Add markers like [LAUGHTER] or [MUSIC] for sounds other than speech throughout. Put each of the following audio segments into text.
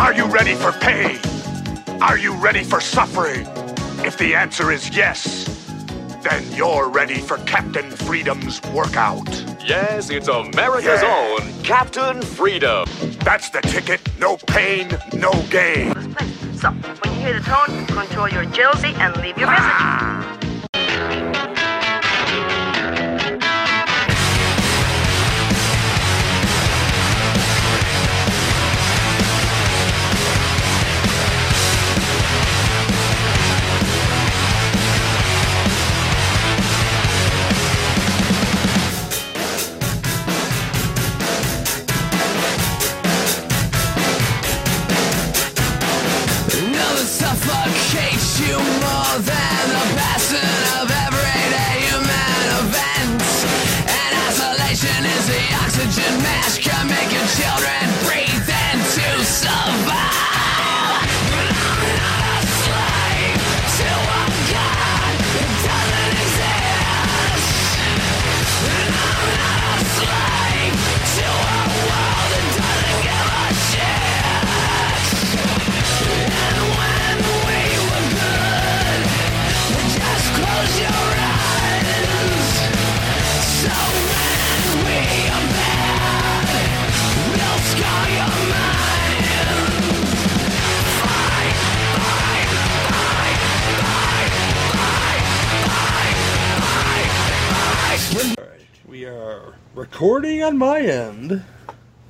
Are you ready for pain? Are you ready for suffering? If the answer is yes, then you're ready for Captain Freedom's workout. Yes, it's America's Yeah. own Captain Freedom. That's the ticket. No pain, no gain. So, when you hear the tone, control your jealousy and leave your message. Ah. Nothing suffocates you more than the passing of we are recording on my end. Can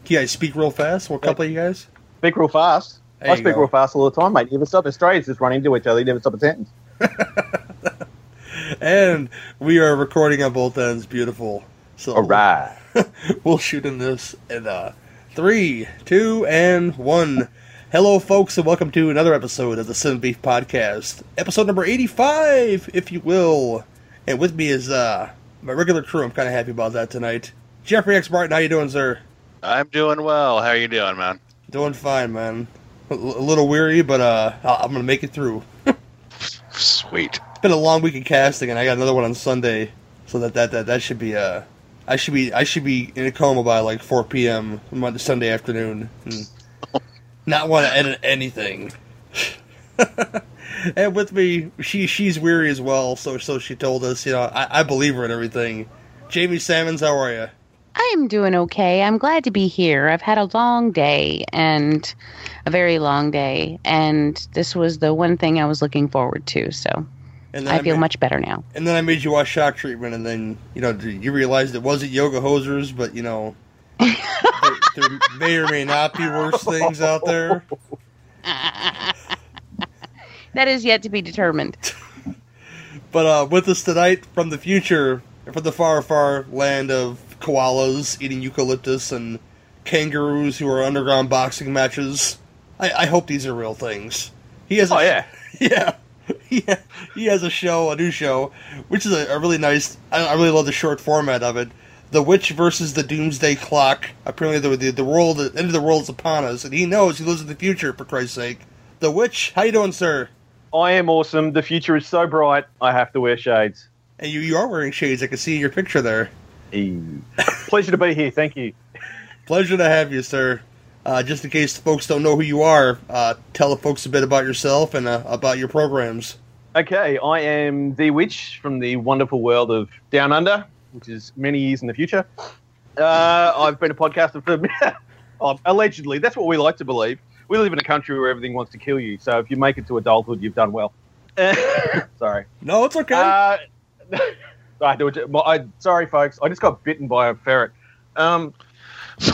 you guys speak real fast? What couple of you guys? Speak real fast. There I speak go. real fast all the time, mate. Never stop. Australians just run into each other. You never stop a sentence. [LAUGHS] And we are recording on both ends. Beautiful. So All right. [LAUGHS] we'll shoot in this in uh, three, two, and one. Hello, folks, and welcome to another episode of the Sin Beef Podcast, episode number eighty-five, if you will. And with me is uh, my regular crew. I'm kind of happy about that tonight. Jeffrey X Martin, how you doing, sir? I'm doing well. How are you doing, man? Doing fine, man. A, little weary, but uh, I'm gonna make it through. Sweet. It's been a long week of casting, and I got another one on Sunday, so that that that, that should be uh, I should be I should be in a coma by like 4 p.m. Monday Sunday afternoon, and [LAUGHS] not want to edit anything. [LAUGHS] and with me, she she's weary as well, so so she told us, you know, I, I believe her and everything. Jamie Salmons, how are you? I'm doing okay. I'm glad to be here. I've had a long day and a very long day, and this was the one thing I was looking forward to. So And I feel ma- much better now. And then I made you watch Shock Treatment, and then you know you realized it wasn't yoga hosers, but you know [LAUGHS] there, there may or may not be worse things out there. [LAUGHS] That is yet to be determined. [LAUGHS] But uh, with us tonight from the future, from the far, far land of koalas eating eucalyptus and kangaroos who are underground boxing matches. I, I hope these are real things. He has. A, Oh, yeah. [LAUGHS] yeah. Yeah, he has a show, a new show, which is a, a really nice. I, I really love the short format of it. The Witch versus the Doomsday Clock. Apparently, the the, the world, the end of the world is upon us, and he knows he lives in the future. For Christ's sake, the Witch. How you doing, sir? I am awesome. The future is so bright. I have to wear shades. And you, you are wearing shades. I can see your picture there. Pleasure to be here. Thank you. Pleasure to have you, sir. Uh, just in case folks don't know who you are, uh, tell the folks a bit about yourself and uh, about your programs. Okay, I am the witch from the wonderful world of Down Under, which is many years in the future. Uh, I've been a podcaster for [LAUGHS] allegedly. That's what we like to believe. We live in a country where everything wants to kill you. So if you make it to adulthood, you've done well. [LAUGHS] Sorry. No, it's okay. Uh, [LAUGHS] I do it. I, sorry, folks. I just got bitten by a ferret. Um, [LAUGHS]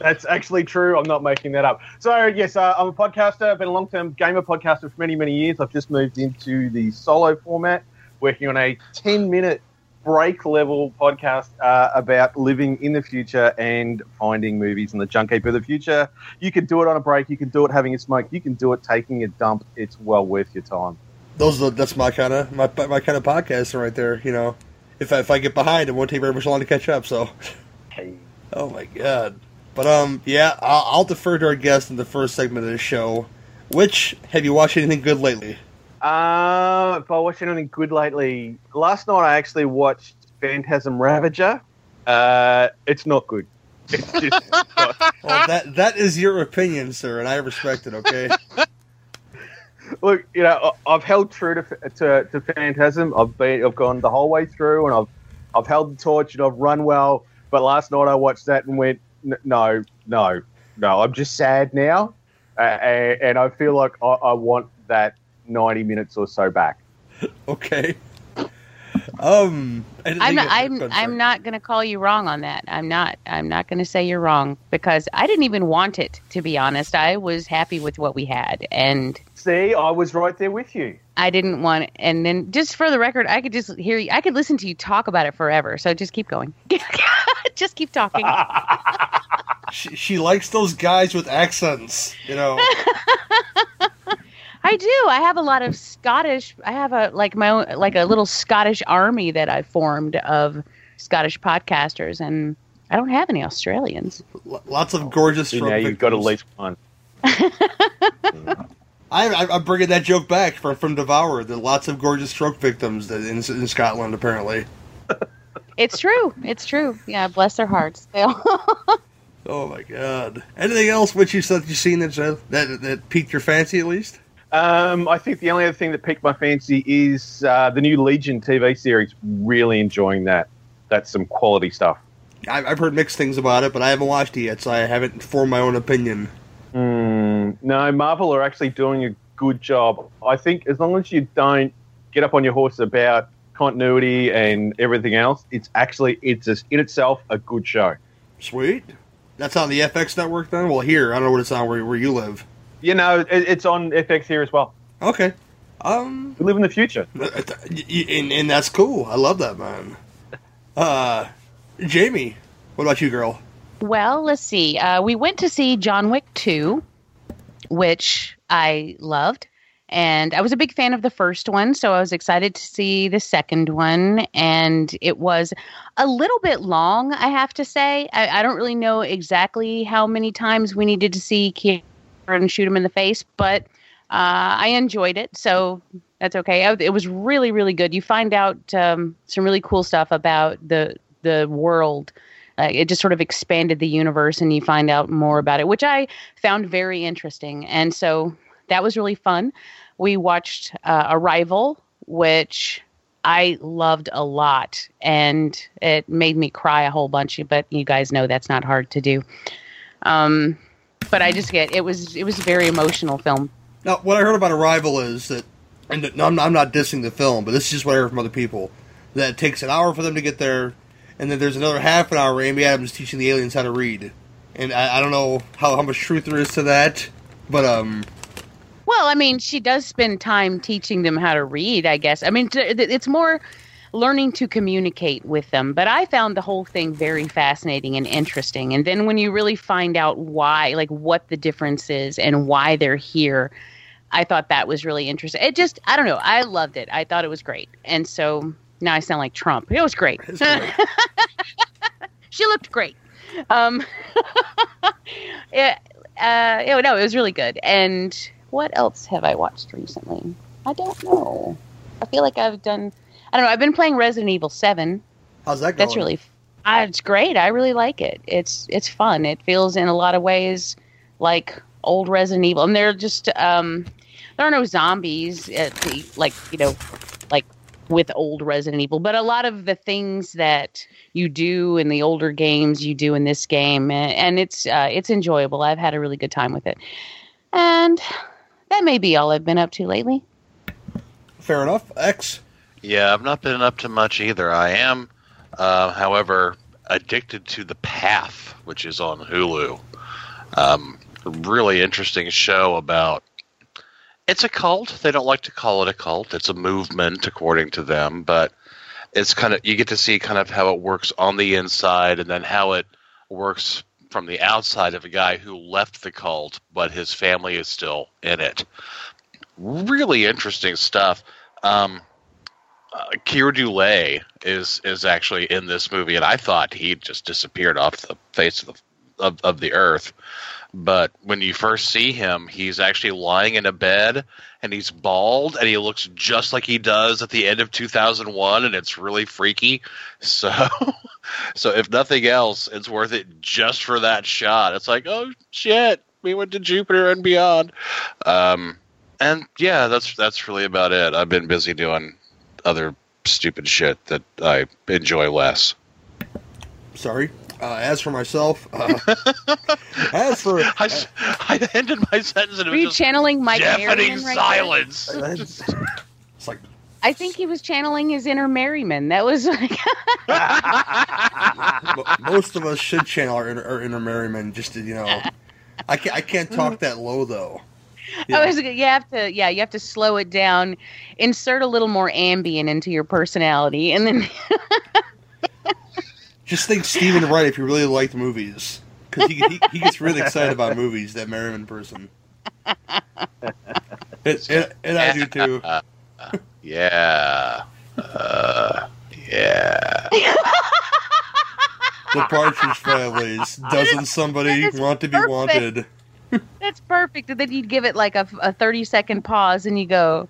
that's actually true. I'm not making that up. So yes, uh, I'm a podcaster. I've been a long-term gamer podcaster for many, many years. I've just moved into the solo format, working on a 10-minute break level podcast uh, about living in the future and finding movies in the junk heap of the future. You can do it on a break. You can do it having a smoke. You can do it taking a dump. It's well worth your time. Those are, that's my kind of my my kind of podcast right there. You know, if I, if I get behind, it won't take very much long to catch up. So, oh my god. But um, yeah, I'll, I'll defer to our guest in the first segment of the show. Which have you watched anything good lately? Uh, if I watched anything good lately, last night I actually watched Phantasm Ravager. Uh, it's not good. It's just, [LAUGHS] Well, that that is your opinion, sir, and I respect it. Okay. [LAUGHS] look, you know, I- I've held true to, to to Phantasm. I've been, I've gone the whole way through, and I've I've held the torch and I've run well. But last night I watched that and went, "N- no, no, no. I'm just sad now, uh, and, and I feel like I, I want that 90 minutes or so back. [LAUGHS] Okay. Um. I'm not. I'm I'm not going to call you wrong on that. I'm not. I'm not going to say you're wrong because I didn't even want it to be honest. I was happy with what we had and See, I was right there with you. I didn't want it. And then just for the record, I could just hear you. I could listen to you talk about it forever. So just keep going. [LAUGHS] just keep talking. [LAUGHS] She, she likes those guys with accents. You know. I do. I have a lot of Scottish. I have a like my own like a little Scottish army that I formed of Scottish podcasters, and I don't have any Australians. L- lots of gorgeous. You stroke you've got at victims. one. [LAUGHS] I, I, I'm bringing that joke back from from Devour. That lots of gorgeous stroke victims that in, in Scotland apparently. [LAUGHS] It's true. It's true. Yeah, bless their hearts. They all. [LAUGHS] Oh my god! Anything else which you said you've seen that that that piqued your fancy at least? Um, I think the only other thing that piqued my fancy is uh, the new Legion TV series. Really enjoying that. That's some quality stuff. I, I've heard mixed things about it, but I haven't watched it yet, so I haven't formed my own opinion. Mm, no, Marvel are actually doing a good job. I think as long as you don't get up on your horse about continuity and everything else, it's actually it's just in itself a good show. Sweet. That's on the FX network then. Well, here I don't know what it's on where where you live. You know, it, it's on FX here as well. Okay. Um, We live in the future. [LAUGHS] y- y- and, and that's cool. I love that man. Uh, Jamie, what about you, girl? Well, let's see. Uh, we went to see John Wick 2, which I loved. And I was a big fan of the first one, so I was excited to see the second one. And it was a little bit long, I have to say. I, I don't really know exactly how many times we needed to see Keanu shoot him in the face, but uh, I enjoyed it, so that's okay. It was really, really good. You find out um, some really cool stuff about the the world uh, it just sort of expanded the universe and you find out more about it which i found very interesting and so that was really fun we watched uh, arrival which i loved a lot and it made me cry a whole bunch but you guys know that's not hard to do um, but i just get it was it was a very emotional film Now, what I heard about Arrival is that, and I'm, not, I'm not dissing the film, but this is just what I heard from other people, that it takes an hour for them to get there, and then there's another half an hour where Amy Adams teaching the aliens how to read. And I, I don't know how, how much truth there is to that, but um, Well, I mean, she does spend time teaching them how to read, I guess. I mean, it's more learning to communicate with them. But I found the whole thing very fascinating and interesting. And then when you really find out why, like what the difference is and why they're here, I thought that was really interesting. It just, I don't know, I loved it. I thought it was great. And so now I sound like Trump. It was great. great. [LAUGHS] she looked great. Um, [LAUGHS] it, uh, it- no, it was really good. And what else have I watched recently? I don't know. I feel like I've done. I don't know. I've been playing Resident Evil Seven. how's that going? That's really. Uh, it's great. I really like it. It's it's fun. It feels in a lot of ways like old Resident Evil, and they're just um, there are no zombies at the like you know like with old Resident Evil, but a lot of the things that you do in the older games you do in this game, and, and it's uh, it's enjoyable. I've had a really good time with it, and that may be all I've been up to lately. Fair enough. X. Yeah, I've not been up to much either. I am, uh, however, addicted to The Path, which is on Hulu. Um, really interesting show about. It's a cult. They don't like to call it a cult. It's a movement, according to them, but it's kind of you get to see kind of how it works on the inside, and then how it works from the outside of a guy who left the cult, but his family is still in it. Really interesting stuff. Um, uh, Keir Dullea is is actually in this movie, and I thought he just disappeared off the face of the of, of the earth. But when you first see him, he's actually lying in a bed and he's bald and he looks just like he does at the end of 2001 and it's really freaky. [LAUGHS] So so if nothing else, it's worth it just for that shot. It's like, "Oh shit, we went to Jupiter and beyond." Um and yeah, that's that's really about it. I've been busy doing other stupid shit that I enjoy less. Sorry. Uh, as for myself, uh, [LAUGHS] as for [LAUGHS] I, s- I ended my sentence and it Were was you just channeling Mike deafening Merriman right silence. [LAUGHS] it's like I think he was channeling his inner Merriman. That was like, most of us should channel our inner, our inner merriment. Just to, you know, I can't, I can't talk that low though. You I know, was. You have to. Yeah, you have to slow it down. Insert a little more ambient into your personality, and then [LAUGHS] just think Steven Wright if you really liked movies, because he, he he gets really excited about movies. That Merriman person. [LAUGHS] And, and, and I do too. [LAUGHS] Yeah. Uh, yeah. The Partridge Families. Doesn't somebody want to be perfect. wanted? [LAUGHS] that's perfect. And then you'd give it like a, a thirty second pause, and you go,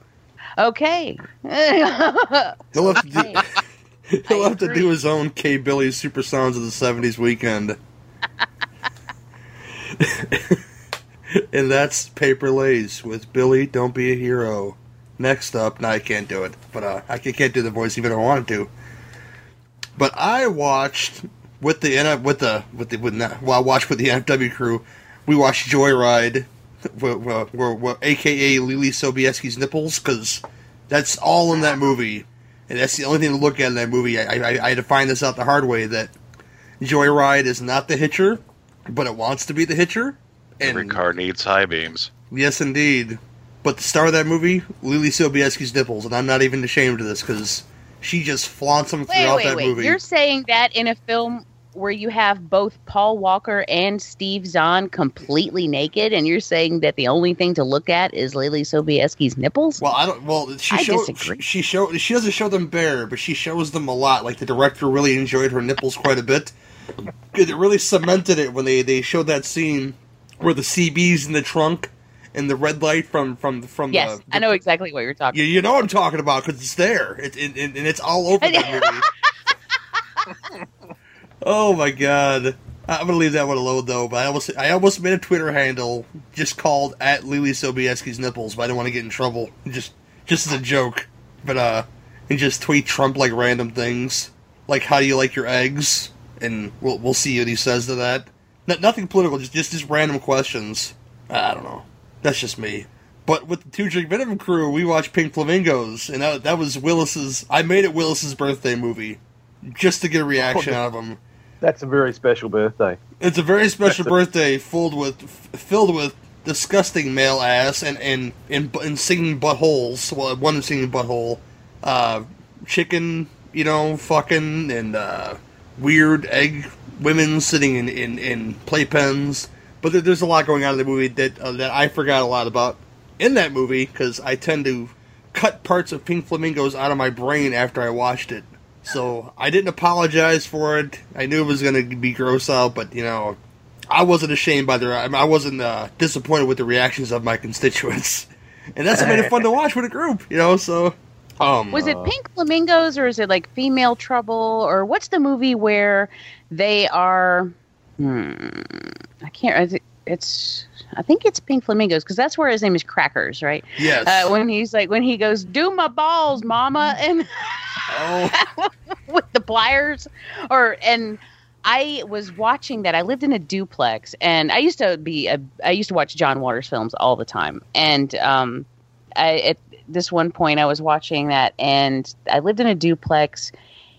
"Okay." [LAUGHS] He'll have to do, [LAUGHS] he'll have to do his own K Billy Super Sounds of the '70s weekend. and that's Paper Lace with Billy. Don't be a hero. Next up, no, I can't do it, but uh, I can't do the voice even if I wanted to. But I watched with the with the with the with not, well, I watched with the NFW crew. We watched Joyride, where, where, where, where, aka Leelee Sobieski's nipples, because that's all in that movie, and that's the only thing to look at in that movie. I, I, I had to find this out the hard way that Joyride is not the Hitcher, but it wants to be the Hitcher. Every car needs high beams. Yes, indeed. But the star of that movie, Leelee Sobieski's nipples, and I'm not even ashamed of this because she just flaunts them Wait, throughout wait, that wait. movie. You're saying that in a film where you have both Paul Walker and Steve Zahn completely naked, and you're saying that the only thing to look at is Leelee Sobieski's nipples? Well, I don't. Well, she I disagree. She show. She doesn't show them bare, but she shows them a lot. Like the director really enjoyed her nipples quite a bit. It really cemented it when they they showed that scene where the CB's in the trunk and the red light from from from yes, the. I know exactly what you're talking. You, you know what I'm talking about because it's there. It, it, it- and it's all over that [LAUGHS] movie. Oh my god. I'm gonna leave that one alone though. But I almost I almost made a Twitter handle just called at Leelee Sobieski's nipples, but I didn't want to get in trouble. Just just as a joke. But uh and just tweet Trump like random things. Like how do you like your eggs? And we'll we'll see what he says to that. No, nothing political, just just just random questions. I don't know. That's just me. But with the Two Drink Venom crew, we watched Pink Flamingos, and that, that was Willis's. I made it Willis's birthday movie, just to get a reaction out of him. That's a very special birthday. It's a very special birthday, filled with f- filled with disgusting male ass and and and, and singing buttholes. Well, one singing butthole, uh, chicken, you know, fucking, and uh, weird egg women sitting in in, in playpens. But there, there's a lot going on in the movie that uh, that I forgot a lot about in that movie because I tend to cut parts of Pink Flamingos out of my brain after I watched it. So I didn't apologize for it. I knew it was going to be gross out, but you know, I wasn't ashamed by the. I, wasn't uh, disappointed with the reactions of my constituents, [LAUGHS] and that's what made it fun to watch with a group. You know, so um, Was it Pink Flamingos or is it like Female Trouble or what's the movie where they are? Hmm, I can't. It's I think it's Pink Flamingos because that's where his name is Crackers, right? yes. Uh, when he's like when he goes, "Do my balls, Mama," [LAUGHS] and oh, [LAUGHS] with the pliers, or and. I was watching that. I lived in a duplex, and I used to be a. I used to watch John Waters films all the time, and um, I, at this one point, I was watching that, and I lived in a duplex,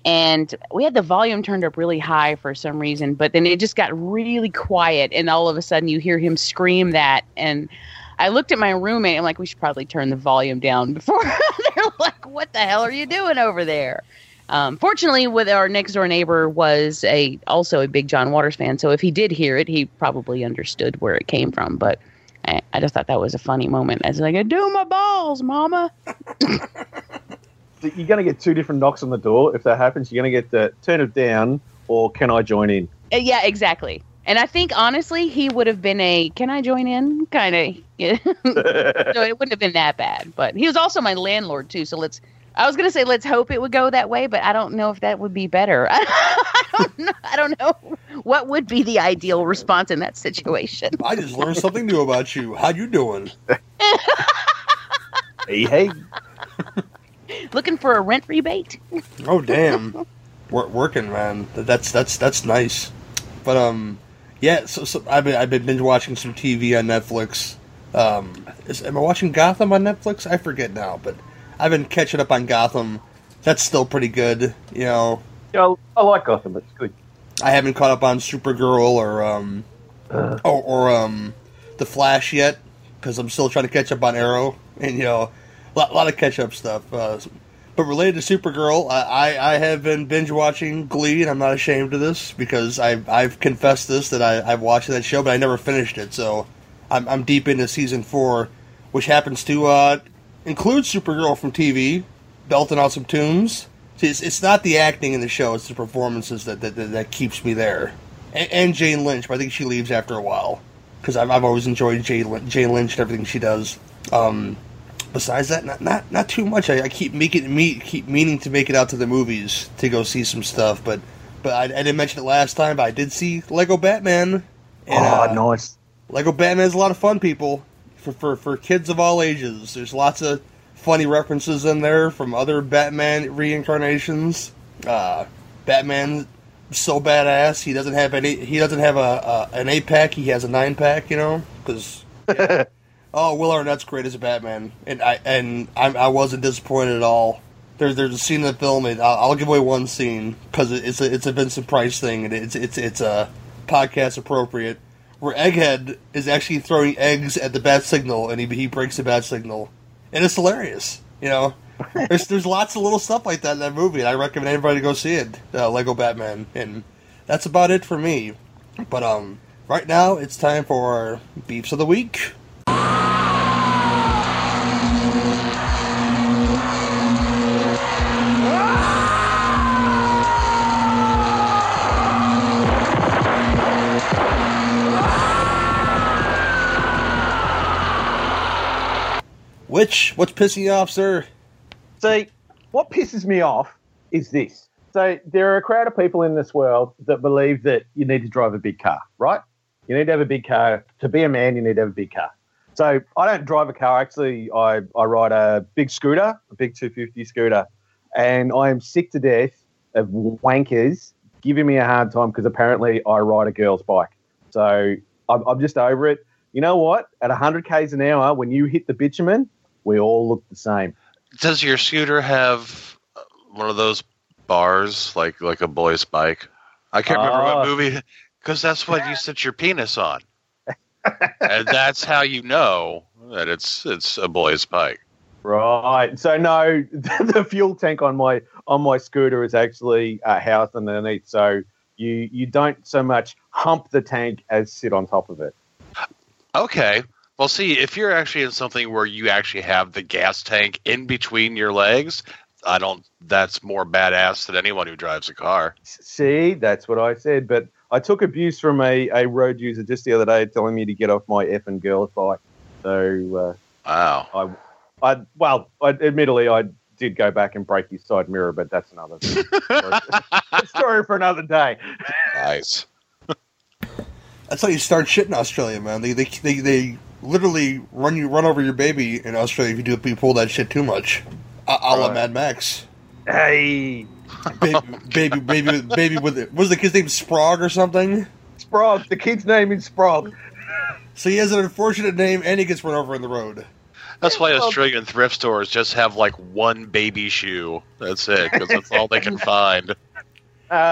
and we had the volume turned up really high for some reason, but then it just got really quiet, and all of a sudden, you hear him scream that, and I looked at my roommate. I'm like, we should probably turn the volume down [LAUGHS] before they're like, "What the hell are you doing over there?" Um, fortunately, with our next door neighbor was a also a big John Waters fan, so if he did hear it, he probably understood where it came from. But I, I just thought that was a funny moment. I was like, "Do my balls, Mama." [LAUGHS] You're going to get two different knocks on the door. If that happens, you're going to get the turn it down or can I join in? Uh, yeah, exactly. And I think honestly, he would have been a "Can I join in?" kind of. [LAUGHS] so it wouldn't have been that bad. But he was also my landlord too. So let's. I was gonna say let's hope it would go that way, but I don't know if that would be better. [LAUGHS] I don't know. I don't know what would be the ideal response in that situation. I just learned something new about you. How you doing? [LAUGHS] Hey, hey. [LAUGHS] Looking for a rent rebate? Oh damn, Wor- working man. That's that's that's nice. But um, yeah. So, so I've been I've been binge watching some TV on Netflix. Um, is, am I watching Gotham on Netflix? I forget now, but I've been catching up on Gotham. That's still pretty good. You know, Yeah, I like Gotham. It's good. I haven't caught up on Supergirl or um, or, or um, the Flash yet because I'm still trying to catch up on Arrow and you know, a lot, lot of catch up stuff. Uh, but related to Supergirl, I, I, I have been binge watching Glee, and I'm not ashamed of this because I've I've confessed this that I, I've watched that show, but I never finished it. So I'm, I'm deep into season four, which happens to uh, include Supergirl from TV, belting out some tunes. It's, it's not the acting in the show; it's the performances that that, that, that keeps me there. And, and Jane Lynch, but I think she leaves after a while because I've, I've always enjoyed Jane, Jane Lynch and everything she does. Um, besides that, not not not too much. I, I keep making me keep meaning to make it out to the movies to go see some stuff, but but I, I didn't mention it last time. But I did see Lego Batman. And, oh, uh, nice. Lego Batman is a lot of fun, people. For, for for kids of all ages, there's lots of funny references in there from other Batman reincarnations. Uh, Batman so badass. He doesn't have any. He doesn't have a, a an eight pack. He has a nine pack. You know, because [LAUGHS] oh, Will Arnett's great as a Batman, and I and I, I wasn't disappointed at all. There's there's a scene in the film, and I'll, I'll give away one scene because it's a it's a Vincent Price thing, and it's it's it's a podcast appropriate. Where Egghead is actually throwing eggs at the bat signal, and he he breaks the bat signal, and it's hilarious. You know, [LAUGHS] there's there's lots of little stuff like that in that movie, and I recommend everybody to go see it. Uh, Lego Batman, and that's about it for me. But um, right now it's time for beefs of the week. Which what's pissing you off, sir? See, what pisses me off is this. So there are a crowd of people in this world that believe that you need to drive a big car, right? You need to have a big car. To be a man, you need to have a big car. So I don't drive a car. Actually, I, I ride a big scooter, a big 250 scooter. And I am sick to death of wankers giving me a hard time because apparently I ride a girl's bike. So I'm, I'm just over it. You know what? At 100 k's an hour, when you hit the bitumen, we all look the same. Does your scooter have one of those bars like like a boy's bike? I can't remember Ah. what movie because that's what you sit your penis on, and that's how you know that it's it's a boy's bike. Right. So no, [LAUGHS] the fuel tank on my on my scooter is actually uh, housed underneath. So you you don't so much hump the tank as sit on top of it. Okay. Well, see, if you're actually in something where you actually have the gas tank in between your legs, I don't. That's more badass than anyone who drives a car. See, that's what I said. But I took abuse from a, a road user just the other day, telling me to get off my effing girl's bike. So Wow. uh, I, I well, I, admittedly, I did go back and break his side mirror, but that's another [LAUGHS] story for another day. Nice. That's how you start shit in Australia, man. They they they, they literally run you run over your baby in Australia if you do if you pull that shit too much. A, a la Mad Max. Hey, [LAUGHS] Baby, baby, baby, with- baby with it. Was the kid's name Sprog or something? Sprog. The kid's name is Sprog. So he has an unfortunate name and he gets run over in the road. That's why Australian thrift stores just have like one baby shoe. That's it, because that's all they can [LAUGHS] find. Uh,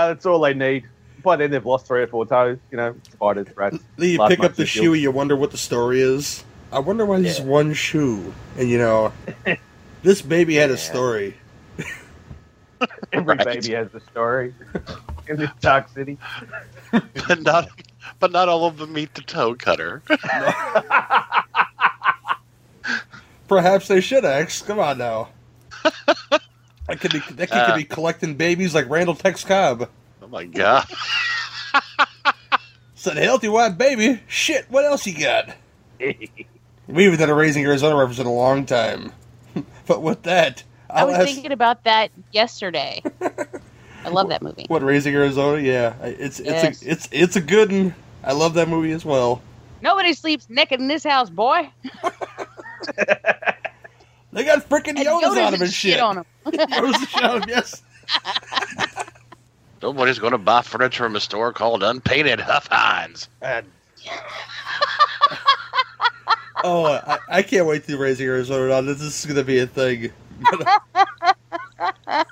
that's all they need. By then, they've lost three or four toes. You know, spiders, rats. Then you pick up the issue. shoe, you wonder what the story is. I wonder why there's one shoe. And you know, [LAUGHS] this baby had a story. [LAUGHS] Every Right. baby has a story [LAUGHS] in this dark city. [LAUGHS] but not, but not all of them meet the toe cutter. Perhaps they should, X. Come on now. That could be that kid Uh. could be collecting babies like Randall Tex Cobb. Oh my god! Said healthy white baby. Shit, what else you got? we haven't done a Raising Arizona reference in a long time. but with that, I oh, was ask thinking about that yesterday. [LAUGHS] I love that movie. what Raising Arizona. Yeah, it's it's Yes. a it's it's a good one. I love that movie as well. Nobody sleeps naked in this house, boy. [LAUGHS] They got freaking And Yodas Yoda's on them and and shit. on 'em. [LAUGHS] Yoda's and shit on 'em, yes. Nobody's going to buy furniture from a store called Unpainted Huffhines. Oh, I, I can't wait to Raising Arizona on. This is going to be a thing.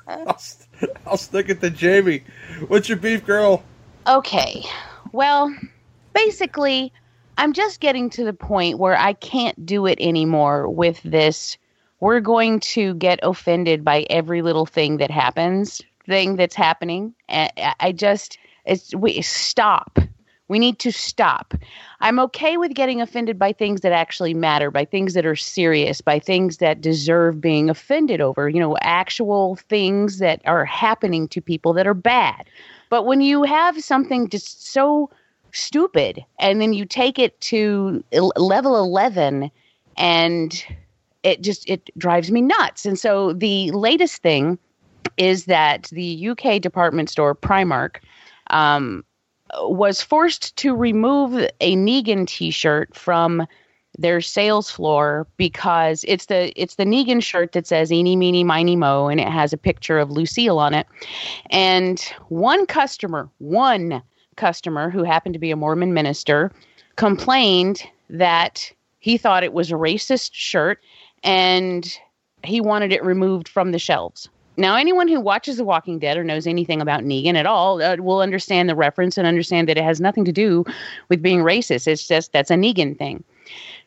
I'll, st- I'll stick it to Jamie. What's your beef, girl? Okay. Well, basically, I'm just getting to the point where I can't do it anymore with this. We're going to get offended by every little thing that happens, thing that's happening. I- I just, it's, we stop. We need to stop. I'm okay with getting offended by things that actually matter, by things that are serious, by things that deserve being offended over, you know, actual things that are happening to people that are bad. But when you have something just so stupid and then you take it to level 11 and it just it drives me nuts. And so the latest thing is that the UK department store Primark um, was forced to remove a Negan T-shirt from their sales floor because it's the it's the Negan shirt that says "Eeny Meeny Miny Mo" and it has a picture of Lucille on it. And one customer, one customer who happened to be a Mormon minister, complained that he thought it was a racist shirt and he wanted it removed from the shelves. Now, anyone who watches The Walking Dead or knows anything about Negan at all uh, will understand the reference and understand that it has nothing to do with being racist. It's just that's a Negan thing.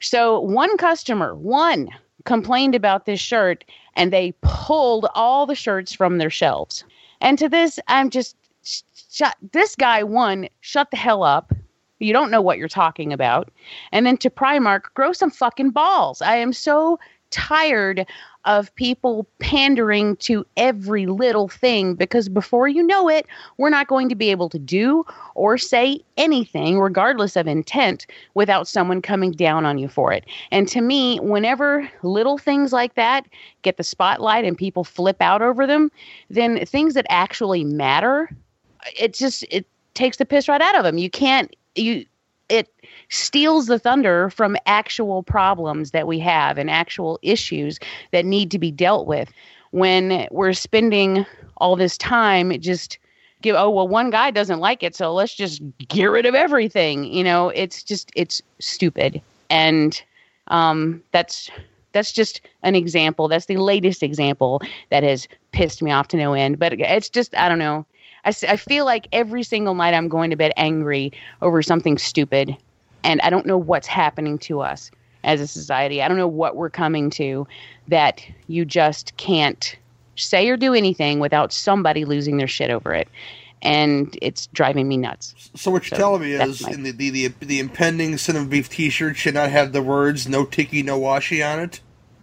So, one customer, one, complained about this shirt and they pulled all the shirts from their shelves. And to this, I'm just sh- shut. This guy, one, shut the hell up. You don't know what you're talking about. And then to Primark, grow some fucking balls. I am so tired of people pandering to every little thing because before you know it, we're not going to be able to do or say anything, regardless of intent, without someone coming down on you for it. And to me, whenever little things like that get the spotlight and people flip out over them, then things that actually matter, it just it takes the piss right out of them. You can't you it steals the thunder from actual problems that we have and actual issues that need to be dealt with. When we're spending all this time just give oh well one guy doesn't like it so let's just get rid of everything. You know it's just it's stupid. And um that's that's just an example. That's the latest example that has pissed me off to no end. But it's just i don't know I, I feel like every single night i'm going to bed angry over something stupid and I don't know what's happening to us as a society. I don't know what we're coming to that you just can't say or do anything without somebody losing their shit over it. And it's driving me nuts. So what you're So, telling me is, my- in the, the the the impending Cinema Beef T-shirt should not have the words "No Tiki, No Washi" on it. [LAUGHS]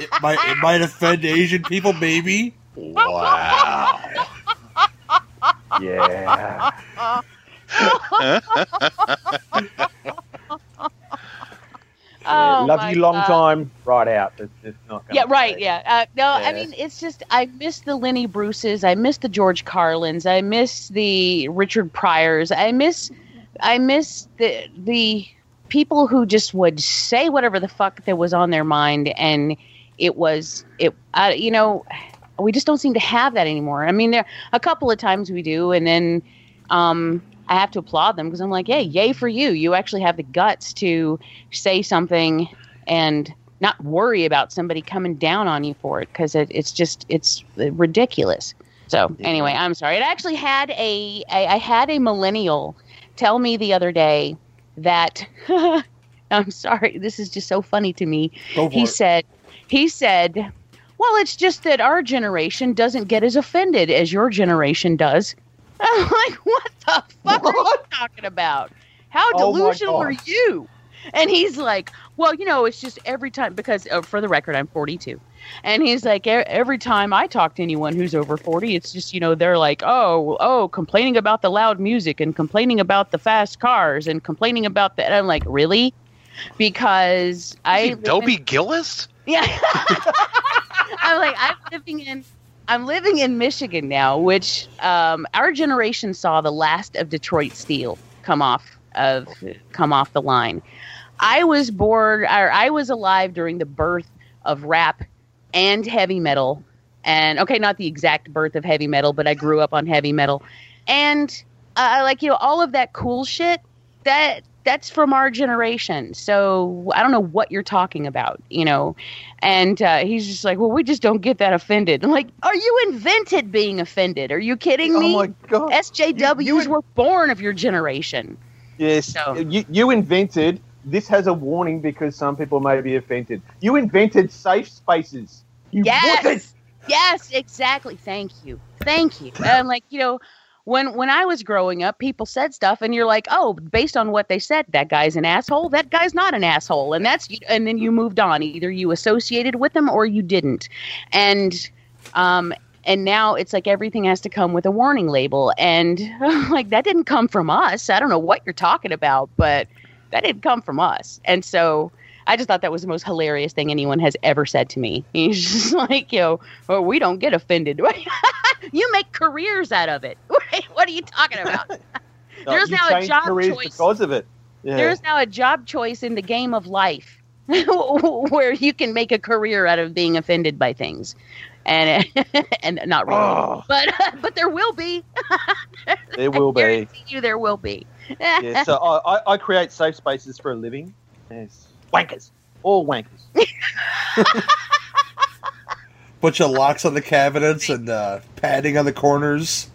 it might it might offend Asian people, maybe. Wow. Yeah. [LAUGHS] Oh, Love you long God. time. Right out. It's just not Yeah, right. stay. Yeah. Uh, no, I mean, it's just, I miss the Lenny Bruces. I miss the George Carlins. I miss the Richard Pryors. I miss, I miss the, the people who just would say whatever the fuck that was on their mind. And it was, it, uh, you know, we just don't seem to have that anymore. I mean, there a couple of times we do. And then, um, I have to applaud them because I'm like, hey, yay for you. You actually have the guts to say something and not worry about somebody coming down on you for it because it, it's just it's ridiculous. So anyway, I'm sorry. It actually had a I, I had a millennial tell me the other day that [LAUGHS] I'm sorry. This is just so funny to me. He it. said he said, "Well, it's just that our generation doesn't get as offended as your generation does." [LAUGHS] I'm like, "What the fuck are you talking about? How Oh delusional are you?" And he's like, "Well, you know, it's just every time because uh, for the record, I'm 42." And he's like, "E- every time I talk to anyone who's over 40, it's just, you know, they're like, oh, oh, complaining about the loud music and complaining about the fast cars and complaining about the. And I'm like, really? Because I. live in- Dobie Gillis? yeah. [LAUGHS] [LAUGHS] I'm like, I'm living in I'm living in Michigan now, which um, our generation saw the last of Detroit Steel come off of come off the line. I was born or I was alive during the birth of rap and heavy metal. And okay, not the exact birth of heavy metal, but I grew up on heavy metal. And uh, like, you know, all of that cool shit that that's from our generation. So I don't know what you're talking about, you know. And uh, he's just like, well, we just don't get that offended. I'm like, are you invented being offended? Are you kidding me? Oh my god! SJWs You- you- were born of your generation. Yes, So- you, you invented. This has a warning because some people may be offended. You invented safe spaces. You Yes. Yes, exactly. Thank you. Thank you. And like, you know, when when I was growing up, people said stuff and you're like, "Oh, based on what they said, that guy's an asshole. That guy's not an asshole." And that's and then you moved on. Either you associated with them or you didn't. And um and now it's like everything has to come with a warning label and [LAUGHS] like that didn't come from us. I don't know what you're talking about, but that didn't come from us. And so I just thought that was the most hilarious thing anyone has ever said to me. [LAUGHS] He's just like, yo, well, we don't get offended. [LAUGHS] you make careers out of it. [LAUGHS] what are you talking about? No, There's now a job choice. because of it. Yeah. There's now a job choice in the game of life where you can make a career out of being offended by things. And and not really, Oh. but but there will be. there will be. You, there will be. yeah, so I, I create safe spaces for a living. Yes. Wankers. All wankers. [LAUGHS] Bunch of locks on the cabinets and uh, padding on the corners.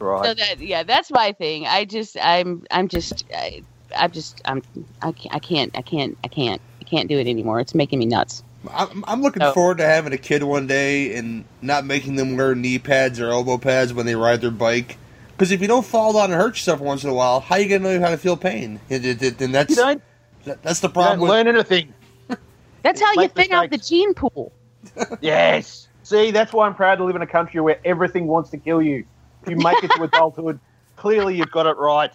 Right. So that yeah, that's my thing. I just I'm I'm just I, I'm just I'm I can't I can't I can't I can't I can't do it anymore. It's making me nuts. I'm, I'm looking Oh. forward to having a kid one day and not making them wear knee pads or elbow pads when they ride their bike. Because if you don't fall down and hurt yourself once in a while, how are you gonna know how to feel pain? And, and- and You that's don't, that- that's the you don't problem. With, learn anything. [LAUGHS] That's how you Make thin out the gene pool. [LAUGHS] Yes. See, that's why I'm proud to live in a country where everything wants to kill you. If you make it to adulthood, [LAUGHS] clearly you've got it right.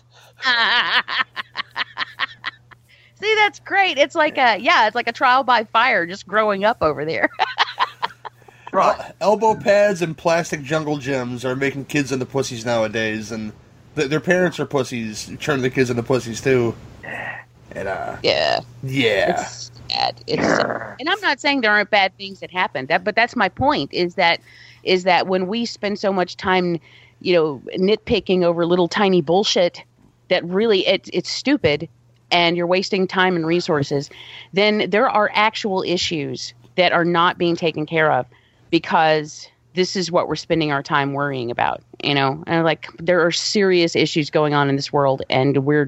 See, that's great. It's like a yeah, it's like a trial by fire just growing up over there. Right. elbow pads and plastic jungle gyms are making kids into pussies nowadays, and th- their parents are pussies, turning the kids into pussies too. [SIGHS] And uh, yeah. yeah, It's sad. It's sad. and I'm not saying there aren't bad things that happen. That, but that's my point. Is that is that when we spend so much time, you know, nitpicking over little tiny bullshit that really it, it's stupid, and you're wasting time and resources, then there are actual issues that are not being taken care of because this is what we're spending our time worrying about you know and like there are serious issues going on in this world and we're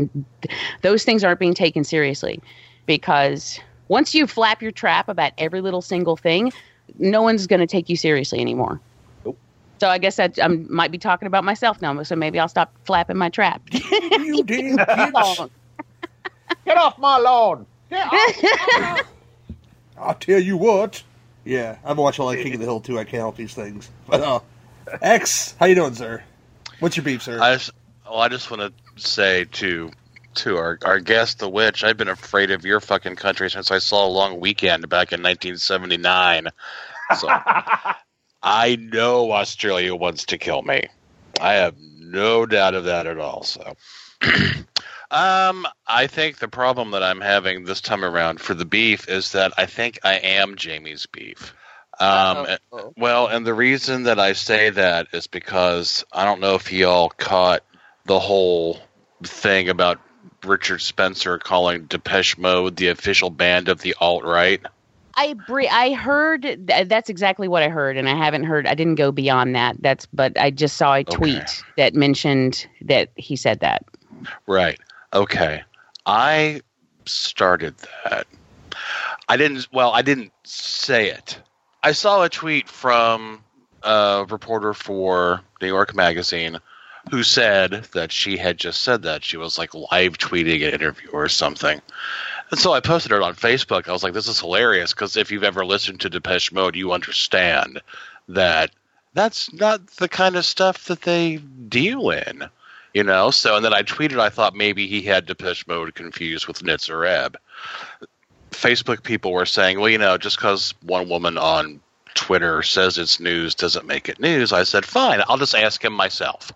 those things aren't being taken seriously because once you flap your trap about every little single thing no one's going to take you seriously anymore Nope. so i guess that i might be talking about myself now so maybe i'll stop flapping my trap [LAUGHS] you damn bitch! [LAUGHS] Get off my lawn. Get off. [LAUGHS] I'll tell you what. Yeah, I've been watching a lot of King of the Hill too. I can't help these things. But uh, X, how you doing, sir? What's your beef, sir? I just, well, I just want to say to to our our guest, the witch. I've been afraid of your fucking country since I saw a long weekend back in 1979. So [LAUGHS] I know Australia wants to kill me. I have no doubt of that at all. So. [CLEARS THROAT] Um, I think the problem that I'm having this time around for the beef is that I think I am Jamie's beef. Um, Uh-oh. well, and the reason that I say that is because I don't know if y'all caught the whole thing about Richard Spencer calling Depeche Mode the official band of the alt right. I bre- I heard th- that's exactly what I heard, and I haven't heard. I didn't go beyond that. That's but I just saw a tweet Okay. that mentioned that he said that. Right. Okay. I started that. I didn't. Well, I didn't say it. I saw a tweet from a reporter for New York Magazine who said that she had just said that. She was like live tweeting an interview or something. And so I posted it on Facebook. I was like, this is hilarious because if you've ever listened to Depeche Mode, you understand that that's not the kind of stuff that they deal in, you know? So, and then I tweeted, I thought maybe he had Depeche Mode confused with Nitzer. Facebook people were saying, well, you know, just because one woman on Twitter says it's news doesn't make it news. I said, fine, I'll just ask him myself.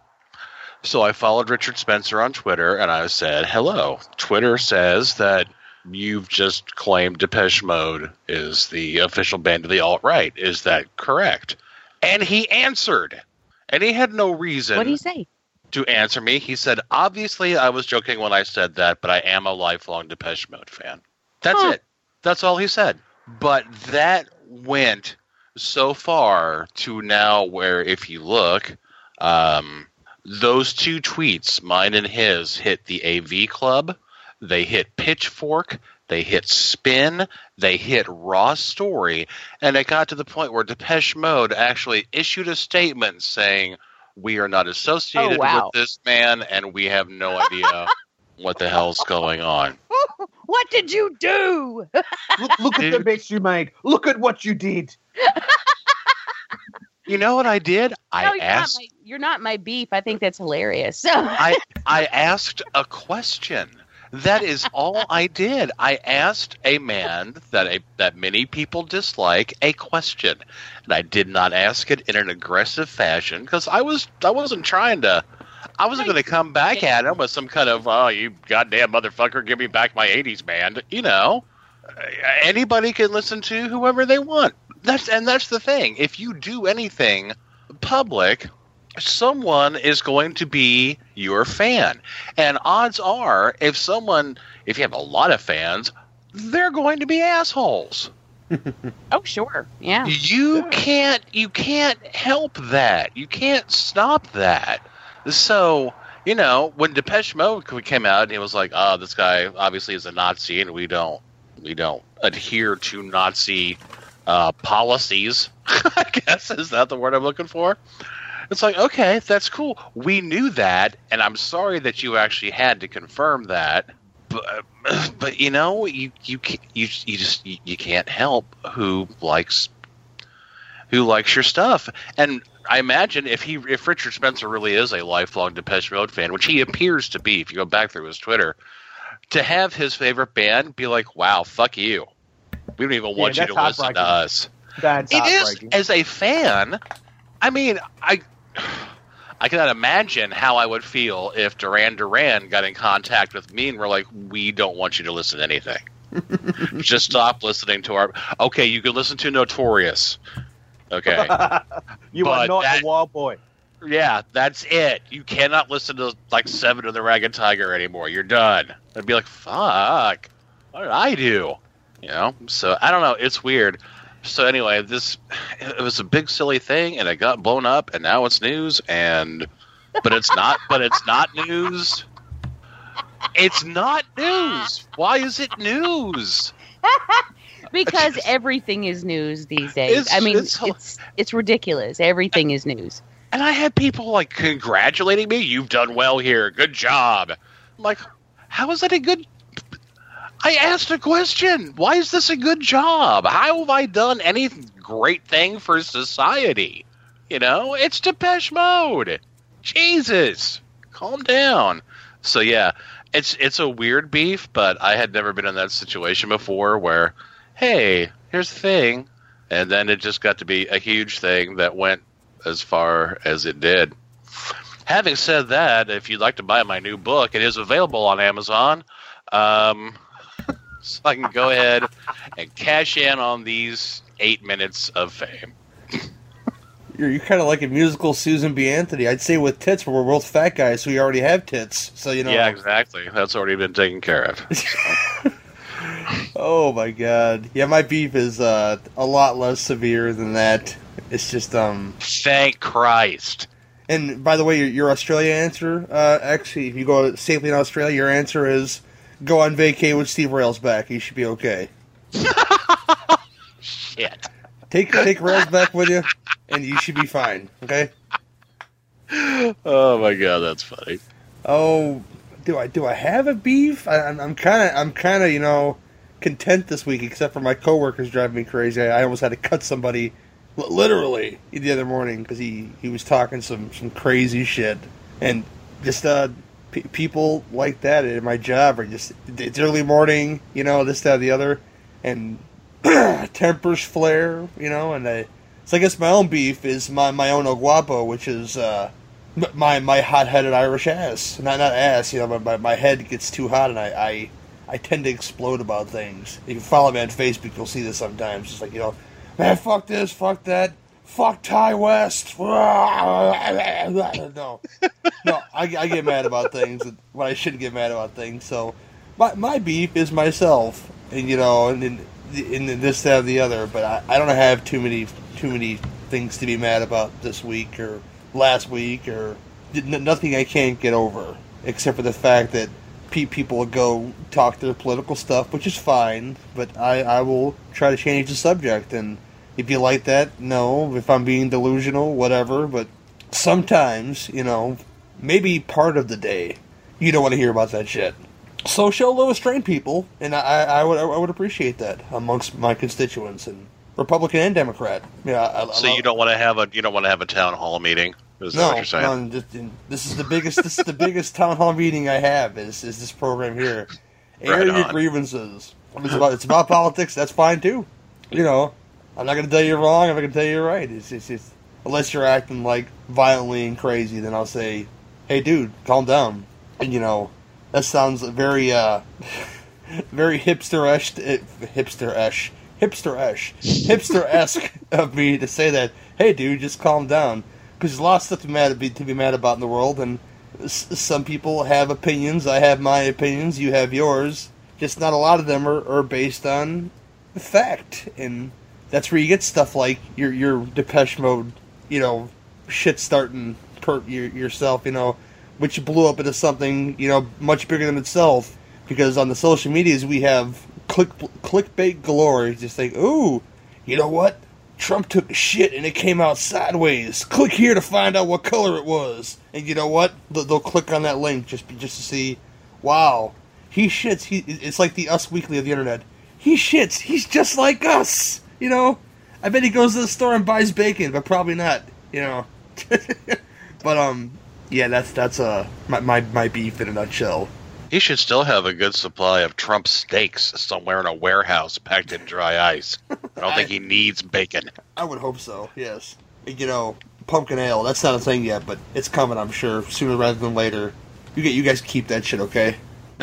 So I followed Richard Spencer on Twitter and I said, hello. Twitter says that you've just claimed Depeche Mode is the official band of the alt right. Is that correct? And he answered. And he had no reason What do you say? To answer me. He said, obviously, I was joking when I said that, but I am a lifelong Depeche Mode fan. That's Huh. it. That's all he said. But that went so far to now where, if you look, um, those two tweets, mine and his, hit the AV Club. They hit Pitchfork. They hit Spin. They hit Raw Story. And it got to the point where Depeche Mode actually issued a statement saying, We are not associated Oh, wow. with this man, and we have no idea [LAUGHS] what the hell's going on. [LAUGHS] What did you do? Look, look at the Dude. mess you made. Look at what you did. [LAUGHS] You know what I did? I no, you're asked. not, my, you're not my beef. I think that's hilarious. I I asked a question. That is all I did. I asked a man that a that many people dislike a question, and I did not ask it in an aggressive fashion because I was I wasn't trying to. I wasn't going to come back at him with some kind of "oh you goddamn motherfucker, give me back my '80s band." You know, anybody can listen to whoever they want. That's and that's the thing. If you do anything public, someone is going to be your fan. And odds are, if someone, if you have a lot of fans, they're going to be assholes. [LAUGHS] oh, sure. Yeah. You can't, you can't help that. You can't stop that. So, you know, when Depeche Mode came out, it was like, oh, this guy obviously is a Nazi, and we don't, we don't adhere to Nazi uh, policies. [LAUGHS] I guess is that the word I'm looking for? It's like, okay, that's cool. We knew that, and I'm sorry that you actually had to confirm that. But, [CLEARS THROAT] but you know, you you you you just you, you can't help who likes who likes your stuff. And I imagine if he if Richard Spencer really is a lifelong Depeche Mode fan, which he appears to be, if you go back through his Twitter, to have his favorite band be like, "Wow, fuck you, we don't even want you to listen to us." That's It is as a fan. I mean, I I cannot imagine how I would feel if Duran Duran got in contact with me and were like, "We don't want you to listen to anything. [LAUGHS] Just stop listening to our." Okay, you can listen to Notorious. Okay, [LAUGHS] you are not that- a wild boy. yeah, that's it. You cannot listen to like Seven of the Ragged Tiger anymore. You're done. I'd be like, "Fuck, what did I do?" You know. So I don't know. It's weird. So anyway, this it was a big silly thing, and it got blown up, and now it's news. And but it's not. but it's not news. It's not news. Why is it news? [LAUGHS] Because everything is news these days. It's- I mean, it's- it's, it's ridiculous. Everything is news. And I had people like congratulating me. You've done well here. Good job. I'm like, how is that a good? I asked a question. Why is this a good job? How have I done any great thing for society? You know, it's Depeche Mode. Jesus, calm down. So yeah, it's it's a weird beef, but I had never been in that situation before where, hey, here's the thing, and then it just got to be a huge thing that went as far as it did. Having said that, if you'd like to buy my new book, it is available on Amazon. Um, [LAUGHS] so I can go ahead and cash in on these eight minutes of fame. You're, you're kind of like a musical Susan B. Anthony. I'd say with tits, but we're both fat guys, so we already have tits. So you know. Yeah, exactly. That's already been taken care of. [LAUGHS] Oh my god. Yeah, my beef is uh, a lot less severe than that. It's just um. Thank Christ. And by the way, your, your Australia answer, uh, actually, if you go safely in Australia, your answer is go on vacay with Steve Railsback. You should be okay. [LAUGHS] Shit. Take take Rails back with you, and you should be fine. Okay. Oh my god, that's funny. Oh, do I do I have a beef? I, I'm- I'm kind of I'm kind of you know content this week, except for my coworkers driving me crazy. I almost had to cut somebody, literally, the other morning because he he was talking some some crazy shit, and just uh. P- people like that at my job are just it's early morning, you know, this, that, the other, and [CLEARS THROAT] tempers flare, you know, and I, so I guess my own beef is my my own guapo, which is uh, my my hot headed Irish ass, not not ass, you know, but my, my head gets too hot and I, I I tend to explode about things. If you follow me on Facebook, you'll see this sometimes. It's like you know, man, fuck this, fuck that, fuck Ti West. [LAUGHS] no, [LAUGHS] no, I, I get mad about things when I shouldn't get mad about things. So my my beef is myself, and you know, and. and in this, that, or the other, but I, I don't have too many too many things to be mad about this week or last week or nothing I can't get over, except for the fact that pe- people will go talk their political stuff, which is fine, but I, I will try to change the subject. And if you like that, no. If I'm being delusional, whatever. But sometimes, you know, maybe part of the day, you don't want to hear about that shit. So show low restraint people, and I, I would I would appreciate that amongst my constituents and Republican and Democrat. Yeah, I, I So love- you don't want to have a you don't want to have a town hall meeting? Is that no, what you're saying? no, just- this is the biggest. this is the biggest town hall meeting I have. Is is this program here? Air [LAUGHS] Right your grievances. It's about it's about politics. That's fine too. You know, I'm not going to tell you wrong. I'm not going to tell you right. It's, it's, it's unless you're acting like violently and crazy, then I'll say, "Hey, dude, calm down." And you know, that sounds very uh, [LAUGHS] very hipster-esque, hipster-esque, hipster-esque, hipster-esque [LAUGHS] of me to say that. Hey, dude, just calm down. Because there's a lot of stuff to be mad be, to be mad about in the world, and s- some people have opinions. I have my opinions. You have yours. Just not a lot of them are, are based on fact, and that's where you get stuff like your your Depeche Mode, you know, shit starting yourself, you know, which blew up into something you know much bigger than itself. Because on the social medias we have click clickbait galore. Just like, ooh, you know what? Trump took a shit and it came out sideways. Click here to find out what color it was. And you know what? They'll click on that link just just to see. Wow, he shits. He it's like the Us Weekly of the internet. He shits. He's just like us. You know. I bet he goes to the store and buys bacon, but probably not. You know. [LAUGHS] but um, yeah, that's that's uh my, my my beef in a nutshell. He should still have a good supply of Trump steaks somewhere in a warehouse packed in dry ice. I don't think he [LAUGHS] needs bacon. I would hope so. Yes. You know, pumpkin ale. That's not a thing yet, but it's coming. I'm sure sooner rather than later. You get you guys keep that shit, okay? [LAUGHS]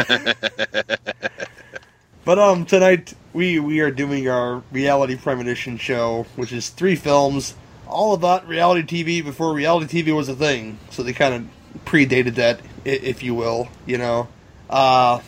but um, tonight we we are doing our reality premonition show, which is three films, all about reality TV before reality TV was a thing. So they kind of predated that, if you will. You know, uh,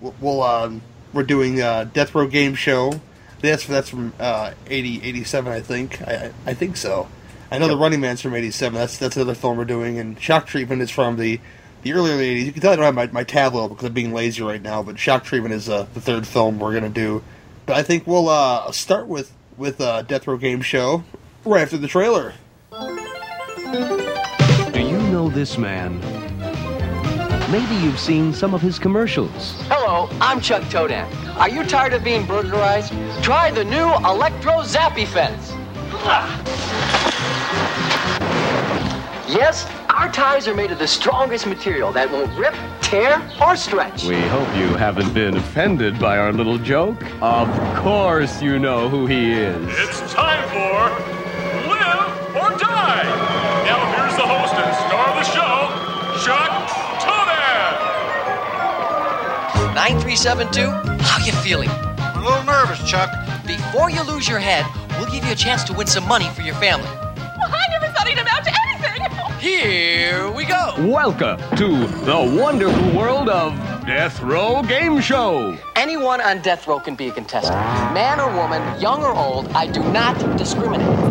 we'll um, we're doing uh, Death Row Game Show. That's that's from uh, 80, 87, I think. I, I think so. I know the Running Man's from '87. That's that's another film we're doing, and Shock Treatment is from the the earlier '80s. You can tell I don't have my, my tablet because I'm being lazy right now. But Shock Treatment is uh, the third film we're gonna do. But I think we'll uh, start with with uh, Death Row Game Show right after the trailer. Do you know this man? Maybe you've seen some of his commercials. Hello, I'm Chuck Toedan. Are you tired of being burglarized? Try the new Electro Zappy Fence. Yes, our ties are made of the strongest material that won't rip, tear, or stretch. We hope you haven't been offended by our little joke. Of course you know who he is. It's time for Live or Die. Now here's the host and star of the show, Chuck Toedan. 9372, how you feeling? I'm a little nervous, Chuck. Before you lose your head, we'll give you a chance to win some money for your family. I never thought he'd amount to anything. [LAUGHS] Here we go. Welcome to the wonderful world of Death Row Game Show. Anyone on death row can be a contestant. Man or woman, young or old, I do not discriminate.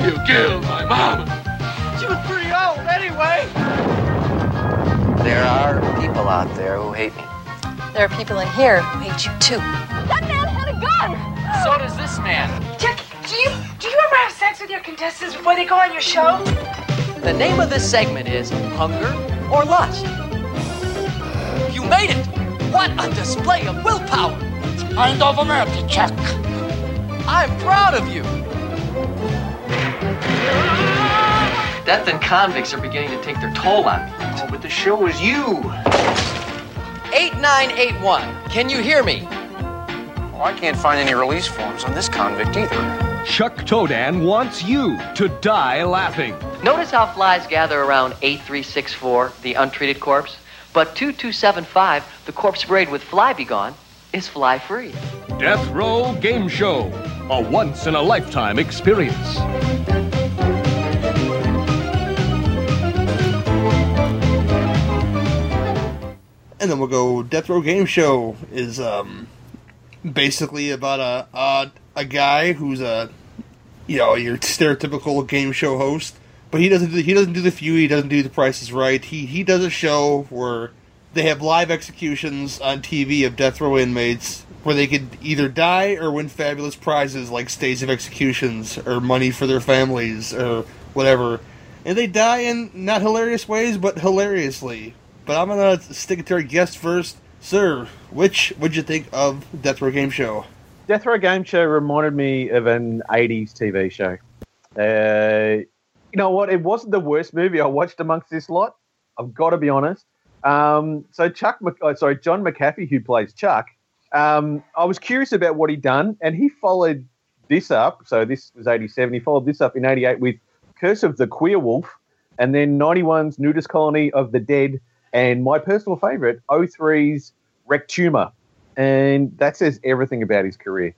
You killed my mom. She was pretty old anyway. There are people out there who hate me. There are people in here who hate you too. That man had a gun. So does this man. Chuck, do you do you ever have sex with your contestants before they go on your show? The name of this segment is Hunger or Lust. You made it! What a display of willpower! Hand over Murphy, Chuck. I'm proud of you. Death and convicts are beginning to take their toll on me. Oh, but the show is you. 8981, can you hear me? Oh, I can't find any release forms on this convict either. Chuck Toedan wants you to die laughing. Notice how flies gather around 8364, the untreated corpse? But 2275, the corpse sprayed with fly be gone, is fly free. Death Row Game Show, a once in a lifetime experience. And then we'll go Death Row Game Show is um basically about a a, a guy who's a you know your stereotypical game show host, but he doesn't do, he doesn't do the feud, he doesn't do the prices right. He he does a show where they have live executions on TV of death row inmates where they could either die or win fabulous prizes like stays of executions or money for their families or whatever. And they die in not hilarious ways, but hilariously. But I'm gonna stick to our guest first, sir. Which would you think of Death Row Game Show? Death Row Game Show reminded me of an 80s TV show. Uh, you know what? It wasn't the worst movie I watched amongst this lot. I've got to be honest. Um, so Chuck, Mc, oh, sorry, John McAfee, who plays Chuck, um, I was curious about what he'd done, and he followed this up. So this was 87. He followed this up in 88 with Curse of the Queer Wolf, and then 91's Nudist Colony of the Dead, and my personal favorite, 03's Rectuma. And that says everything about his career.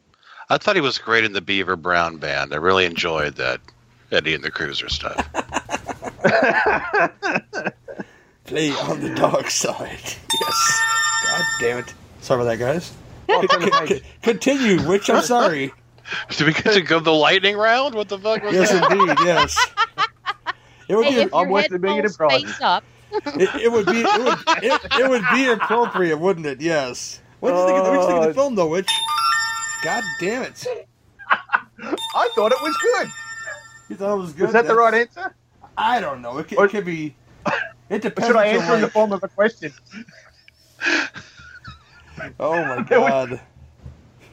I thought he was great in the Beaver Brown Band. I really enjoyed that Eddie and the Cruiser stuff. [LAUGHS] Play on the dark side. [LAUGHS] Yes. God damn it. Sorry about that, guys. Oh, C- c- Continue, which I'm sorry. [LAUGHS] Did we get to go the lightning round? What the fuck was Yes, that? indeed. Yes. It would Hey, be. if I'm West head Dominion falls Pride. It, it would be. It would. It, it would be appropriate, wouldn't it? Yes. What did you think? Of, what did you think of the Oh. film, though? Which? God damn it! I thought it was good. You thought it was good. Is that the right answer? I don't know. It, could- Or- it could be. It depends. should I answer in the form of a question? Oh my [LAUGHS] god.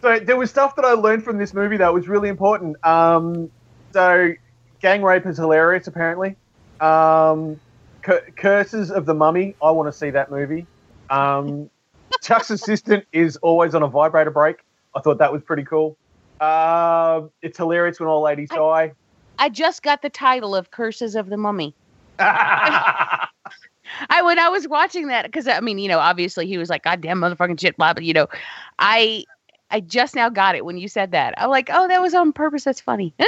So there was stuff that I learned from this movie that was really important. Um, so gang rape is hilarious, apparently. Um, Cur- Curses of the Mummy. I want to see that movie. Um, [LAUGHS] Chuck's assistant is always on a vibrator break. I thought that was pretty cool. Um it's hilarious when all ladies die. I just got the title of Curses of the Mummy. [LAUGHS] I when I was watching that because I mean you know obviously he was like goddamn motherfucking shit blah but you know I I just now got it when you said that I'm like oh that was on purpose that's funny [LAUGHS]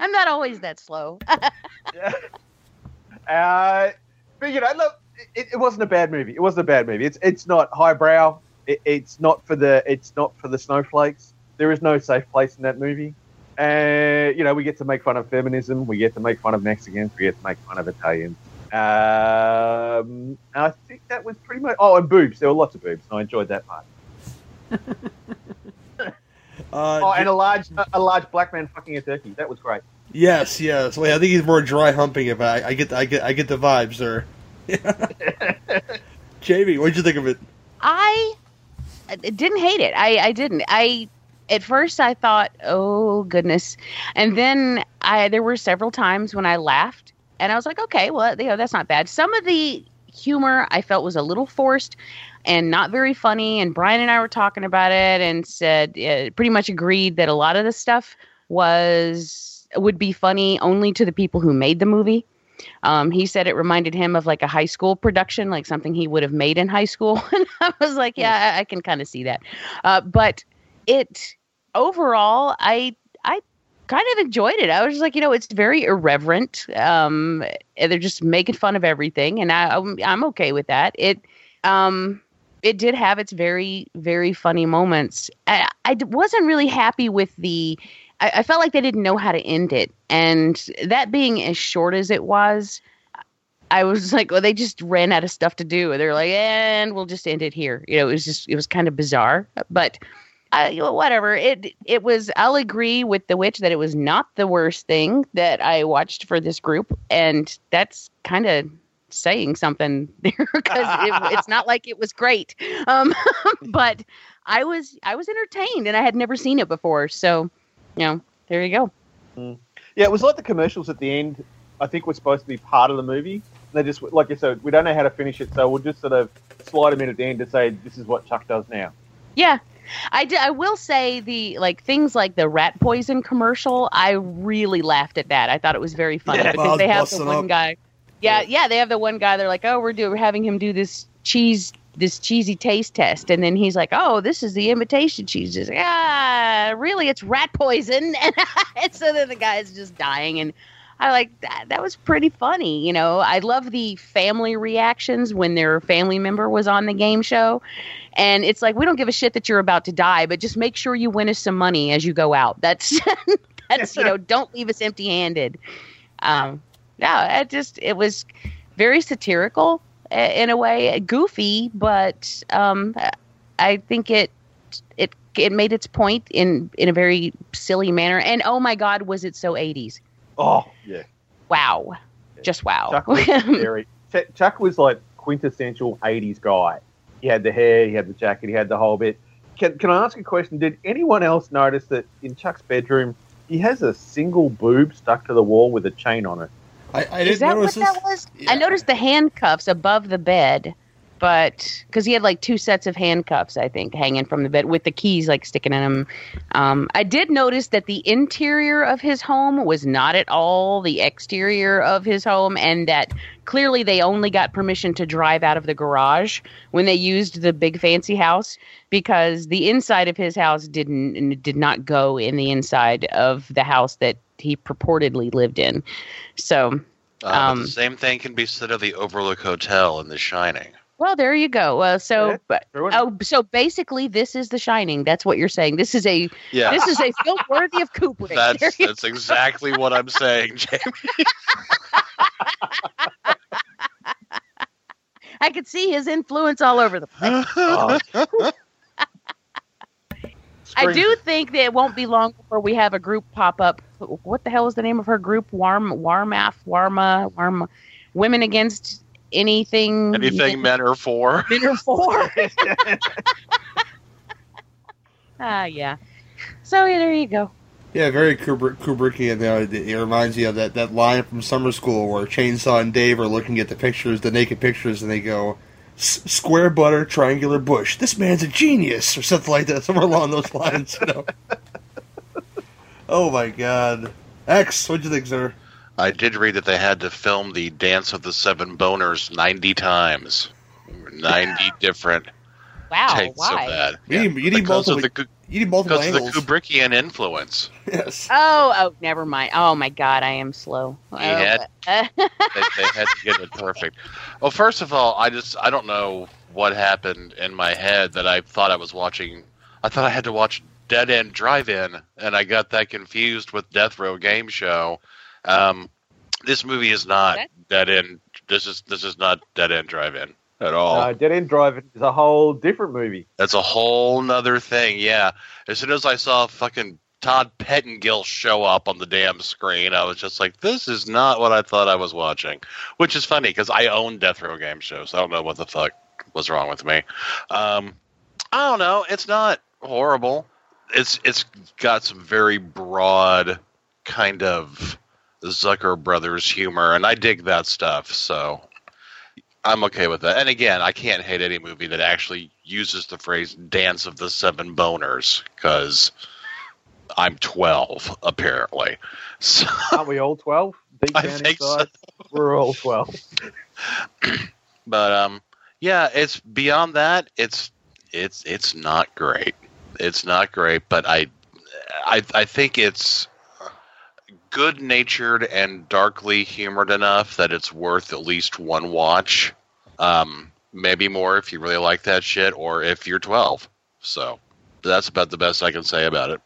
I'm not always that slow [LAUGHS] Uh, but you know, look, it, it wasn't a bad movie. It wasn't a bad movie. It's it's not highbrow. It, it's not for the it's not for the snowflakes. There is no safe place in that movie. And you know, we get to make fun of feminism. We get to make fun of Mexicans. We get to make fun of Italians. Um, I think that was pretty much. Oh, and boobs. There were lots of boobs. And I enjoyed that part. [LAUGHS] Uh, Oh, and a large a large black man fucking a turkey. That was great. yes, yes. Well, I think he's more dry humping it, but I, I get, I get, I get the vibes [LAUGHS] there. Jamie, what'd you think of it? I I didn't hate it. I, I didn't. I at first I thought, oh goodness, and then I there were several times when I laughed, and I was like, okay, well, you know, that's not bad. Some of the humor I felt was a little forced and not very funny. And Brian and I were talking about it and said uh, pretty much agreed that a lot of the stuff was would be funny only to the people who made the movie. Um, he said it reminded him of like a high school production, like something he would have made in high school. [LAUGHS] and I was like, yeah, I, I can kind of see that. Uh, but it overall, I I kind of enjoyed it. I was just like, you know, it's very irreverent. Um, they're just making fun of everything, and I I'm, I'm okay with that. It um it did have its very very funny moments. I wasn't really happy with the. I, I felt like they didn't know how to end it, and that being as short as it was, I was like, well, they just ran out of stuff to do. They're like, and we'll just end it here. You know, it was just it was kind of bizarre, but. Uh, whatever it it was. I'll agree with the witch that it was not the worst thing that I watched for this group, and that's kind of saying something [LAUGHS] there because it, it's not like it was great. Um, [LAUGHS] but I was I was entertained and I had never seen it before. So, you know, there you go. Yeah, it was like the commercials at the end. I think was supposed to be part of the movie. They just, like you said, we don't know how to finish it, so we'll just sort of slide them in at the end to say this is what Chuck does now. Yeah. I, d- I will say the like things like the rat poison commercial. I really laughed at that. I thought it was very funny Yeah. because they have the one up. guy. Yeah, yeah, they have the one guy. They're like, oh, we're doing we're having him do this cheese, this cheesy taste test, and then he's like, oh, this is the imitation cheese. He's like, ah, really, it's rat poison, [LAUGHS] and [LAUGHS] so then the guy's just dying, and I like that. That was pretty funny. You know, I love the family reactions when their family member was on the game show. And it's like, we don't give a shit that you're about to die, but just make sure you win us some money as you go out. That's, [LAUGHS] that's, you know, don't leave us empty handed. Um, yeah, it just, it was very satirical in a way, goofy, but, um, I think it, it, it made its point in, in a very silly manner. And oh my God, was it so 80s? Oh, yeah. Wow. Just wow. Chuck was [LAUGHS] very. Ch- Chuck was like quintessential '80s guy. He had the hair, he had the jacket, he had the whole bit. Can, can I ask a question? Did anyone else notice that in Chuck's bedroom he has a single boob stuck to the wall with a chain on it? I, I Is that what that was? I noticed the handcuffs above the bed, but because he had like two sets of handcuffs, I think, hanging from the bed with the keys like sticking in them. Um, I did notice that the interior of his home was not at all the exterior of his home, and that clearly they only got permission to drive out of the garage when they used the big fancy house because the inside of his house didn't did not go in the inside of the house that he purportedly lived in. So, Uh, um, the same thing can be said of the Overlook Hotel in The Shining. Well, there you go. Uh, so, but, oh, so basically, this is The Shining. That's what you're saying. This is a Yeah. this is a film worthy of Kubrick. [LAUGHS] There That's you that's exactly what I'm saying, [LAUGHS] Jamie. [LAUGHS] I could see his influence all over the place. I do think that it won't be long before we have a group pop up. What the hell is the name of her group? Warm, Warmaf, Warma, Warma, Women Against Anything. Anything men are for. [LAUGHS] Men are for. [LAUGHS] Ah, yeah. So yeah, there you go. Yeah, very Kubrick, Kubrickian. There, it it reminds you of that, that line from summer school where Chainsaw and Dave are looking at the pictures, the naked pictures, and they go, "Square butter, triangular bush. This man's a genius," or something like that, [LAUGHS] somewhere along those lines. You know. oh my God, X, what'd you think, sir? I did read that they had to film the Dance of the Seven Boners 90 times. 90 different Wow, takes why? of that. You need, you need because multiple. of the you need multiple because of the. Kubrickian influence. yes. Oh, oh, never mind. Oh my God, I am slow. He Oh, had- they, they had to get it perfect. Well, first of all, I just I don't know what happened in my head that I thought I was watching. I thought I had to watch Dead End Drive-In, and I got that confused with Death Row Game Show. Um, this movie is not Dead End. This is this is not Dead End Drive-In at all. Uh, Dead End Drive-In is a whole different movie. That's a whole nother thing. Yeah. As soon as I saw fucking Todd Pettengill show up on the damn screen, I was just like, this is not what I thought I was watching. Which is funny because I own Death Row game shows. I don't know what the fuck was wrong with me. Um, I don't know. It's not horrible. It's it's got some very broad kind of Zucker Brothers humor, and I dig that stuff. So I'm okay with that. And again, I can't hate any movie that actually uses the phrase "dance of the seven boners" because I'm 12 apparently. So Aren't we all 12? Deep I down think inside, we're all 12. [CLEARS THROAT] but um yeah it's beyond that it's it's it's not great it's not great but i i i think it's good natured and darkly humored enough that it's worth at least one watch um maybe more if you really like that shit or if you're 12 so that's about the best i can say about it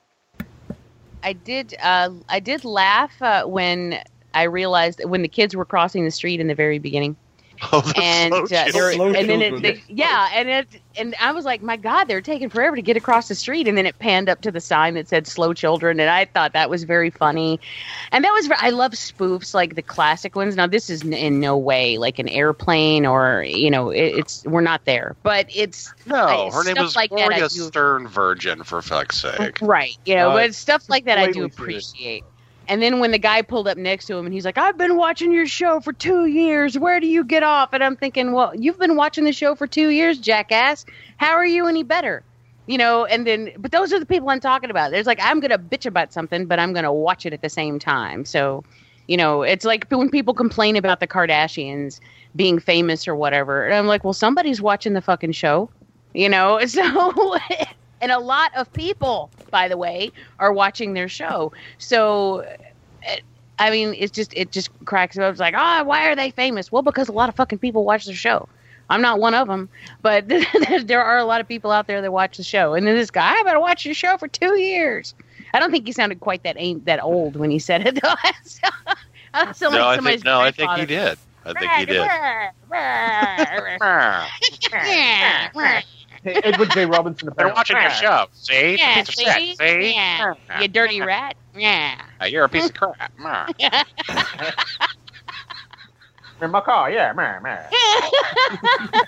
I did. Uh, I did laugh uh, when I realized when the kids were crossing the street in the very beginning, [LAUGHS] Oh, and uh, there, and then it, they- yeah, and it, and I was like, my God, they're taking forever to get across the street, and then it panned up to the sign that said "slow children," and I thought that was very funny, and that was I love spoofs like the classic ones. Now this is in no way like an airplane or you know it, it's we're not there, but it's No, I- her name stuff was like that I Gloria do- Stern Virgin, for fuck's sake. Right. You know, Uh, but stuff like that I do appreciate. And then when the guy pulled up next to him and he's like, I've been watching your show for two years. Where do you get off? And I'm thinking, well, you've been watching the show for two years, jackass. How are you any better? You know, and then, but those are the people I'm talking about. There's like, I'm going to bitch about something, but I'm going to watch it at the same time. So, you know, it's like when people complain about the Kardashians being famous or whatever. And I'm like, well, somebody's watching the fucking show, you know? [LAUGHS] So, and a lot of people, by the way, are watching their show. So, eh, I mean, it's just it just cracks me up. It's like, oh, why are they famous? Well, because a lot of fucking people watch their show. I'm not one of them, but [LAUGHS] there are a lot of people out there that watch the show. And then this guy, I've been watching the show for two years. I don't think he sounded quite that ain't that old when he said it. [LAUGHS] Though. [LAUGHS] I no, like I think no, I think he did. I think he did. Edward G. Robinson. They're watching your show. See, Yeah, Piece of shit. see? See, Yeah. You dirty rat. Yeah. Uh, you're a piece of crap. [LAUGHS] [LAUGHS] In my car, yeah, man, man. [LAUGHS]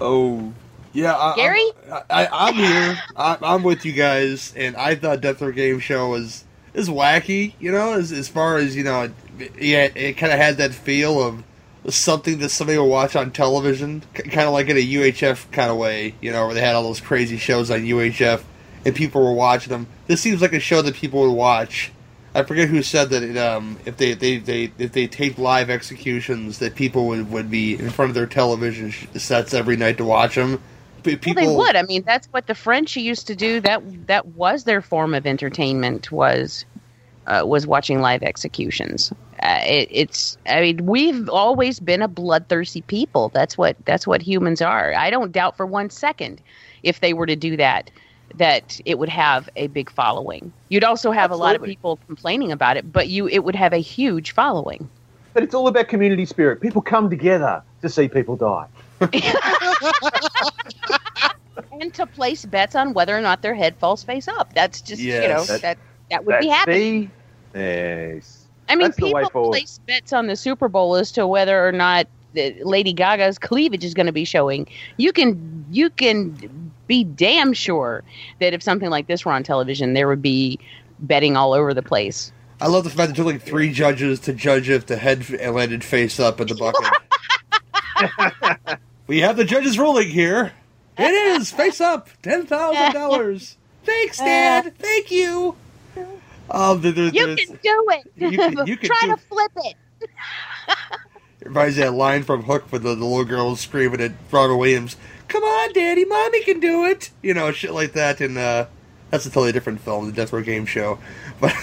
Oh, yeah. I, Gary? I, I, I'm here. I, I'm with you guys, and I thought Death or Game Show was is wacky. You know, as as far as you know, it, yeah, it kind of had that feel of something that somebody will watch on television, kind of like in a UHF kind of way. You know, where they had all those crazy shows on UHF, and people were watching them. This seems like a show that people would watch. I forget who said that. It, um, if they, they, they if they taped live executions, that people would, would be in front of their television sets every night to watch them. People, Well, they would. I mean, that's what the French used to do. That that was their form of entertainment was uh, was watching live executions. Uh, it, it's. I mean, we've always been a bloodthirsty people. That's what that's what humans are. I don't doubt for one second if they were to do that that it would have a big following. You'd also have a lot of people complaining about it, but you it would have a huge following. But it's all about community spirit. People come together to see people die. [LAUGHS] and to place bets on whether or not their head falls face up. That's just you know Yes. that that would be happening. the- Yes. I mean, That's the way people forward. place bets on the Super Bowl as to whether or not the Lady Gaga's cleavage is going to be showing. You can you can be damn sure that if something like this were on television, there would be betting all over the place. I love the fact that it took like three judges to judge if the head landed face up in the bucket. [LAUGHS] we have the judge's ruling here. It is [LAUGHS] face up, ten thousand dollars. Thanks, Dad. Uh, Thank you. Um, there, there, You there's- can do it. You can- you [LAUGHS] can Try do- to flip it. It [LAUGHS] reminds me of that line from Hook with the, the little girl screaming at Robert Williams, Come on, Daddy, Mommy can do it! You know, shit like that. And uh, that's a totally different film, the Death Row Game Show. [LAUGHS] But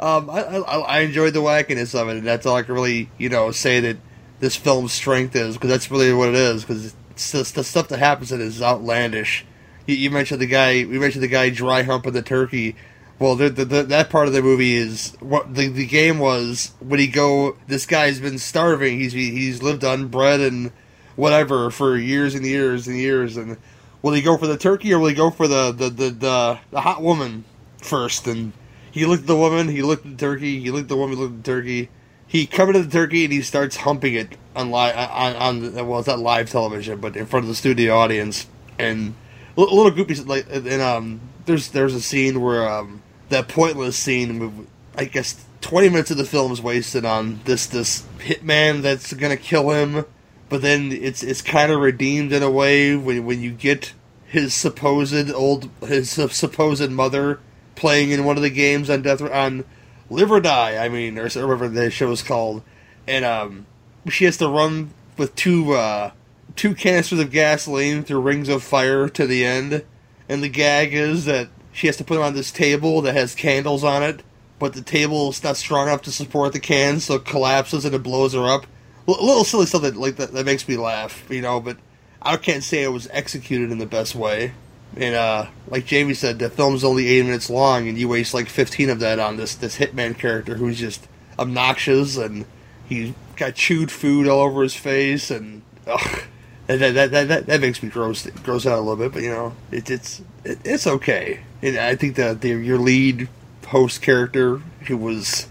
um, I, I, I enjoyed the wackiness of it, and that's all I can really, you know, say that this film's strength is, because that's really what it is, because the stuff that happens in it is outlandish. You, you mentioned the guy, we mentioned the guy dry humping the turkey. Well, the, the, the, that part of the movie is what the, the game was. When he go, this guy's been starving. He's he's lived on bread and whatever for years and years and years. And will he go for the turkey or will he go for the the the, the, the hot woman first? And he looked at the woman. He looked at the turkey. He looked at the woman. He looked at the turkey. He covered the turkey and he starts humping it on live on, on well, it's not live television, but in front of the studio audience. And a little goopy like and um there's there's a scene where um that pointless scene I guess 20 minutes of the film is wasted on this this hitman that's gonna kill him but then it's it's kind of redeemed in a way when when you get his supposed old his supposed mother playing in one of the games on death on live or die I mean or whatever the show is called and um she has to run with two uh two canisters of gasoline through rings of fire to the end and the gag is that she has to put them on this table that has candles on it, but the table is not strong enough to support the cans, so it collapses and it blows her up. A little silly stuff that like that, that makes me laugh, you know. But I can't say it was executed in the best way. And uh, like Jamie said, the film's only eight minutes long, and you waste like fifteen of that on this this hitman character who's just obnoxious and he got chewed food all over his face, and ugh, [LAUGHS] that, that, that, that, that makes me gross gross out a little bit. But you know, it, it's it, it's okay. I think that the, your lead host character, who was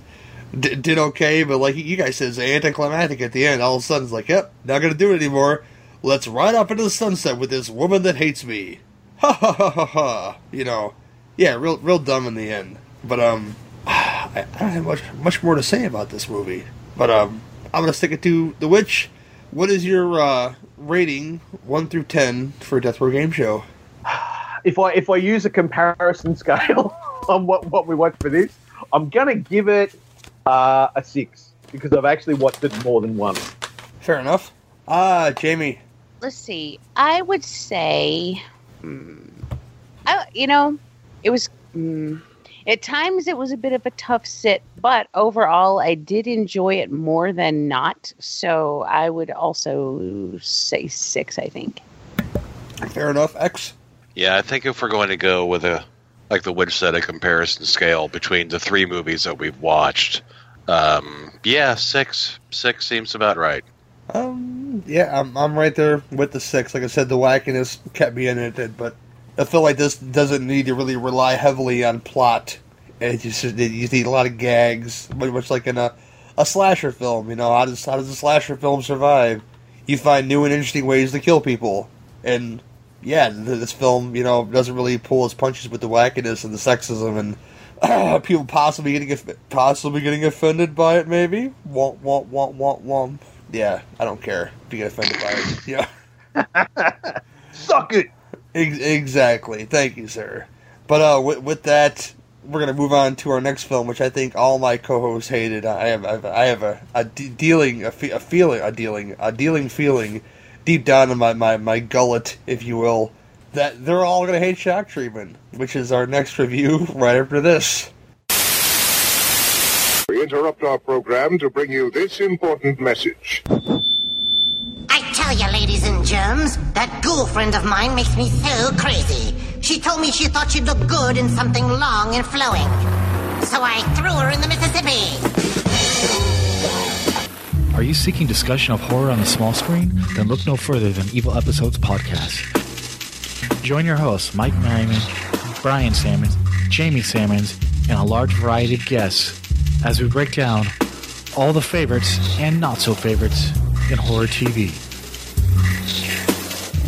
d- did okay, but like you guys said, it's anticlimactic at the end. All of a sudden, it's like, yep, not gonna do it anymore. Let's ride off into the sunset with this woman that hates me. Ha ha ha ha ha. You know, yeah, real real dumb in the end. But um, [SIGHS] I, I don't have much much more to say about this movie. But um, I'm gonna stick it to The Witch. What is your uh, rating, one through ten, for Death Row Game Show? If I if I use a comparison [LAUGHS] scale on what what we watched for this, I'm gonna give it uh, a six because I've actually watched it more than once. Fair enough. Ah, Jamie. Let's see. I would say, mm, I, you know, it was. Mm, at times it was a bit of a tough sit, but overall I did enjoy it more than not. So I would also say six. I think. Fair enough. X. Yeah, I think if we're going to go with a, like the Witch said, a comparison scale between the three movies that we've watched, um, yeah, six. Six seems about right. Um, yeah, I'm, I'm right there with the six. Like I said, the wackiness kept me in it, but I feel like this doesn't need to really rely heavily on plot. It just you need a lot of gags, much like in a, a slasher film. You know, how does how does a slasher film survive? You find new and interesting ways to kill people, and yeah, this film, you know, doesn't really pull its punches with the wackiness and the sexism and uh, [CLEARS THROAT] people possibly getting possibly getting offended by it. Maybe womp womp womp womp womp. Yeah, I don't care if you get offended by it. [LAUGHS] Yeah, suck it. Ex- exactly. Thank you, sir. But uh, with, with that, we're gonna move on to our next film, which I think all my co-hosts hated. I have, I have, I have a, a de- dealing, a, fe- a feeling, a dealing, a dealing feeling deep down in my, my, my gullet, if you will, that they're all gonna hate shock treatment, which is our next review [LAUGHS] right after this. We interrupt our program to bring you this important message. I tell you, ladies and germs, that ghoul friend of mine makes me so crazy. She told me she thought she'd look good in something long and flowing. So I threw her in the Mississippi. Are you seeking discussion of horror on the small screen? Then look no further than Evil Episodes Podcast. Join your hosts, Mike Merriman, Brian Sammons, Jamie Sammons, and a large variety of guests as we break down all the favorites and not so favorites in horror TV.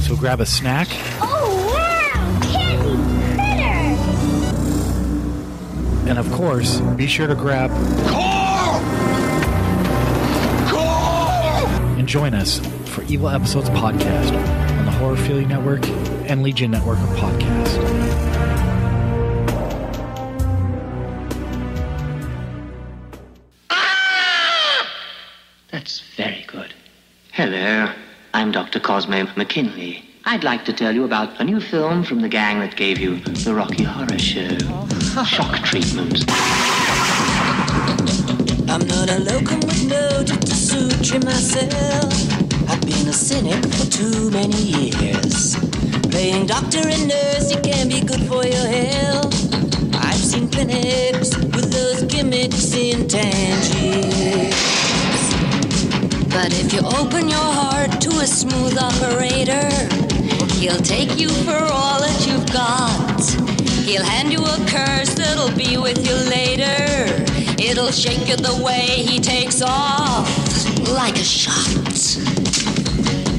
So grab a snack Oh, wow! Candy! Bitter! and, of course, be sure to grab and join us for Evil Episodes Podcast on the Horror Feeling Network and Legion Network of Podcasts. Ah! That's very good. Hello, I'm Dr. Cosmo McKinley. I'd like to tell you about a new film from the gang that gave you the Rocky Horror Show. Oh. [LAUGHS] Shock treatment. I'm not a locum with no suture myself. I've been a cynic for too many years. Playing doctor and nurse, it can be good for your health. I've seen clinics with those gimmicks in Tangiers. But if you open your heart to a smooth operator, he'll take you for all that you've got. He'll hand you a curse that'll be with you later. It'll shake you the way he takes off, like a shot.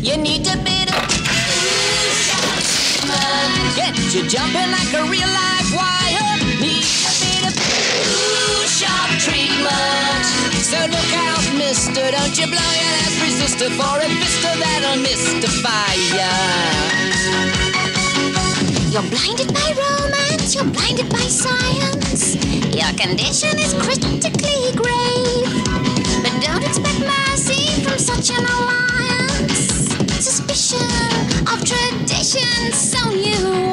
You need a bit of. Get you jumping like a real live wire. Need a bit of shock treatment. So look out, mister, don't you blow your last resistor for a vista that'll mystify ya. You're blinded by romance, you're blinded by science. Your condition is critically grave. But don't expect mercy from such an alliance. Suspicion of tradition, so you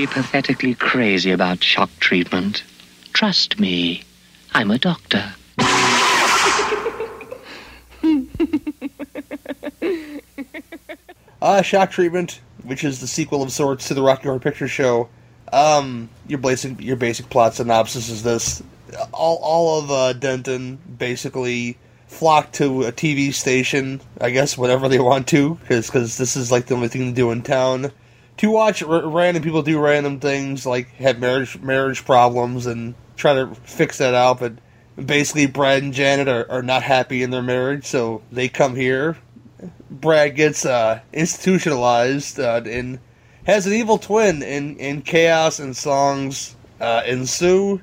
be pathetically crazy about shock treatment. Trust me, I'm a doctor. Uh, [LAUGHS] Shock Treatment, which is the sequel of sorts to the Rocky Horror Picture Show. Um, your basic your basic plot synopsis is this: all all of uh, Denton basically flock to a TV station, I guess whatever they want to, because this is like the only thing to do in town. To watch r- random people do random things, like have marriage marriage problems and try to fix that out. But basically, Brad and Janet are, are not happy in their marriage, so they come here Brad gets uh, institutionalized uh, and has an evil twin, and, and chaos and songs uh, ensue.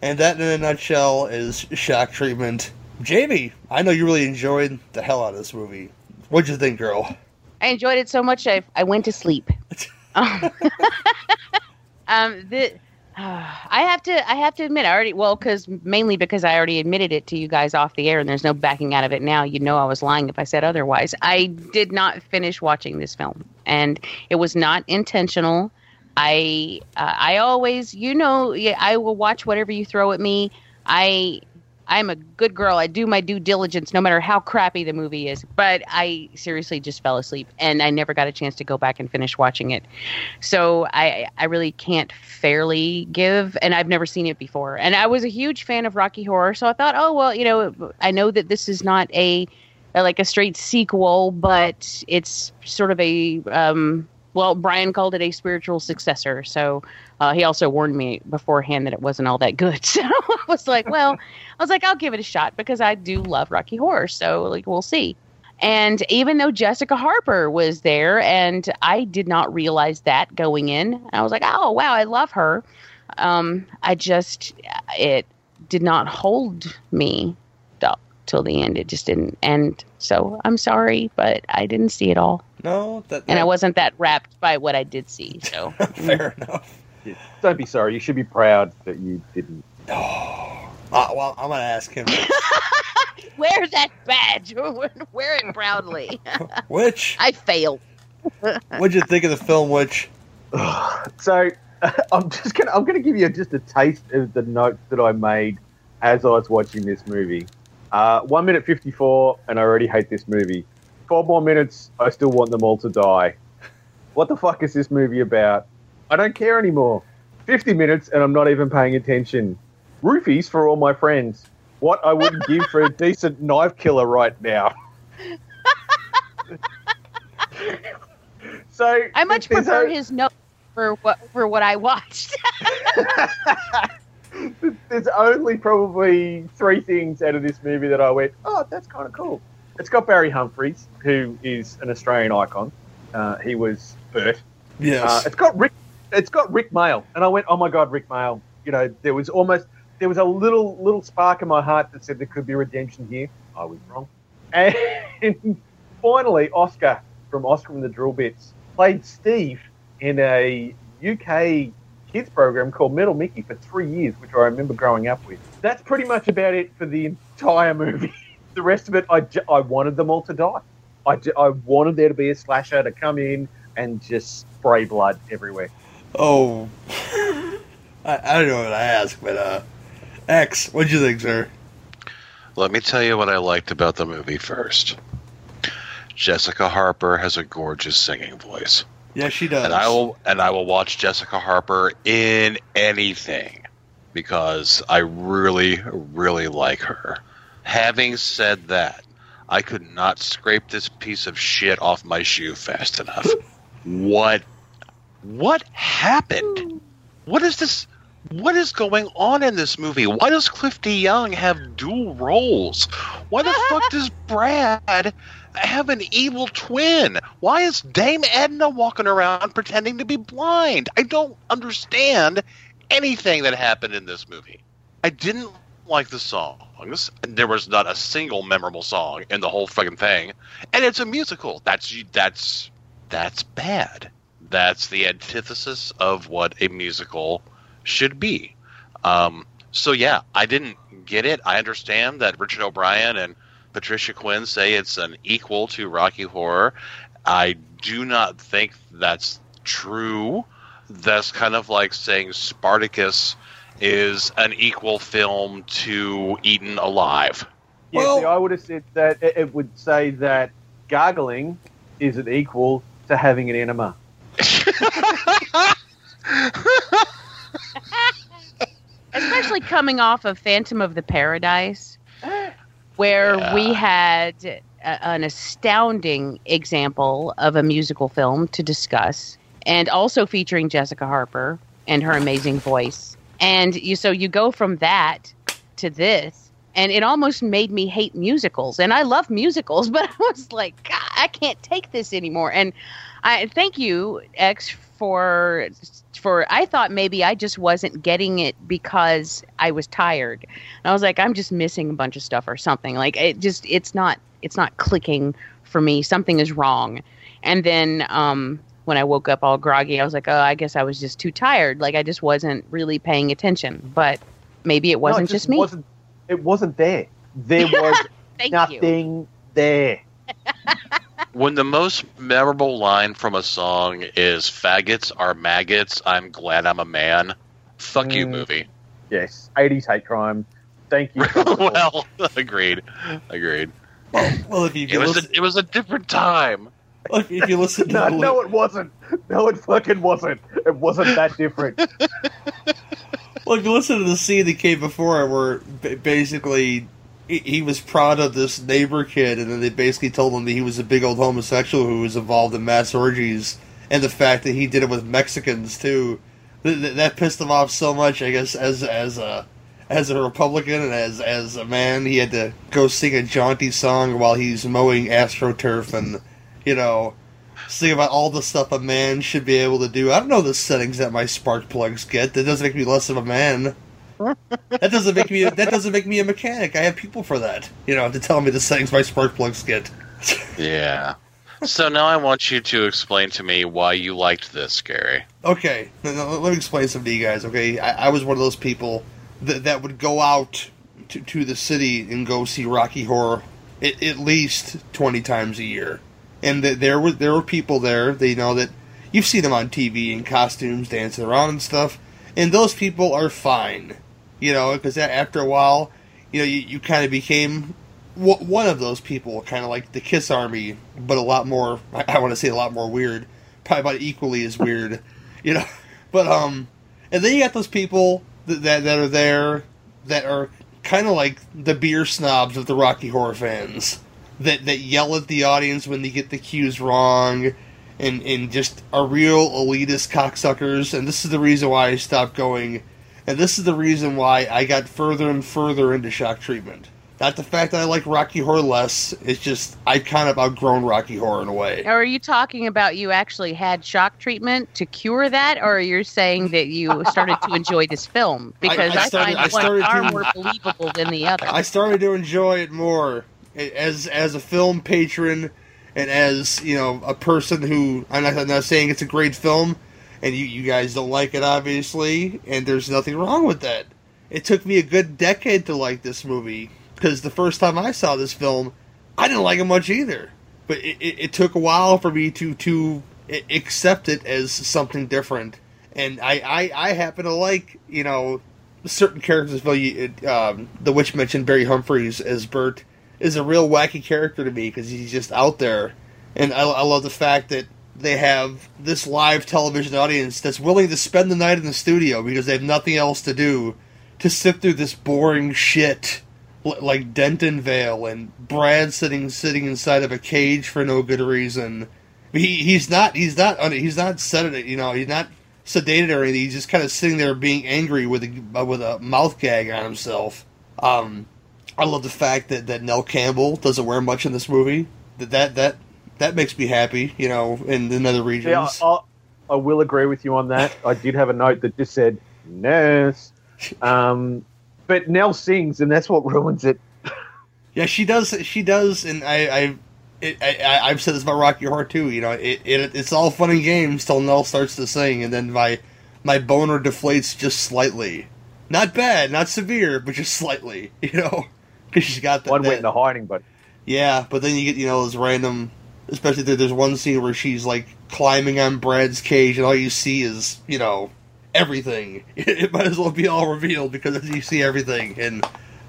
And that, in a nutshell, is shock treatment. Jamie, I know you really enjoyed the hell out of this movie. What'd you think, girl? I enjoyed it so much I I went to sleep. um, [LAUGHS] um, the I have to I have to admit I already well because mainly because I already admitted it to you guys off the air and there's no backing out of it now. You know I was lying if I said otherwise. I did not finish watching this film and it was not intentional. I uh, I always you know I will watch whatever you throw at me. I I'm a good girl. I do my due diligence no matter how crappy the movie is. But I seriously just fell asleep and I never got a chance to go back and finish watching it. So I I really can't fairly give and I've never seen it before. And I was a huge fan of Rocky Horror, so I thought, "Oh, well, you know, I know that this is not a like a straight sequel, but it's sort of a um well, Brian called it a spiritual successor. So uh, he also warned me beforehand that it wasn't all that good. [LAUGHS] So I was like, well, I was like, I'll give it a shot because I do love Rocky Horror. So like, we'll see. And even though Jessica Harper was there, and I did not realize that going in, I was like, oh wow, I love her. Um, I just it did not hold me till the end. It just didn't. end. so I'm sorry, but I didn't see it all. No, that, and I wasn't that wrapped by what I did see. [LAUGHS] So fair enough. Don't be sorry. You should be proud that you didn't. Oh, uh, well, I'm gonna ask him. [LAUGHS] Wear that badge. [LAUGHS] Wear it proudly. Which I failed. What'd you think of the film? Which [SIGHS] so I'm just gonna I'm gonna give you just a taste of the notes that I made as I was watching this movie. Uh, one minute fifty four, and I already hate this movie. Four more minutes, I still want them all to die. What the fuck is this movie about? I don't care anymore. Fifty minutes, and I'm not even paying attention. Roofies for all my friends. What I wouldn't give for a decent knife killer right now. [LAUGHS] so I much prefer a- his note for what for what I watched. [LAUGHS] [LAUGHS] there's only probably three things out of this movie that I went, oh, that's kind of cool. It's got Barry Humphries, who is an Australian icon. Uh, he was Bert. Yes. Uh, it's got Rick. It's got Rik Mayall, and I went, oh my god, Rik Mayall. You know, there was almost there was a little little spark in my heart that said there could be redemption here. I was wrong. And [LAUGHS] finally, Oscar from Oscar and the Drill Bits played Steve in a UK kids program called Metal Mickey for three years, which I remember growing up with. That's pretty much about it for the entire [LAUGHS] movie. the rest of it, I, ju- I wanted them all to die. I, ju- I wanted there to be a slasher to come in and just spray blood everywhere. Oh, [LAUGHS] I, I don't know what I ask, but uh, X, what'd you think, sir? Let me tell you what I liked about the movie first. Jessica Harper has a gorgeous singing voice. Yes, she does. And I will and I will watch Jessica Harper in anything because I really really like her. Having said that, I could not scrape this piece of shit off my shoe fast enough. what what happened? What is this what is going on in this movie? Why does Cliff DeYoung have dual roles? Why the fuck does Brad have an evil twin? Why is Dame Edna walking around pretending to be blind? I don't understand anything that happened in this movie. I didn't like the songs. There was not a single memorable song in the whole fucking thing, and it's a musical. That's that's that's bad. That's the antithesis of what a musical should be. Um, so yeah, I didn't get it. I understand that Richard O'Brien and Patricia Quinn say it's an equal to Rocky Horror. I do not think that's true. that's kind of like saying Spartacus is an equal film to Eaten Alive. Yeah, see, I would have said that it, it would say that gargling is an equal to having an enema. [LAUGHS] especially coming off of Phantom of the Paradise, [LAUGHS] where we had a, an astounding example of a musical film to discuss, and also featuring Jessica Harper and her amazing voice. And you, so you go from that to this, and it almost made me hate musicals. And I love musicals, [LAUGHS] but I was like, God, I can't take this anymore. And I thank you, X, for for I thought maybe I just wasn't getting it because I was tired. And I was like, I'm just missing a bunch of stuff or something. Like it just it's not it's not clicking for me. Something is wrong. And then um when I woke up all groggy, I was like, oh, I guess I was just too tired. Like I just wasn't really paying attention. But maybe it wasn't No, it just, me. Wasn't, it wasn't there. There [LAUGHS] was nothing there. [LAUGHS] When the most memorable line from a song is "Faggots are maggots," I'm glad I'm a man. Fuck you, Mm. movie. Yes, 80s hate crime. Thank you. [LAUGHS] well, [LAUGHS] agreed, agreed. Well, if you It was a, it was a different time. Look, if you listen to [LAUGHS] no, the no, it wasn't. No, it fucking wasn't. It wasn't that different. Well, if you listen to the scene that came before, it, where basically he, was proud of this neighbor kid, and then they basically told him that he was a big old homosexual who was involved in mass orgies, and the fact that he did it with Mexicans too, th- th- that pissed him off so much. I guess as as a as a Republican and as as a man, he had to go sing a jaunty song while he's mowing astroturf, and you know. Sing about all the stuff a man should be able to do. I don't know the settings that my spark plugs get. That doesn't make me less of a man. That doesn't make me. That doesn't make me a mechanic. I have people for that. You know, to tell me the settings my spark plugs get. Yeah. So now I want you to explain to me why you liked this, Gary. Okay, let me explain some to you guys. Okay, I, I was one of those people that, that would go out to, to the city and go see Rocky Horror at, at least twenty times a year, and that there were there were people there. They know that you've seen them on TV in costumes, dancing around and stuff, and those people are fine. You know, because after a while, you know, you, you kind of became one of those people, kind of like the Kiss Army, but a lot more. I, I want to say a lot more weird, probably about equally as weird, [LAUGHS] you know. But um, and then you got those people that that, that are there that are kind of like the beer snobs of the Rocky Horror fans that that yell at the audience when they get the cues wrong. And, and just are real elitist cocksuckers, and this is the reason why I stopped going and this is the reason why I got further and further into shock treatment. Not the fact that I like Rocky Horror less, it's just I kind of outgrown Rocky Horror in a way. Or are you talking about you actually had shock treatment to cure that, or you're saying that you started to enjoy this film? [LAUGHS] Because I, I started- find I one far to- more believable than the other. I started to enjoy it more as as a film patron and as you know a person who I'm not, I'm not saying it's a great film, and you you guys don't like it obviously, and there's nothing wrong with that. It took me a good decade to like this movie because the first time I saw this film, I didn't like it much either. But it, it, it took a while for me to to accept it as something different, and I I, I happen to like you know certain characters. Um, the witch mentioned Barry Humphries as Bert is a real wacky character to me because he's just out there, and I, I love the fact that they have this live television audience that's willing to spend the night in the studio because they have nothing else to do to sit through this boring shit like Denton Vale and Brad sitting sitting inside of a cage for no good reason. He he's not he's not he's not sedated you know he's not sedated or anything. He's just kind of sitting there being angry with a with a mouth gag on himself. Um, I love the fact that, that Nell Campbell doesn't wear much in this movie. That that that that makes me happy. You know, in, in other regions. Yeah, I, I will agree with you on that. I did have a note that just said nurse. [LAUGHS] Um, but Nell sings, and that's what ruins it. Yeah, she does. She does, and I, I, it, I, I've said this about Rocky Horror too. You know, it, it it's all fun and games till Nell starts to sing, and then my my boner deflates just slightly. Not bad, not severe, but just slightly. [LAUGHS] You know, because she's got that. One that- went into hiding, but yeah, but then you get you know those random, especially there, there's one scene where she's like climbing on Brad's cage, and all you see is you know everything. [LAUGHS] It, might as well be all revealed because you see everything. And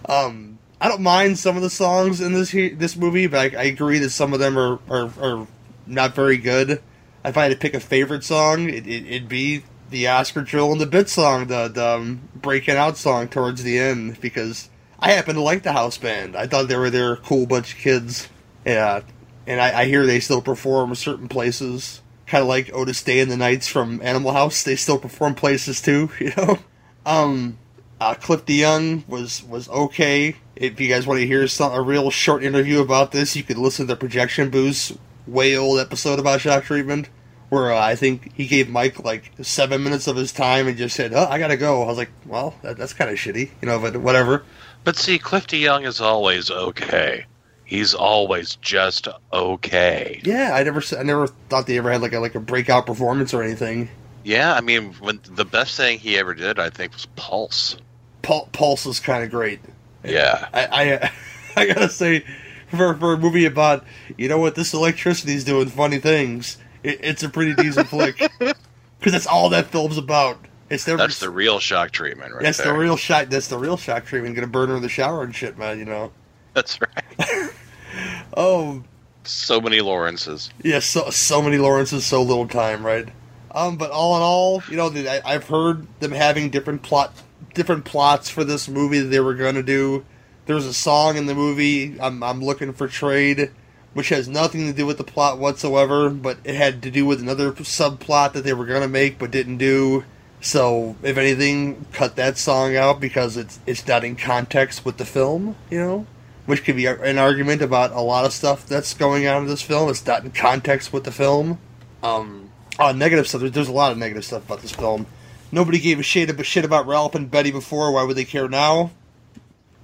um, I don't mind some of the songs in this this movie, but I, I agree that some of them are, are, are not very good. If I had to pick a favorite song, it, it, it'd be the Oscar Drill and the Bit song, the, the um, Breaking Out song towards the end, because I happen to like the house band. I thought they were they're a cool bunch of kids. Yeah, and I, I hear they still perform certain places, kind of like Otis Day and the Knights from Animal House. They still perform places too, [LAUGHS] you know. Um, uh, Cliff DeYoung was was okay. If you guys want to hear some, a real short interview about this, you could listen to the Projection Booth way old episode about shock treatment, where uh, I think he gave Mike like seven minutes of his time and just said, "Oh, I gotta go." I was like, "Well, that, that's kind of shitty," you know, but whatever. But see, Cliff DeYoung is always okay. He's always just okay. Yeah, I never, I never thought they ever had like a like a breakout performance or anything. Yeah, I mean, when the best thing he ever did, I think, was Pulse. Pul- Pulse is kind of great. Yeah. I, I, [LAUGHS] I gotta say, for for a movie about you know what this electricity's doing funny things, it, it's a pretty decent [LAUGHS] flick because that's all that film's about. It's never That's the real shock treatment, right that's there. the real shock. That's the real shock treatment. Gonna burn her in the shower and shit, man. You know. That's right. [LAUGHS] Oh So many Lawrences. yeah, so so many Lawrences, so little time, right? Um, but all in all, you know, the, I, I've heard them having different plot, different plots for this movie that they were gonna do. There's a song in the movie. I'm I'm looking for trade, which has nothing to do with the plot whatsoever, but it had to do with another subplot that they were gonna make but didn't do. So, if anything, cut that song out because it's it's not in context with the film, you know, which could be an argument about a lot of stuff that's going on in this film. It's not in context with the film. Um, uh, negative stuff. There's, a lot of negative stuff about this film. Nobody gave a shit about shit about Ralph and Betty before. Why would they care now?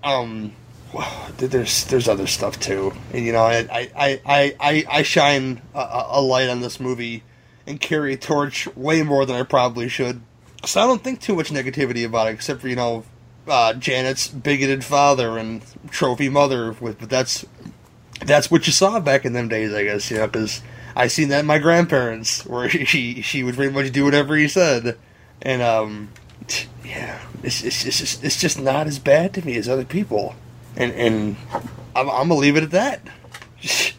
Um, [SIGHS] well, there's there's other stuff too, and you know, I I I I, I, shine a, a a light on this movie and carry a torch way more than I probably should. So I don't think too much negativity about it, except for you know uh, Janet's bigoted father and trophy mother. With but that's that's what you saw back in them days, I guess. You know, because I seen that in my grandparents, where [LAUGHS] she she would pretty much do whatever he said, and um, yeah, it's it's it's just, it's just not as bad to me as other people, and and I'm, I'm gonna leave it at that.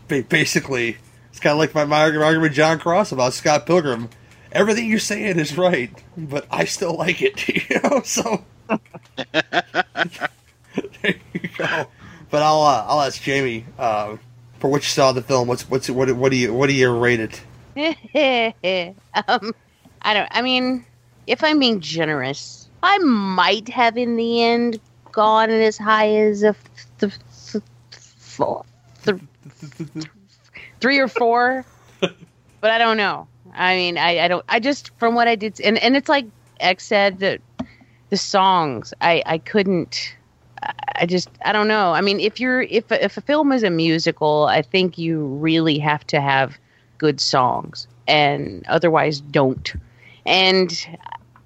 [LAUGHS] Basically, it's kind of like my, my argument with John Cross about Scott Pilgrim. Everything you're saying is right, but I still like it, [LAUGHS] you know. So there you go. But I'll uh, I'll ask Jamie uh, for what you saw of the film. What's what's what what do you what do you rate it? [LAUGHS] um, I don't. I mean, if I'm being generous, I might have in the end gone as high as a th- th- four, th- [LAUGHS] three or four, but I don't know. I mean, I, I don't. I just from what I did, and and it's like X said that the songs, I I couldn't. I- just I don't know. I mean, if you're if if a film is a musical, I think you really have to have good songs, and otherwise don't. And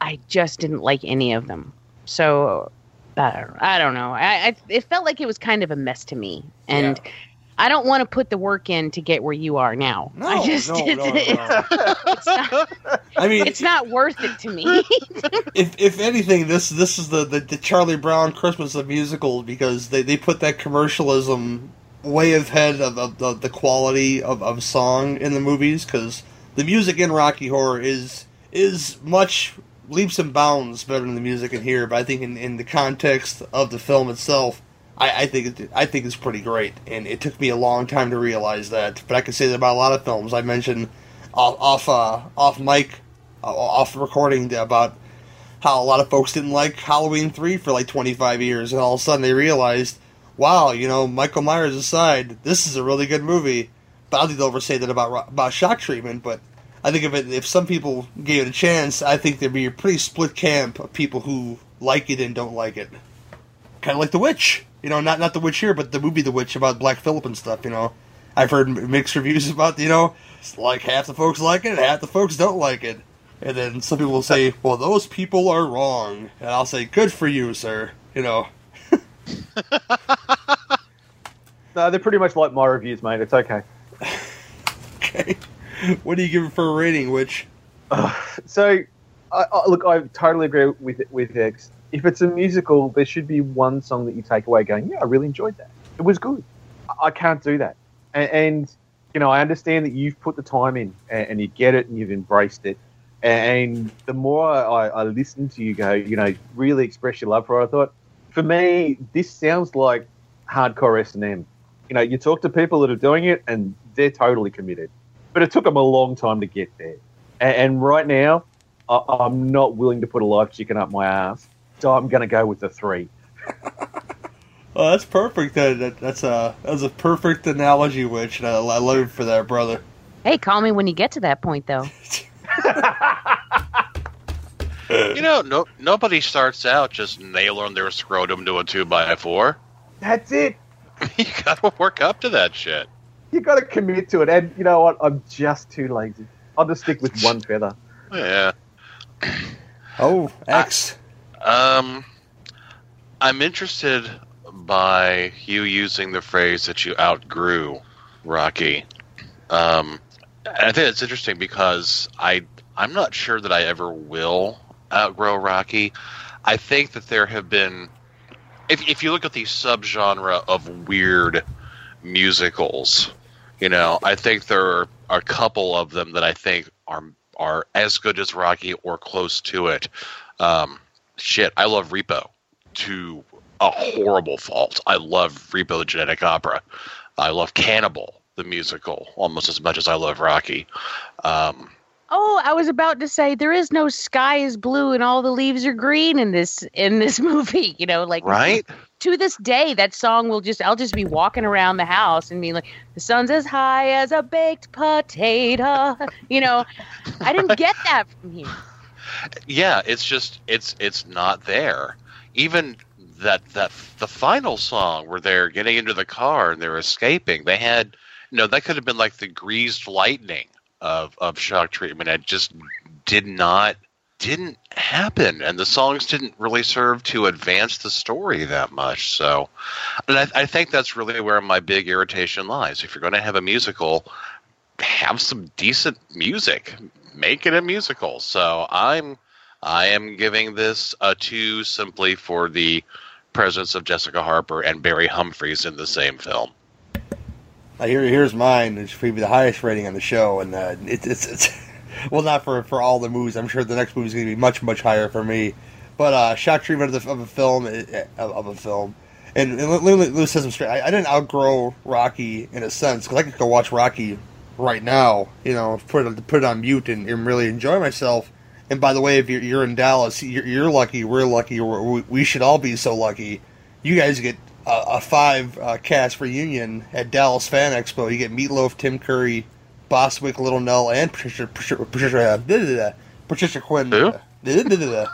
I just didn't like any of them. So I don't, I don't know. I, I it felt like it was kind of a mess to me, and I don't want to put the work in to get where you are now. No, I just no, no, no, [LAUGHS] it's not. [LAUGHS] I mean, it's not worth it to me. [LAUGHS] if if anything, this this is the, the, the Charlie Brown Christmas of musicals because they, they put that commercialism way ahead of, of, of the quality of, of song in the movies because the music in Rocky Horror is is much leaps and bounds better than the music in here. But I think in, in the context of the film itself, I, I think it, I think it's pretty great, and it took me a long time to realize that. But I can say that about a lot of films. I mentioned off off uh, off mic, uh, off recording about how a lot of folks didn't like Halloween 3 for like 25 years, and all of a sudden they realized, wow, you know, Michael Myers aside, this is a really good movie. But I don't think they'll ever say that about about shock treatment, but I think if it, if some people gave it a chance, I think there'd be a pretty split camp of people who like it and don't like it. Kind of like The Witch. You know, not not The Witch here, but the movie The Witch about Black Phillip and stuff, you know. I've heard mixed reviews about, you know, it's like half the folks like it and half the folks don't like it. And then some people will say, well, those people are wrong. And I'll say, good for you, sir. You know, [LAUGHS] No, they're pretty much like my reviews, mate. It's okay. okay. what do you give it for a rating? Which So, I, I, look, I totally agree with with X. If it's a musical, there should be one song that you take away going, "Yeah, I really enjoyed that. It was good." I, can't do that, and, and you know, I understand that you've put the time in and, and you get it and you've embraced it. And the more I, I listen to you go, you know, really express your love for it, I thought, for me, this sounds like hardcore S and M. You know, you talk to people that are doing it, and they're totally committed. But it took them a long time to get there. And, and right now, I, I'm not willing to put a live chicken up my ass, so I'm going to go with the three. [LAUGHS] Oh, that's perfect. That, that that's uh, a that's a perfect analogy, which I, I love you for that, brother. Hey, call me when you get to that point, though. [LAUGHS] You know, no nobody starts out just nailing their scrotum to a two by four. That's it. [LAUGHS] you gotta work up to that shit. You got to commit to it. And you know what? I'm just too lazy. I'll just stick with one feather. Yeah. Oh, X. Um, I'm interested by you using the phrase that you outgrew Rocky. Um, I think it's interesting because I I'm not sure that I ever will outgrow Rocky. I think that there have been, if if you look at the subgenre of weird musicals, you know, I think there are a couple of them that I think are are as good as Rocky or close to it. Um, shit, I love Repo to a horrible fault. I love Repo the Genetic Opera. I love Cannibal the musical almost as much as I love Rocky. Um, Oh, I was about to say there is no sky is blue and all the leaves are green in this in this [LAUGHS] movie. You know, like right? To this day, that song will just I'll just be walking around the house and be like, "The sun's as high as a baked potato." [LAUGHS] You know, I didn't [LAUGHS] get that from here. Yeah, it's just it's it's not there. Even that that the final song where they're getting into the car and they're escaping, they had you know that could have been like the greased lightning of of shock treatment. It just did not didn't happen, and the songs didn't really serve to advance the story that much. So, and I, I think that's really where my big irritation lies. If you're going to have a musical, have some decent music, make it a musical. So I'm I am giving this a two simply for the presence of Jessica Harper and Barry Humphries in the same film. Here, here's mine. It's probably the highest rating on the show, and uh, it, it's it's [LAUGHS] well, not for for all the movies. I'm sure the next movie is going to be much much higher for me. But uh, treatment of, the, of a film eh, of, of a film, and, and Lewis says straight. I, I didn't outgrow Rocky in a sense because I could go watch Rocky right now. You know, put it put it on mute and, and really enjoy myself. And by the way, if you're, you're in Dallas, you're, you're lucky. We're lucky. We're, we we should all be so lucky. You guys get a, a five uh, cast reunion at Dallas Fan Expo. You get Meatloaf, Tim Curry, Bostwick, Little Nell, and Patricia Patricia Patricia, uh, blah, blah, blah, Patricia Quinn. uh,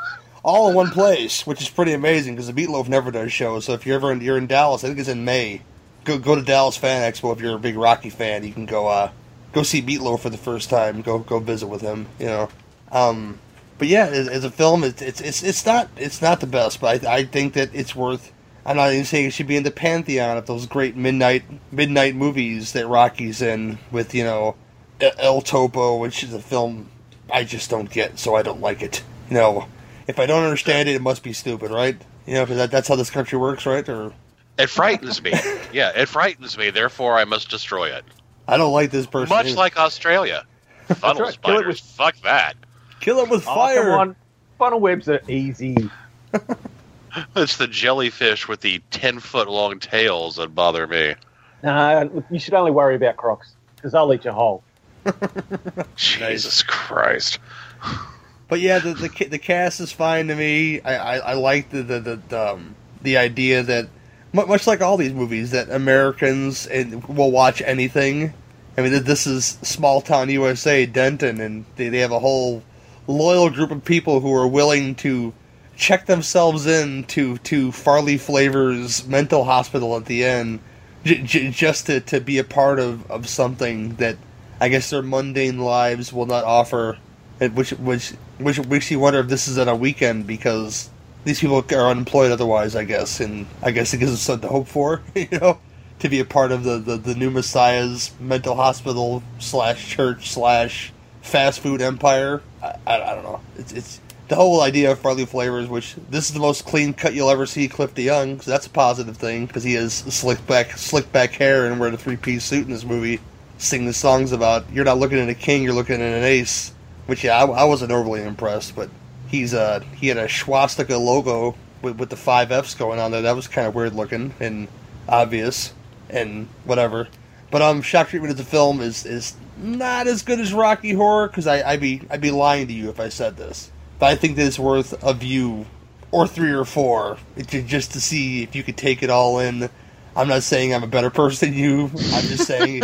all in one place, which is pretty amazing because the Meatloaf never does shows. So if you're ever in, you're in Dallas, I think it's in May. Go go to Dallas Fan Expo if you're a big Rocky fan. You can go uh, go see Meatloaf for the first time. Go go visit with him. You know. Um, but yeah, as, a film, it's, it's it's it's not it's not the best, but I, I think that it's worth. I'm not even saying it should be in the pantheon of those great midnight midnight movies that Rocky's in with you know El Topo, which is a film I just don't get, so I don't like it. You know, if I don't understand it, it must be stupid, right? You know, because that, that's how this country works, right? Or It frightens me. yeah, it frightens me. Therefore, I must destroy it. I don't like this person. Much like Australia, [LAUGHS] funnel right, kill it spiders. Fuck that. Kill it with Oh, fire. come on. Funnel webs are easy. [LAUGHS] It's the jellyfish with the ten foot long tails that bother me. Nah, you should only worry about crocs because they'll eat you whole. [LAUGHS] Jesus Christ. But yeah, the, the the cast is fine to me. I I, I like the the the, the, um, the idea that mu- much like all these movies that Americans and will watch anything. I mean, this is small town USA, Denton, and they, they have a whole loyal group of people who are willing to check themselves in to to Farley Flavors Mental Hospital at the end, j- j- just to, to be a part of, of something that I guess their mundane lives will not offer. Which which which makes you wonder if this is on a weekend because these people are unemployed otherwise. I guess, and I guess it gives us something to hope for. [LAUGHS] You know, to be a part of the, the, the new Messiah's mental hospital slash church slash fast food empire. I, I, I don't know. It's it's the whole idea of Farley Flavors, which this is the most clean cut you'll ever see Cliff DeYoung, so that's a positive thing because he has slick back slick back hair and wearing a three piece suit in this movie, singing the songs about you're not looking at a king, you're looking at an ace. Which yeah, I, I wasn't overly impressed, but he's uh he had a swastika logo with, with the five Fs going on there. That was kind of weird looking and obvious and whatever. But um, shock treatment of the film is is not as good as Rocky Horror because I I'd be I'd be lying to you if I said this. But I think that it's worth a view or three or four just to see if you could take it all in. I'm not saying I'm a better person than you. I'm just saying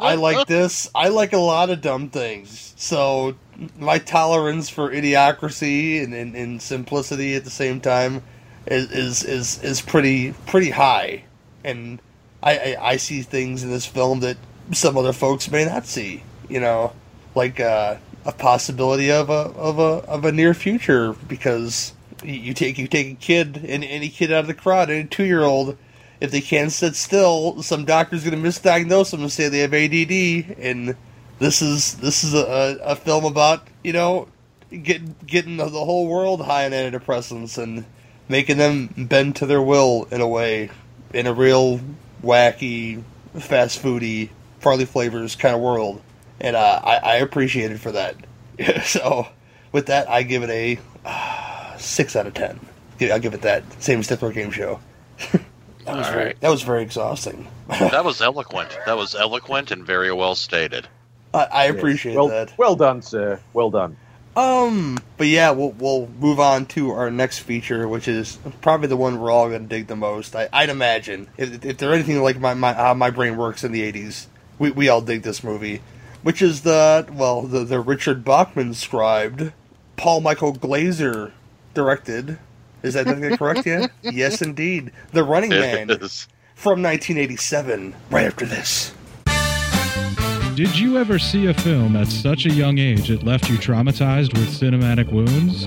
I like this. I like a lot of dumb things. So my tolerance for idiocracy and, and, and simplicity at the same time is, is is is pretty pretty high. And I, I, I see things in this film that some other folks may not see. You know, like uh, a possibility of a of a of a near future because you- take you take a kid and any kid out of the crowd, any two year old, if they can't sit still, some doctor's going to misdiagnose them and say they have ADD. And this is this is a, a film about you know getting getting the, whole world high on antidepressants and making them bend to their will in a way, in a real wacky, fast foody, Farley flavors kind of world. And uh, I, I appreciate it for that. [LAUGHS] so, with that, I give it a uh, six out of ten. I'll give it that. Same as Death Game Show. [LAUGHS] that was All very right. that was very exhausting. [LAUGHS] that was eloquent. That was eloquent and very well stated. I, I appreciate well, that. Well done, sir. Well done. Um, but yeah, we'll we'll move on to our next feature, which is probably the one we're all gonna dig the most. I, I'd imagine if, if they're anything like my, my how my brain works in the '80s, we we all dig this movie, which is the well the the Richard Bachman scribed, Paul Michael Glaser directed. Is that is that correct yet? [LAUGHS] yes, indeed. The Running Man It is. from 1987. Right after this. Did you ever see a film at such a young age it left you traumatized with cinematic wounds?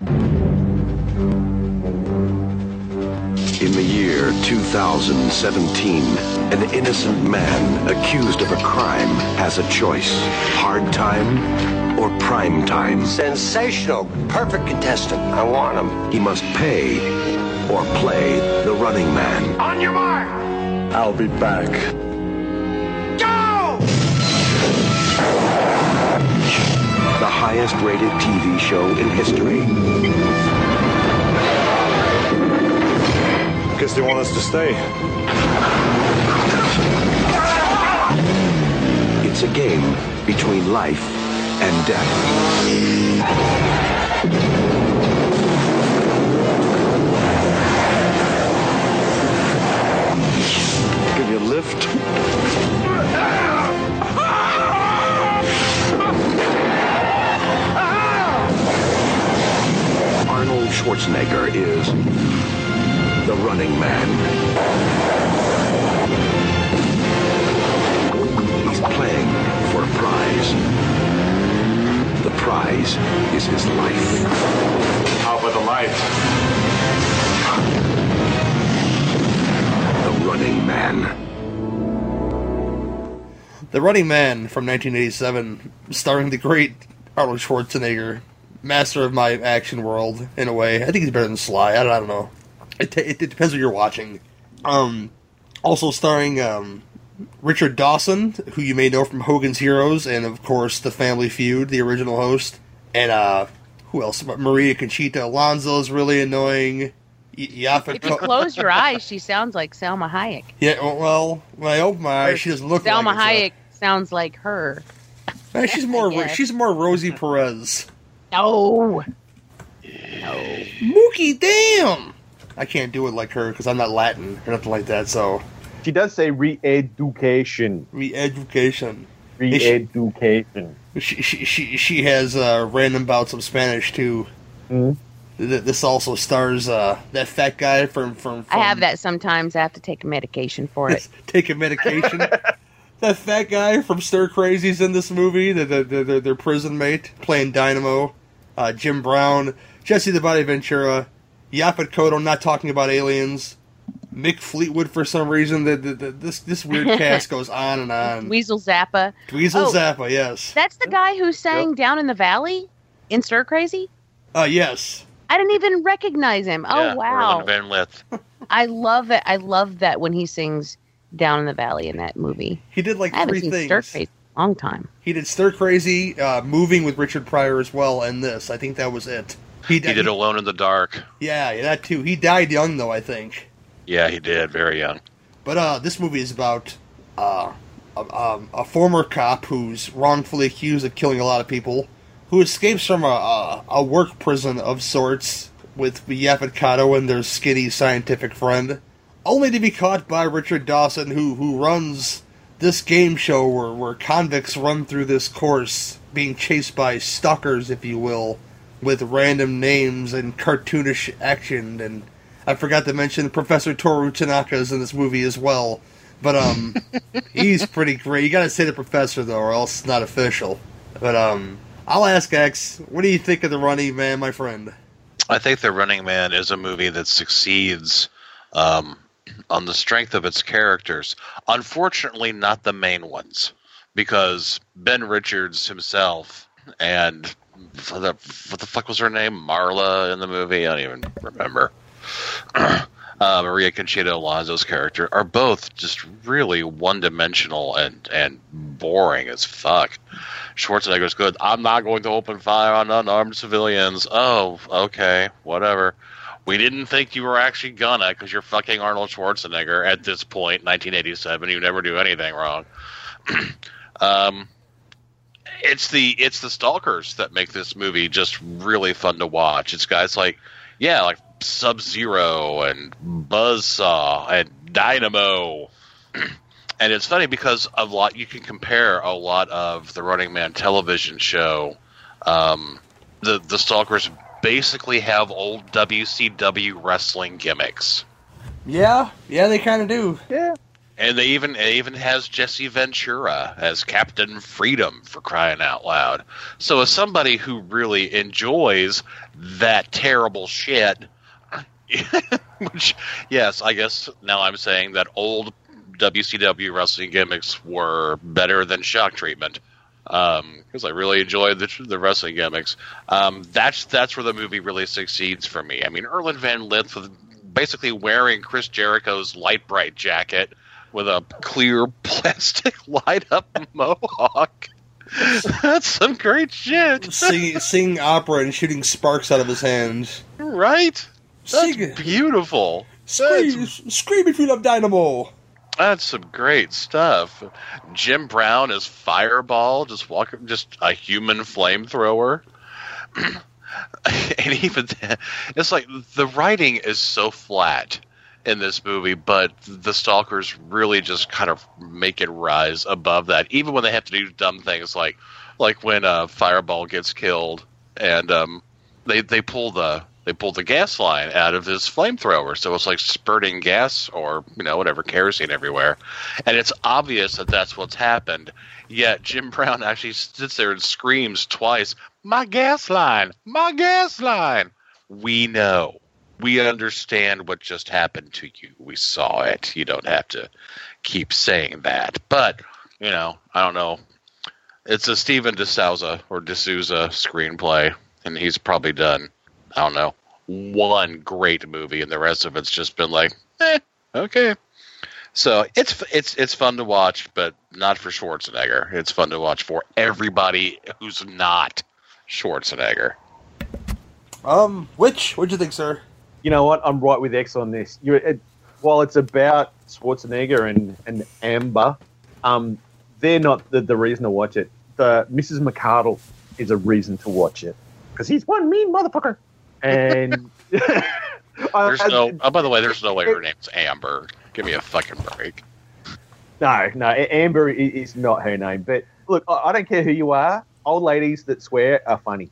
In the year 2017, an innocent man accused of a crime has a choice hard time or prime time. Sensational. Perfect contestant. I want him. He must pay or play the running man. On your mark! I'll be back. The highest rated TV show in history. Guess they want us to stay. It's a game between life and death. Give you a lift. Arnold Schwarzenegger is the running man. He's playing for a prize. The prize is his life. right. The Running Man. The Running Man from 1987, starring the great Arnold Schwarzenegger, master of my action world in a way. I think he's better than Sly. I don't, I don't know. It, it, it depends what you're watching. Um, also starring um, Richard Dawson, who you may know from Hogan's Heroes, and of course The Family Feud, the original host. And uh, who else? Maria Conchita Alonso is really annoying. Y- Yaphet If you close your [LAUGHS] eyes, she sounds like Salma Hayek. Yeah, well, when I open my eyes, she doesn't look Salma like it, Hayek sounds like her. she's more. she's more Rosie Perez. No. No. Mookie, damn! I can't do it like her because I'm not Latin or nothing like that. So She does say re-education. re-education. Re-education. She she she, she has uh, random bouts of Spanish too. Mhm. This also stars uh, that fat guy from from. I have that sometimes. I have to take a medication for it. [LAUGHS] take a medication. [LAUGHS] that fat guy from Stir Crazy's in this movie. The, the, the, the, their prison mate playing Dynamo. Uh, Jim Brown, Jesse the Body Ventura, Yaphet Kotto not talking about aliens. Mick Fleetwood for some reason. The, the, the, this this weird [LAUGHS] cast goes on and on. Weasel Zappa. Dweezil Oh. Zappa, yes. That's the guy who sang Down in the Valley in Stir Crazy? Uh, yes. I didn't even recognize him. Oh, yeah, wow. Van Lidth. [LAUGHS] I love it. I love that when he sings Down in the Valley in that movie. He did like I three things. Stir Crazy in a long time. He did Stir Crazy, uh, moving with Richard Pryor as well, and this. I think that was it. He He did. did Alone in the Dark. yeah, yeah, that too. He died young though, I think. Yeah, he did. Very young. But uh, this movie is about uh, a, um, a former cop who's wrongfully accused of killing a lot of people, who escapes from a, a, a work prison of sorts with Yaphet Kotto and their skinny scientific friend, only to be caught by Richard Dawson, who who runs this game show where, where convicts run through this course, being chased by stalkers, if you will, with random names and cartoonish action and I forgot to mention Professor Toru Tanaka is in this movie as well. But um [LAUGHS] he's pretty great. You gotta say the professor though, or else it's not official. But um I'll ask X, what do you think of the running man, my friend? I think The Running Man is a movie that succeeds um, on the strength of its characters. Unfortunately, not the main ones, because Ben Richards himself and the, what the fuck was her name? Marla in the movie? I don't even remember. [CLEARS THROAT] uh, Maria Conchita Alonso's character are both just really one dimensional and, and boring as fuck. Schwarzenegger's good. I'm not going to open fire on unarmed civilians. Oh, okay, whatever. We didn't think you were actually gonna because you're fucking Arnold Schwarzenegger at this point, 1987. You never do anything wrong. [CLEARS THROAT] um, it's the it's the stalkers that make this movie just really fun to watch. It's guys like yeah, like Sub Zero and Buzzsaw and Dynamo. [CLEARS THROAT] and it's funny because a lot you can compare a lot of the Running Man television show. Um, the the stalkers basically have old WCW wrestling gimmicks. Yeah, yeah, they kind of do. Yeah. And they even it even has Jesse Ventura as Captain Freedom for crying out loud. So as somebody who really enjoys that terrible shit, [LAUGHS] which yes, I guess now I'm saying that old WCW wrestling gimmicks were better than shock treatment because I really enjoyed the, the wrestling gimmicks. Um, that's that's where the movie really succeeds for me. I mean, Erland Van Lidth with basically wearing Chris Jericho's light bright jacket with a clear [LAUGHS] plastic light up mohawk. [LAUGHS] That's some great shit. [LAUGHS] Sing, singing opera and shooting sparks out of his hands. Right? That's Sing- beautiful. Scream, scream if you love Dynamo. That's some great stuff. Jim Brown is Fireball, just walking, just a human flamethrower. [CLEARS THROAT] and even then, it's like the writing is so flat in this movie, but the stalkers really just kind of make it rise above that. Even when they have to do dumb things like, like when uh, Fireball gets killed and um, they they pull the they pulled the gas line out of his flamethrower, so it's like spurting gas or you know whatever kerosene everywhere, and it's obvious that that's what's happened. Yet Jim [LAUGHS] Brown actually sits there and screams twice, "My gas line! My gas line!" We know. We understand what just happened to you. We saw it. You don't have to keep saying that. But, you know, I don't know. It's a Steven DeSouza or D'Souza screenplay, and he's probably done, I don't know, one great movie, and the rest of it's just been like, eh, okay. So it's it's it's fun to watch, but not for Schwarzenegger. It's fun to watch for everybody who's not Schwarzenegger. Um, which? What'd you think, sir? You know what? I'm right with X on this. You, it, while it's about Schwarzenegger and, and Amber, um, they're not the, the reason to watch it. The Mrs. McCardle is a reason to watch it because he's one mean motherfucker. And [LAUGHS] There's no. Oh, by the way, there's no way her name's Amber. Give me a fucking break. No, no, Amber is not her name. But look, I I don't care who you are. Old ladies that swear are funny.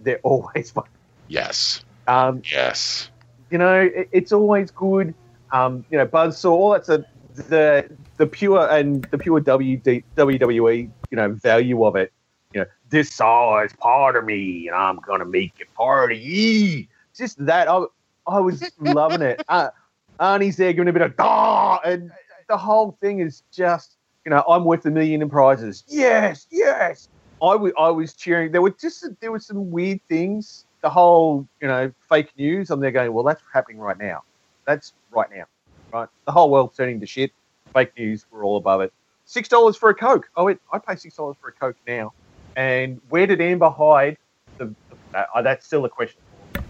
They're [LAUGHS] always funny. Yes. Um, yes. You know, it's always good. Um, you know, Buzzsaw. All that's a the the pure and the pure WD, WWE. You know, value of it. You this saw is part of me, and I'm gonna make it part of ye. Just that. I I was [LAUGHS] loving it. Uh, Arnie's there giving a bit of ah, and the whole thing is just you know I'm worth a million in prizes. Yes, yes. I I was cheering. There were just there were some weird things. The whole you know fake news. I'm there going, well, that's happening right now. That's right now, right? The whole world's turning to shit. Fake news. We're all above it. Six dollars for a coke. Oh, wait, I pay six dollars for a coke now. And where did Amber hide? The, the uh, that's still a question. All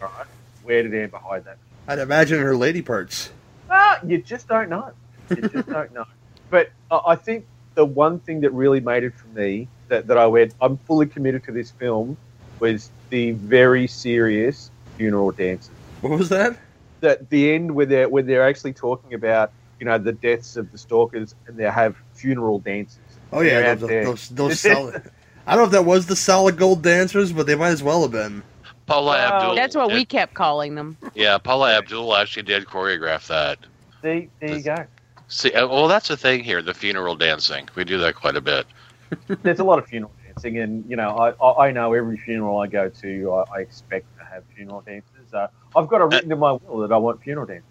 right, where did Amber hide that? I'd imagine her lady parts. Ah, you just don't know. You just [LAUGHS] don't know. But I I think the one thing that really made it for me that, that I went, I'm fully committed to this film, was the very serious funeral dances. What was that? That the end where they're when they're actually talking about you know the deaths of the stalkers and they have funeral dances. Oh yeah, those, those, those solid. I don't know if that was the solid gold dancers, but they might as well have been. Paula Abdul. That's what we kept calling them. Yeah, Paula Abdul actually did choreograph that. See, there you go. See, uh, well, that's the thing here. The funeral dancing. We do that quite a bit. [LAUGHS] There's a lot of funeral dancing, and you know, I, I, I know every funeral I go to, I, I expect to have funeral dances. Uh, I've got it written in my will that I want funeral dances.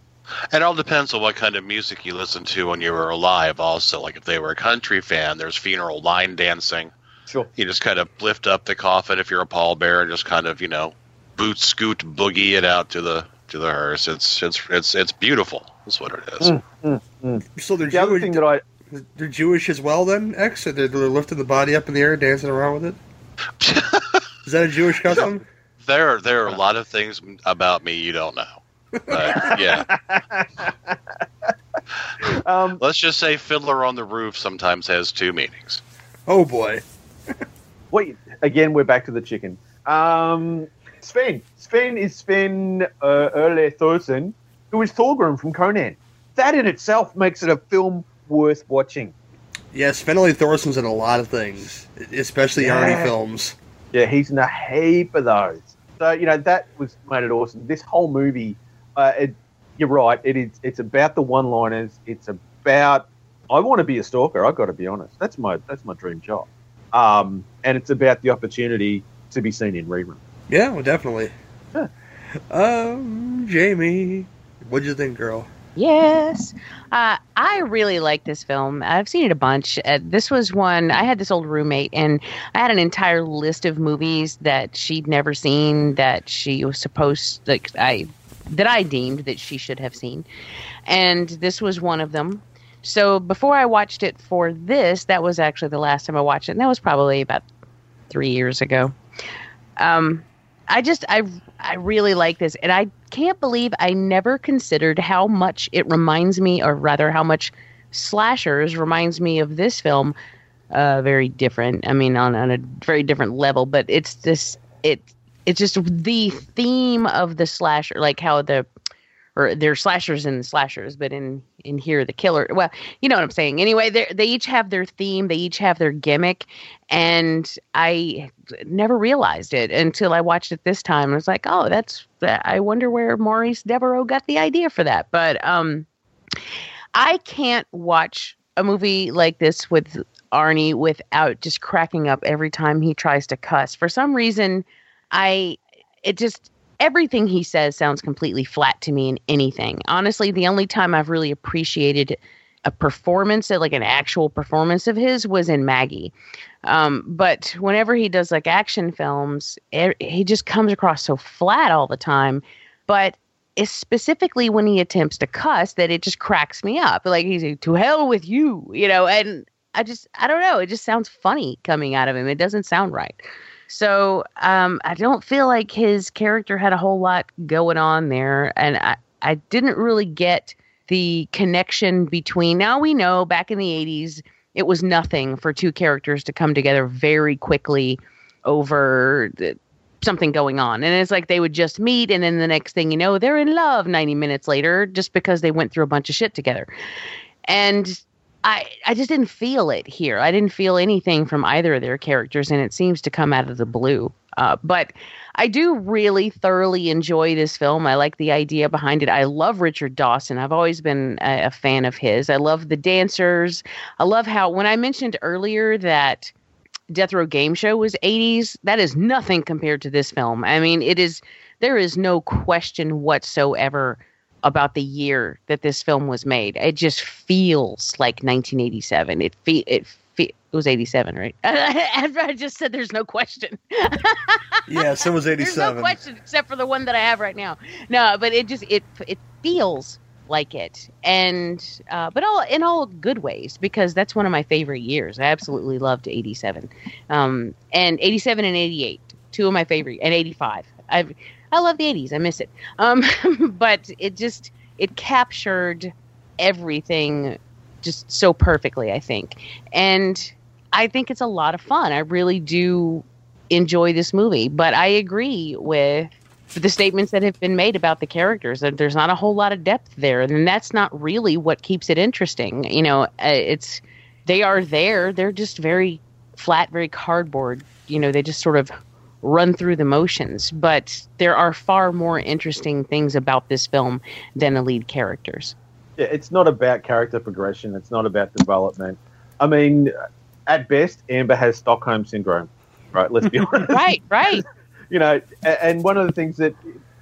It all depends on what kind of music you listen to when you were alive. Also, like if they were a country fan, there's funeral line dancing. Sure. You just kind of lift up the coffin if you're a pallbearer, and just kind of you know boot scoot boogie it out to the to the hearse. It's it's it's it's beautiful. That's what it is. Mm, mm, mm. So they're The other Jewish. thing that I They're Jewish as well, then X. Or they're, they're lifting the body up in the air, dancing around with it. [LAUGHS] Is that a Jewish custom? There there are a lot of things about me you don't know. But yeah, [LAUGHS] um, let's just say Fiddler on the Roof sometimes has two meanings. Oh boy. [LAUGHS] Wait, again, we're back to the chicken. Um, Sven. Sven is Sven uh, Ole Thorsen, who is Thorgrim from Conan. That in itself makes it a film worth watching. Yes, Sven-Ole Thorsen's in a lot of things, especially Yeah. Arnie films. Yeah, he's in a heap of those. So you know that was made it awesome. This whole movie, uh, it, you're right. It is. It's about the one-liners. It's about. I want to be a stalker. I've got to be honest. That's my that's my dream job. Um, and it's about the opportunity to be seen in rerun. Yeah, well, definitely. Um, Jamie, what'd you think, girl? Yes. Uh, I really like this film. I've seen it a bunch. Uh, this was one, I had this old roommate, and I had an entire list of movies that she'd never seen that she was supposed, like, I, that I deemed that she should have seen. And this was one of them. So before I watched it for this, that was actually the last time I watched it, and that was probably about three years ago. Um, I just I I really like this, and I can't believe I never considered how much it reminds me, or rather, how much slashers reminds me of this film. Uh, very different. I mean, on on a very different level, but it's this it it's just the theme of the slasher, like how the or they're slashers and slashers, but in in here the killer. Well, you know what I'm saying. Anyway, they each have their theme, they each have their gimmick, and I never realized it until I watched it this time. I was like, oh, that's. I wonder where Maurice Devereaux got the idea for that. But um, I can't watch a movie like this with Arnie without just cracking up every time he tries to cuss. For some reason, I it just everything he says sounds completely flat to me in anything. Honestly, the only time I've really appreciated a performance, like an actual performance of his, was in Maggie. Um, but whenever he does like action films, it, he just comes across so flat all the time. But it's specifically when he attempts to cuss that it just cracks me up. Like he's like, to hell with you, you know, and I just, I don't know. It just sounds funny coming out of him. It doesn't sound right. So um, I don't feel like his character had a whole lot going on there, and I, I didn't really get the connection between. Now we know back in the '80s it was nothing for two characters to come together very quickly over the, something going on, and it's like they would just meet, and then the next thing you know, they're in love 90 minutes later just because they went through a bunch of shit together, and I I just didn't feel it here. I didn't feel anything from either of their characters, and it seems to come out of the blue. Uh, but I do really thoroughly enjoy this film. I like the idea behind it. I love Richard Dawson. I've always been a, a fan of his. I love the dancers. I love how when I mentioned earlier that Death Row Game Show was 80s, that is nothing compared to this film. I mean, it is. There is no question whatsoever about the year that this film was made. It just feels like 1987. It fe- it fe- it was 87, right? After [LAUGHS] I just said there's no question. yes, it was [LAUGHS] there's 87. no question except for the one that I have right now. No, but it just it it feels like it, and uh, but all in all good ways because that's one of my favorite years. I absolutely loved 87, um, and 87 and 88, two of my favorite, and 85. I've I love the 80s. I miss it. Um, [LAUGHS] but it just it captured everything just so perfectly, I think. And I think it's a lot of fun. I really do enjoy this movie, but I agree with the statements that have been made about the characters. That there's not a whole lot of depth there, and that's not really what keeps it interesting. You know, uh, it's they are there. They're just very flat, very cardboard. You know, they just sort of run through the motions. But there are far more interesting things about this film than the lead characters. Yeah, it's not about character progression. It's not about development. I mean, at best, Amber has Stockholm syndrome, right? Let's be [LAUGHS] honest. right, right. [LAUGHS] you know, and one of the things that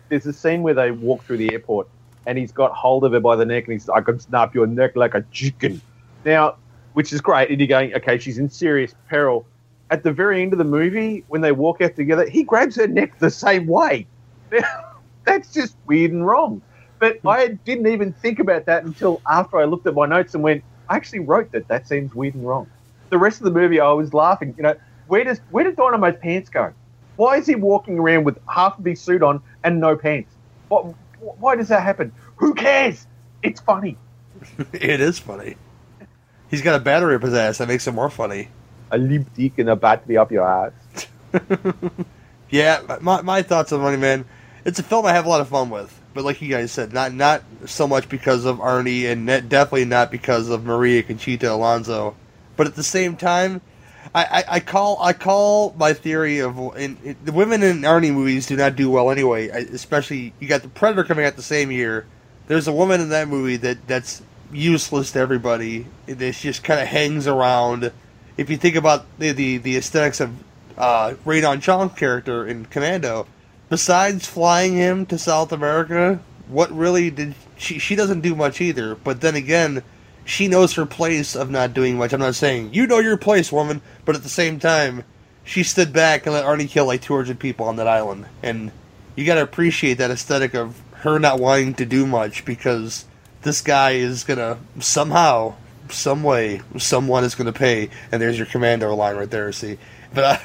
there's a scene where they walk through the airport and he's got hold of her by the neck and he's I can snap your neck like a chicken. Now, which is great. And you're going, okay, she's in serious peril. At the very end of the movie, when they walk out together, he grabs her neck the same way. [LAUGHS] That's just weird and wrong. But hmm. I didn't even think about that until after I looked at my notes and went, I actually wrote that. That seems weird and wrong. The rest of the movie, I was laughing. You know, where does where did Dynamo's pants go? Why is he walking around with half of his suit on and no pants? What? Why does that happen? Who cares? It's funny. [LAUGHS] it is funny. He's got a battery up his ass that makes it more funny. A limp dick and a battery up your ass. [LAUGHS] Yeah, my, my thoughts on Running Man. It's a film I have a lot of fun with, but like you guys said, not not so much because of Arnie, and definitely not because of Maria Conchita Alonso. But at the same time, I, I, I call I call my theory of in, in, the women in Arnie movies do not do well anyway. I, especially you got the Predator coming out the same year. There's a woman in that movie that that's useless to everybody. That she just kind of hangs around. If you think about the the, the aesthetics of uh, Rae Dawn Chong's character in Commando, besides flying him to South America, what really did she? She doesn't do much either. But then again, she knows her place of not doing much. I'm not saying you know your place, woman, but at the same time, she stood back and let Arnie kill like 200 people on that island, and you got to appreciate that aesthetic of her not wanting to do much because this guy is gonna somehow, some way, someone is gonna pay, and there's your commando line right there. See, but uh,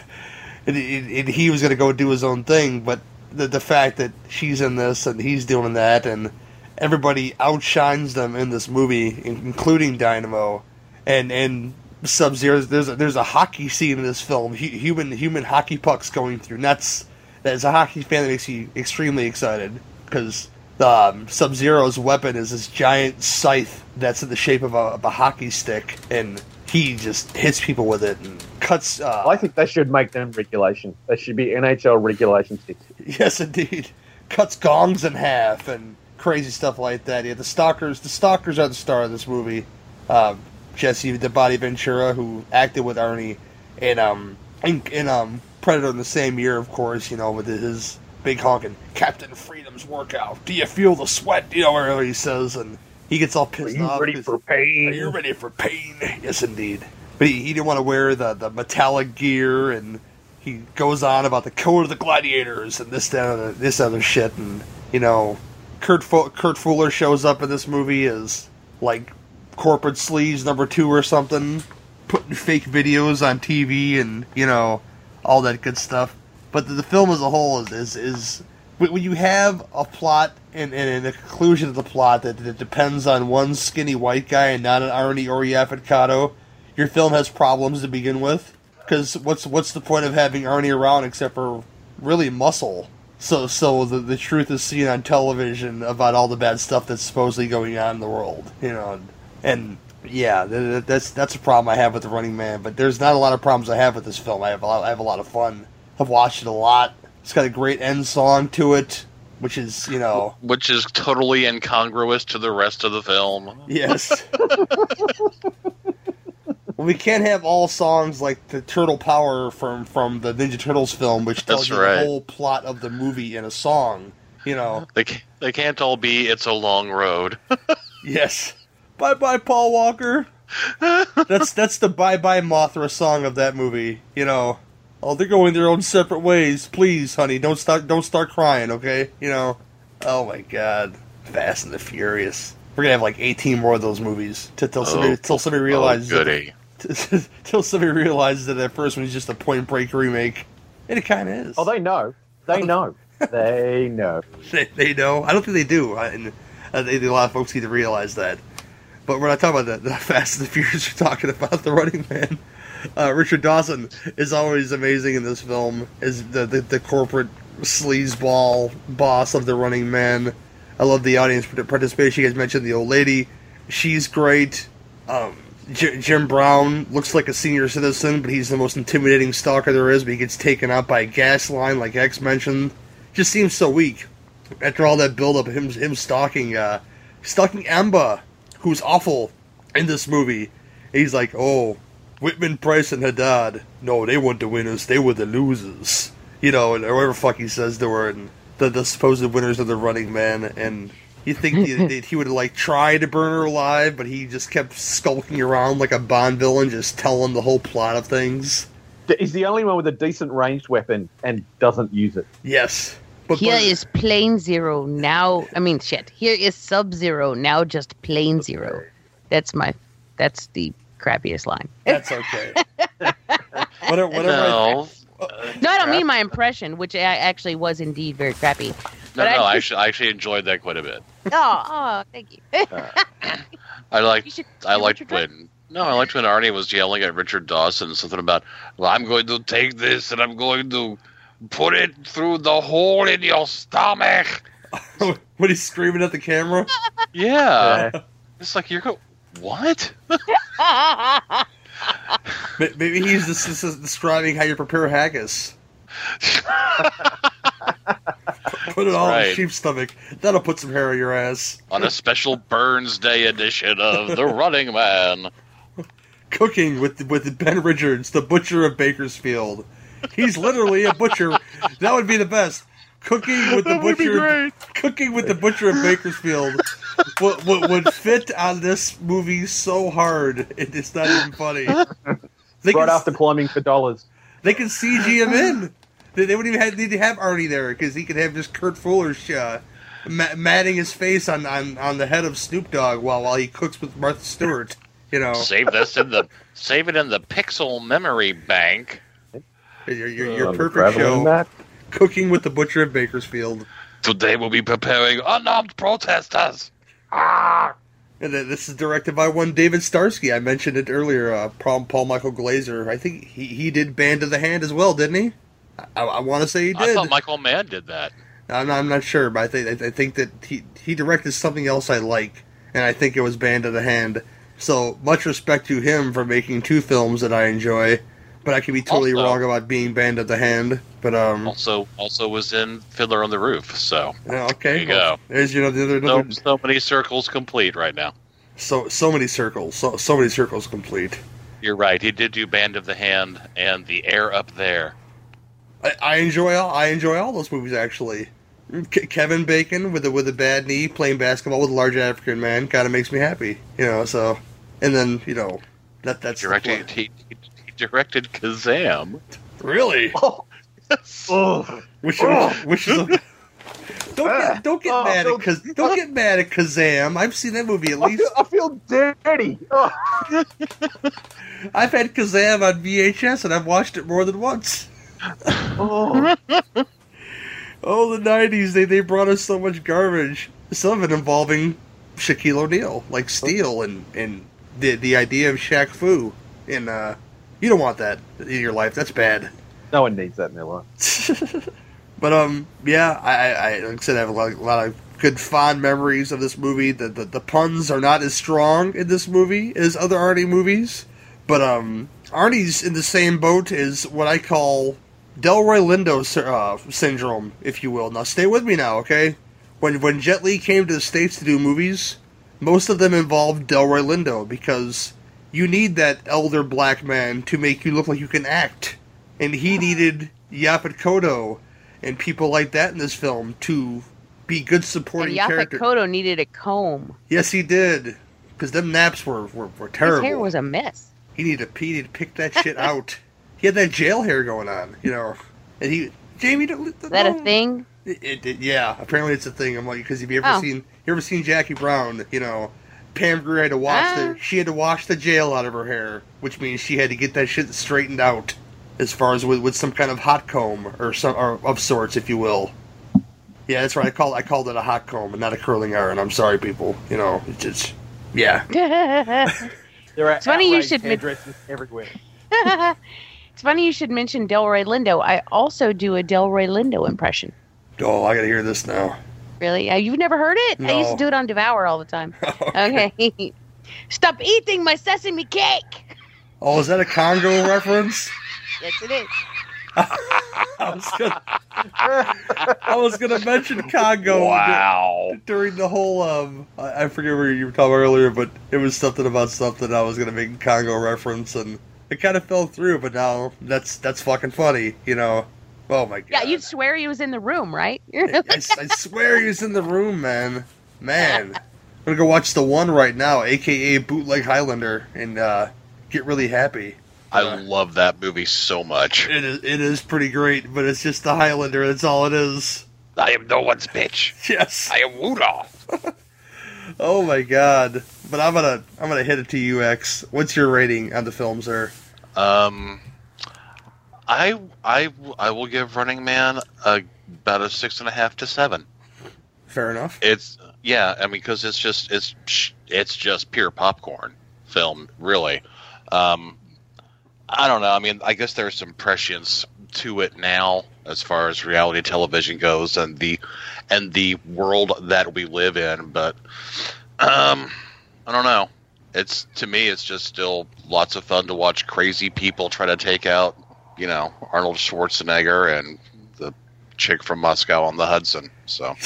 it, it, he was gonna go do his own thing, but the the fact that she's in this and he's doing that and everybody outshines them in this movie, including Dynamo, and and Sub Zero. There's a, there's a hockey scene in this film. Hu- human human hockey pucks going through is that's a hockey fan that makes you extremely excited because um, Sub Zero's weapon is this giant scythe that's in the shape of a, of a hockey stick, and he just hits people with it and cuts. Uh, I think they should make them regulation. They should be NHL regulation. [LAUGHS] Yes, indeed. Cuts gongs in half and crazy stuff like that. Yeah, the stalkers. The stalkers are the star of this movie. Um, Jesse the Body Ventura, who acted with Arnie in um in, in um Predator in the same year, of course. You know, with his big honking Captain Freedom's workout. Do you feel the sweat? You know, whatever he says, and he gets all pissed off. Are you off. ready for pain? Are you ready for pain? Yes, indeed. But he, he didn't want to wear the, the metallic gear, and he goes on about the code of the gladiators and this, that, other, this other shit, and you know, Kurt Fu- Kurt Fuller shows up in this movie as like corporate sleaze number two or something, putting fake videos on TV and you know all that good stuff. But the, the film as a whole is is, is when you have a plot and, and a conclusion of the plot that, that depends on one skinny white guy and not an Arnie or Kotto, your film has problems to begin with. Because what's what's the point of having Arnie around except for really muscle? So so the the truth is seen on television about all the bad stuff that's supposedly going on in the world, you know, and, and yeah, th- th- that's that's a problem I have with the Running Man. But there's not a lot of problems I have with this film. I have a lot, I have a lot of fun. I've watched it a lot. It's got a great end song to it, which is you know Which is totally incongruous to the rest of the film. Yes. well, [LAUGHS] we can't have all songs like the Turtle Power from from the Ninja Turtles film, which tells That's you right. the whole plot of the movie in a song. You know. They they can't all be "It's a Long Road." [LAUGHS] Yes. Bye bye, Paul Walker. [LAUGHS] that's that's the bye bye Mothra song of that movie. You know. Oh, they're going their own separate ways. Please, honey, don't start don't start crying, okay? You know. Oh my God, Fast and the Furious. We're gonna have like eighteen more of those movies till, till somebody Oh, till somebody realizes oh, goody. that, [LAUGHS] till somebody realizes that that first one is just a Point Break remake, and it kind of is. Oh, they know. They know. [LAUGHS] they know. they, they know. I don't think they do. I, and uh, I think a lot of folks need to realize that. But we're not talking about the, the [LAUGHS] Fast and the Furious. We're talking about the Running Man. Uh, Richard Dawson is always amazing in this film. Is the, the the corporate sleazeball boss of the Running Man. I love the audience participation. You guys mentioned the old lady. She's great. Um, J- Jim Brown looks like a senior citizen, but he's the most intimidating stalker there is. But he gets taken out by a gas line, like X mentioned. Just seems so weak after all that build-up. Him him stalking uh, stalking Amber, who's awful in this movie. He's like, oh, Whitman, Price, and Haddad. No, they weren't the winners. They were the losers. You know, and or whatever fuck he says to her, and the, the supposed winners of the Running Man. And you think he, [LAUGHS] that he would like try to burn her alive, but he just kept skulking around like a Bond villain, just telling the whole plot of things. He's the only one with a decent ranged weapon and doesn't use it. Yes. but Here is plain zero now. I mean, shit. Here is sub zero now. Just plain zero. That's my. That's the crappiest line. That's okay. [LAUGHS] whatever. whatever No, No, I don't mean my impression, which I actually was indeed very crappy. no, But no. I- I actually, I actually enjoyed that quite a bit. Oh, oh, thank you. Uh, I liked, should I liked Richard when. No, I liked when Arnie was yelling at Richard Dawson something about, "Well, I'm going to take this and I'm going to put it through the hole in your stomach." [LAUGHS] when he's screaming at the camera. Yeah, it's like you're go. What? [LAUGHS] Maybe he's just, describing how you prepare haggis. [LAUGHS] Put it all in right. a sheep's stomach. That'll put some hair on your ass. On a special Burns Day edition of The Running Man. Cooking with with Ben Richards, the butcher of Bakersfield. He's literally a butcher. That would be the best. Cooking with the That be butcher. Cooking with the butcher of Bakersfield would, would, would fit on this movie so hard. It, it's not even funny. [LAUGHS] They right can- after climbing for dollars. They can CG him in. They, they wouldn't even have, need to have Arnie there because he could have just Kurt Fuller's uh, ma- matting his face on, on, on the head of Snoop Dogg while while he cooks with Martha Stewart. You know, Save this in the save it in the pixel memory bank. your, your, your Um, perfect traveling show. back. Cooking with the Butcher of Bakersfield. Today we'll be preparing unarmed protesters. And this is directed by one David Starsky. I mentioned it earlier. Uh, Paul, Paul Michael Glaser. I think he, he did Band of the Hand as well, didn't he? I, I want to say he did. I thought Michael Mann did that. I'm not, I'm not sure, but I think I think that he he directed something else I like, and I think it was Band of the Hand. So much respect to him for making two films that I enjoy, but I could be totally Also- wrong about being Band of the Hand. But um, Also, also was in Fiddler on the Roof. So yeah, okay, there you go. There's you know the other, So, so many circles complete right now. so so many circles, so so many circles complete. You're right. He did do Band of the Hand and The Air Up There. I, I enjoy all I enjoy all those movies actually. Ke- Kevin Bacon with a with a bad knee playing basketball with a large African man kind of makes me happy, you know. So, and then you know that that's the Directed, plot. he, he he directed Kazam. really. Oh, Which, Oh. which is a, don't get don't get Oh, mad so- at Kaz, don't get mad at Kazam. I've seen that movie at I least. feel, I feel dirty. Oh. [LAUGHS] I've had Kazam on VHS and I've watched it more than once. Oh. [LAUGHS] Oh, the '90s they they brought us so much garbage. Some of it involving Shaquille O'Neal, like Steel, and and the the idea of Shaq Fu. And uh, you don't want that in your life. That's bad. No one needs that in their life. But um, yeah, I, I, I like I said, I have a lot, a lot of good fond memories of this movie. The, the the puns are not as strong in this movie as other Arnie movies, but um, Arnie's in the same boat as what I call Delroy Lindo uh, syndrome, if you will. Now, stay with me now, okay? When when Jet Li came to the states to do movies, most of them involved Delroy Lindo because you need that elder black man to make you look like you can act, and he needed Yaphet Kotto and people like that in this film to be good And supporting Yaphet characters. Kotto needed a comb. Yes, he did. Because them naps were, were, were His terrible. hair was a mess. he needed to he needed to pick that shit [LAUGHS] out. He had that jail hair going on, you know. And he Jamie don't- Is that a thing? It, it, it- yeah, apparently it's a thing. I'm like, because have you ever Oh. seen you ever seen Jackie Brown? You know, Pam Grier had to wash Ah. the she had to wash the jail out of her hair, which means she had to get that shit straightened out, as far as with, with some kind of hot comb or some or of sorts, if you will. Yeah, that's right. I call I called it a hot comb and not a curling iron. I'm sorry, people. You know, it's just yeah. [LAUGHS] There are It's funny you should men- hairdressers everywhere. [LAUGHS] it's funny you should mention Delroy Lindo. I also do a Delroy Lindo impression. Oh, I gotta hear this now. Really? Uh, you've never heard it? I used to do it on Devour all the time. [LAUGHS] okay. [LAUGHS] Stop eating my sesame cake. Oh, is that a Congo [LAUGHS] reference? Yes, it is. I was gonna, I was gonna mention Congo. Wow. During the whole, um, I, I forget where you were talking about earlier, but it was something about something. I was gonna make a Congo reference, and it kind of fell through. But now that's that's fucking funny, you know. Oh my god! Yeah, you'd swear he was in the room, right? I, I [LAUGHS] swear he was in the room, man. Man, I'm gonna go watch the one right now, aka Bootleg Highlander, and uh, get really happy. I love that movie so much. It is it is pretty great, but it's just the Highlander. That's all it is. I am no one's bitch. Yes. I am Rudolph. [LAUGHS] Oh my god! But I'm gonna I'm gonna hit it to you, X. What's your rating on the film, sir? Um, I I I will give Running Man a, about a six and a half to seven. Fair enough. It's yeah, I mean because it's just it's it's just pure popcorn film, really. Um, I don't know. I mean, I guess there's some prescience to it now as far as reality television goes and the and the world that we live in, but um, I don't know. It's to me, it's just still lots of fun to watch crazy people try to take out, you know, Arnold Schwarzenegger and the chick from Moscow on the Hudson. So. [LAUGHS]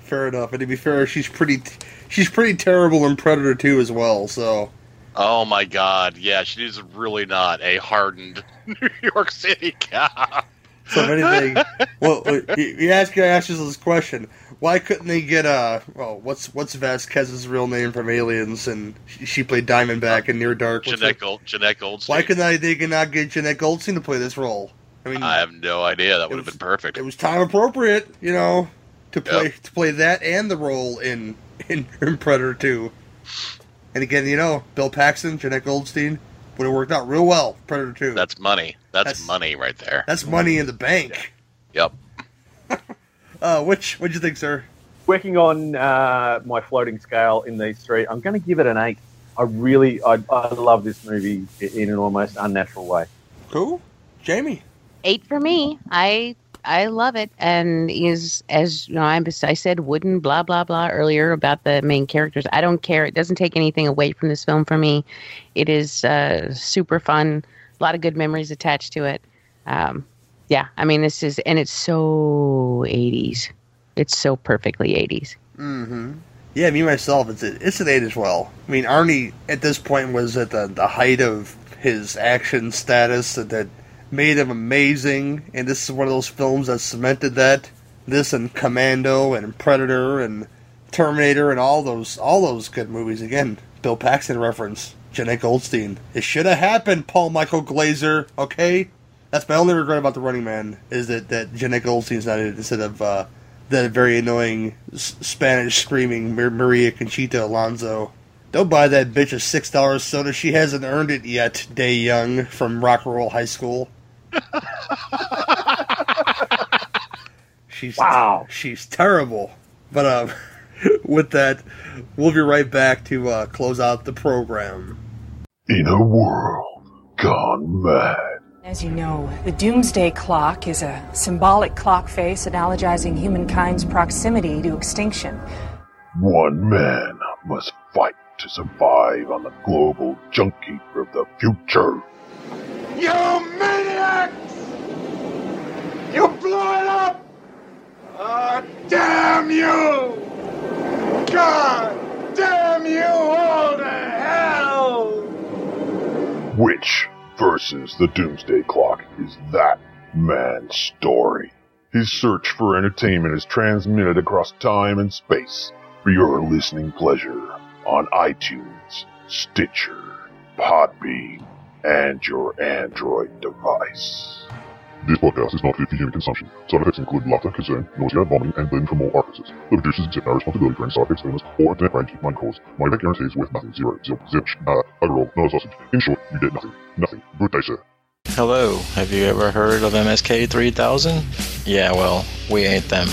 Fair enough. And to be fair, she's pretty she's pretty terrible in Predator 2 as well. So Oh my God! Yeah, she is really not a hardened [LAUGHS] New York City cop. So if anything, [LAUGHS] well, you, ask you ask us this question: Why couldn't they get uh well what's what's Vasquez's real name from Aliens and she, she played Diamondback in Near Dark? Jenette, Gold, Jenette Goldstein. Why couldn't I, they not get Jenette Goldstein to play this role? I mean, I have no idea. That would have been perfect. it was time appropriate, you know, to play to play that and the role in in, in Predator Two. And again, you know, Bill Paxton, Jenette Goldstein would have worked out real well. Predator Two. That's money. That's, That's- money right there. That's money in the bank. Yep. [LAUGHS] Uh, which what'd you think, sir? Working on uh, my floating scale in these three, I'm going to give it an eight. I really, I, I love this movie in an almost unnatural way. Cool, Jamie. Eight for me. I I love it, and is as you know, I, I said wooden blah blah blah earlier about the main characters. I don't care. It doesn't take anything away from this film for me. It is uh, super fun. A lot of good memories attached to it. Um, yeah, I mean this is, and it's so 80s. It's so perfectly 80s. Mm-hmm. Yeah, me myself, it's a, it's an eight as well. I mean, Arnie at this point was at the the height of his action status. That, that made him amazing, and this is one of those films that cemented that. This and Commando and Predator and Terminator and all those all those good movies. Again, Bill Paxton reference, Jenette Goldstein. It should have happened, Paul Michael Glaser. Okay, that's my only regret about the Running Man is that that Jenette Goldstein's not in it instead of uh, that very annoying Spanish screaming Mar- Maria Conchita Alonso. Don't buy that bitch a six dollars soda. She hasn't earned it yet. Dey Young from Rock and Roll High School. She's Wow. She's terrible. But um, [LAUGHS] with that, we'll be right back to uh, close out the program. In a world gone mad. As you know, the Doomsday Clock is a symbolic clock face analogizing humankind's proximity to extinction. One man must fight to survive on the global junkie of the future. You maniacs! You blew it up! Ah, damn you! God damn you all to hell! Wych versus the Doomsday Clock is that man's story. His search for entertainment is transmitted across time and space for your listening pleasure on iTunes, Stitcher, Podbean, and your Android device. This podcast is not fit for human consumption. Side effects include laughter, concern, nausea, vomiting, and bleeding from all orifices. The producers accept no responsibility for any side effects, illness, or internet range might cause. Money back guarantees worth nothing. Zero. Zilch. Zilch. Uh, overall, not a sausage. In short, you get nothing. Nothing. Good day, sir. Hello, have you ever heard of MSK 3000? Yeah, well, we ain't them.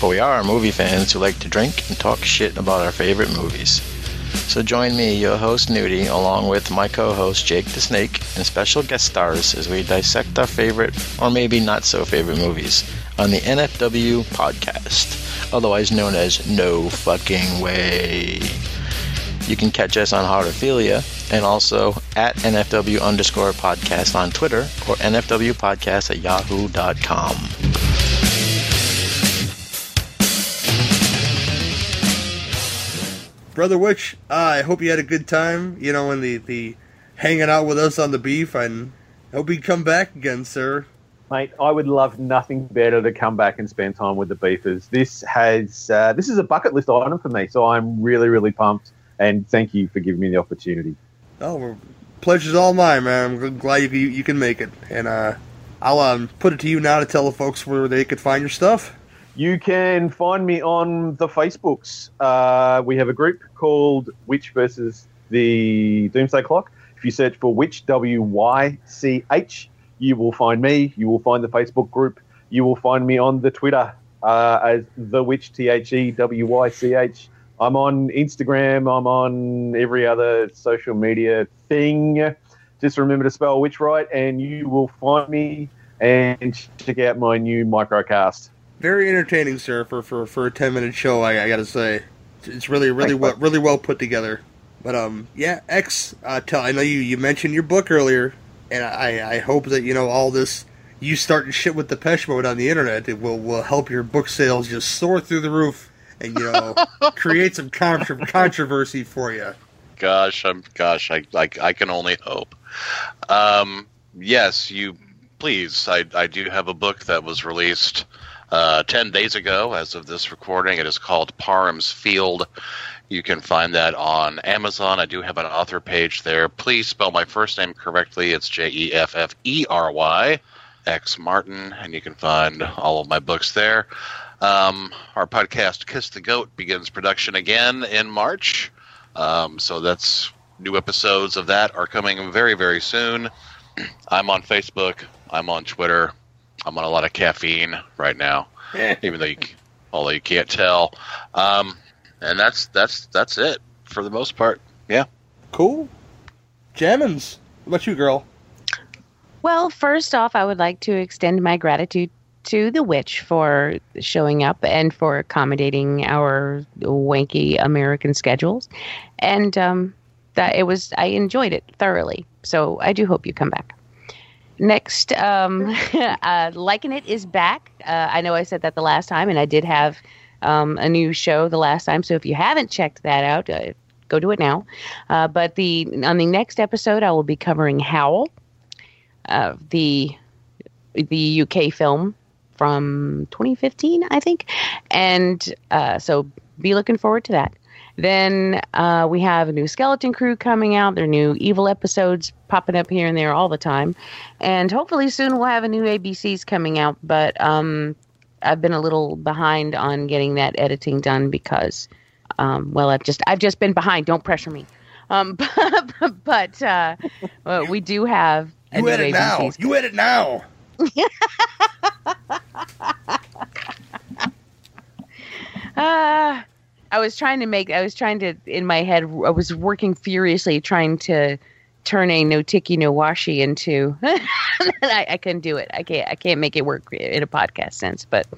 But we are movie fans who like to drink and talk shit about our favorite movies. So join me, your host Nudie, along with my co-host Jake the Snake, and special guest stars as we dissect our favorite, or maybe not so favorite movies, on the NFW podcast, otherwise known as No Fucking Way. You can catch us on Horrorphilia and also at NFW underscore podcast on Twitter or NFW podcast at yahoo.com. Brother Wych, I hope you had a good time, you know, in the, the hanging out with us on the beef, and hope you come back again, sir. Mate, I would love nothing better to come back and spend time with the Beefers. This has uh, this is a bucket list item for me, so I'm really, really pumped. And thank you for giving me the opportunity. Oh, well, pleasure's all mine, man. I'm glad you, you, you can make it. And uh, I'll um, put it to you now to tell the folks where they could find your stuff. You can find me on the Facebooks. Uh, we have a group called Wych versus the Doomsday Clock. If you search for Wych W Y C H, you will find me. You will find the Facebook group. You will find me on the Twitter uh, as the Wych T H E W Y C H. I'm on Instagram. I'm on every other social media thing. Just remember to spell witch right, and you will find me. And check out my new microcast. Very entertaining, sir, for, for, for a 10 minute show, I, I gotta say. It's really, really well, really well put together. But, um, yeah, X, uh, tell, I know you, you mentioned your book earlier, and I, I hope that, you know, all this, you starting shit with Depeche Mode on the internet, it will, will help your book sales just soar through the roof and, you know, [LAUGHS] create some contro- controversy for you. Gosh, I'm gosh, I like I can only hope. Um, yes, you please. I I do have a book that was released uh, ten days ago, as of this recording. It is called Parham's Field. You can find that on Amazon. I do have an author page there. Please spell my first name correctly. It's J E F F E R Y X Martin, and you can find all of my books there. Um, our podcast, Kiss the Goat, begins production again in March. Um, so that's new episodes of that are coming very, very soon. [CLEARS THROAT] I'm on Facebook. I'm on Twitter. I'm on a lot of caffeine right now, [LAUGHS] even though you, although you can't tell. Um, and that's that's that's it for the most part. Yeah. Cool. Jammins, what about you, girl? Well, first off, I would like to extend my gratitude to the witch for showing up and for accommodating our wanky American schedules. And um, that it was, I enjoyed it thoroughly. So I do hope you come back. Next, um, [LAUGHS] uh, Liking It is back. Uh, I know I said that the last time, and I did have um, a new show the last time. So if you haven't checked that out, uh, go do it now. Uh, but the on the next episode, I will be covering Howl, uh, the the UK film from 2015, I think. And uh, so be looking forward to that. Then uh, we have a new Skeleton Crew coming out. There are new Evil episodes popping up here and there all the time. And hopefully soon we'll have a new ABCs coming out. But um, I've been a little behind on getting that editing done because, um, well, I've just I've just been behind. Don't pressure me. Um, [LAUGHS] but uh, well, we do have You edit now. You edit now. Uh, I was trying to make. I was trying to in my head. I was working furiously trying to turn a no tiki no washi into. [LAUGHS] I, I couldn't do it. I can't. I can't make it work in a podcast sense. But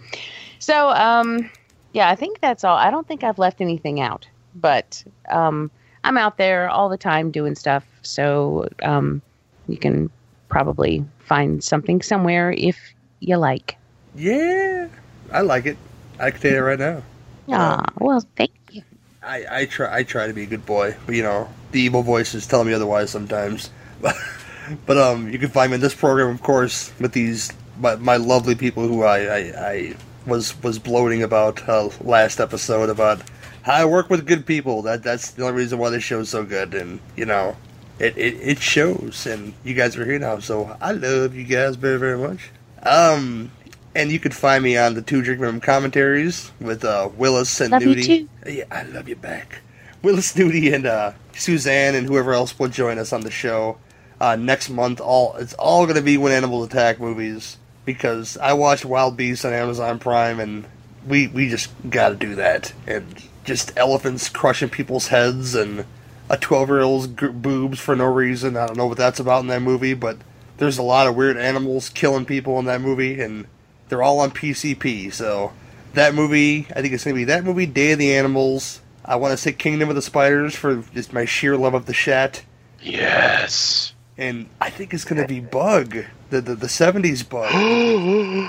so um, yeah, I think that's all. I don't think I've left anything out. But um, I'm out there all the time doing stuff. So um, you can probably find something somewhere if you like. Yeah, I like it. I can tell you right now. Ah, well, thank you. I, I try I try to be a good boy, but you know the evil voices tell me otherwise sometimes. But, [LAUGHS] but um, you can find me in this program, of course, with these my, my lovely people who I, I, I was was bloating about uh, last episode about how I work with good people. That that's the only reason why this show's so good, and you know, it, it it shows. And you guys are here now, so I love you guys very very much. Um, and you can find me on the Two Drink Minimum commentaries with uh, Willis and Love Nudie. Yeah, I love you back. Willis Nudie and uh, Suzanne and whoever else will join us on the show uh, next month. All it's all going to be when animals attack movies because I watched Wild Beasts on Amazon Prime and we we just got to do that and just elephants crushing people's heads and a twelve year old's g- boobs for no reason. I don't know what that's about in that movie, but there's a lot of weird animals killing people in that movie and they're all on PCP. So that movie, I think it's going to be that movie, Day of the Animals. I want to say Kingdom of the Spiders for just my sheer love of the Shat. Yes. And I think it's going to be Bug, the the, the 70s Bug.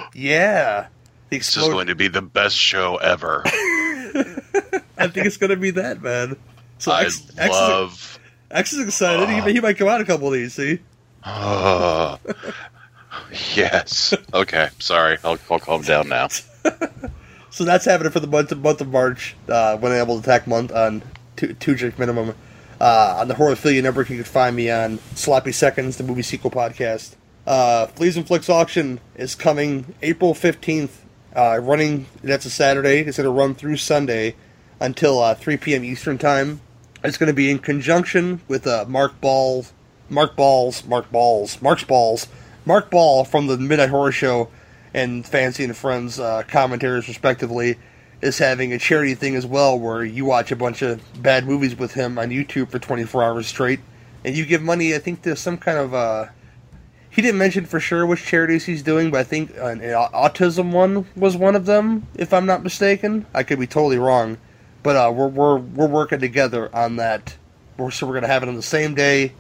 [GASPS] yeah. The This is going to be the best show ever. [LAUGHS] I think it's going to be that, man. So I X, X, love. is, X is excited. He, he might come out a couple of these, see? Uh, [LAUGHS] yes. Okay. Sorry. I'll, I'll calm down now. [LAUGHS] So that's happening for the month of, month of March, uh, when able to attack month on two, two drink minimum. Uh, on the Horrorphilia Network, you can find me on Sloppy Seconds, the movie sequel podcast. Uh, Fleas and Flicks auction is coming April 15th, uh, running, that's a Saturday. It's going to run through Sunday until uh, 3 p.m. Eastern Time. It's going to be in conjunction with uh, Mark Ball, Mark Balls, Mark Balls, Mark's Balls, Mark Ball from the Midnight Horror Show and Fancy and Friends uh, commentaries, respectively, is having a charity thing as well where you watch a bunch of bad movies with him on YouTube for 24 hours straight, and you give money, I think, to some kind of. Uh, he didn't mention for sure which charities he's doing, but I think an, an autism one was one of them, if I'm not mistaken. I could be totally wrong, but uh, we're we're we're working together on that. We're, so we're gonna have it on the same day,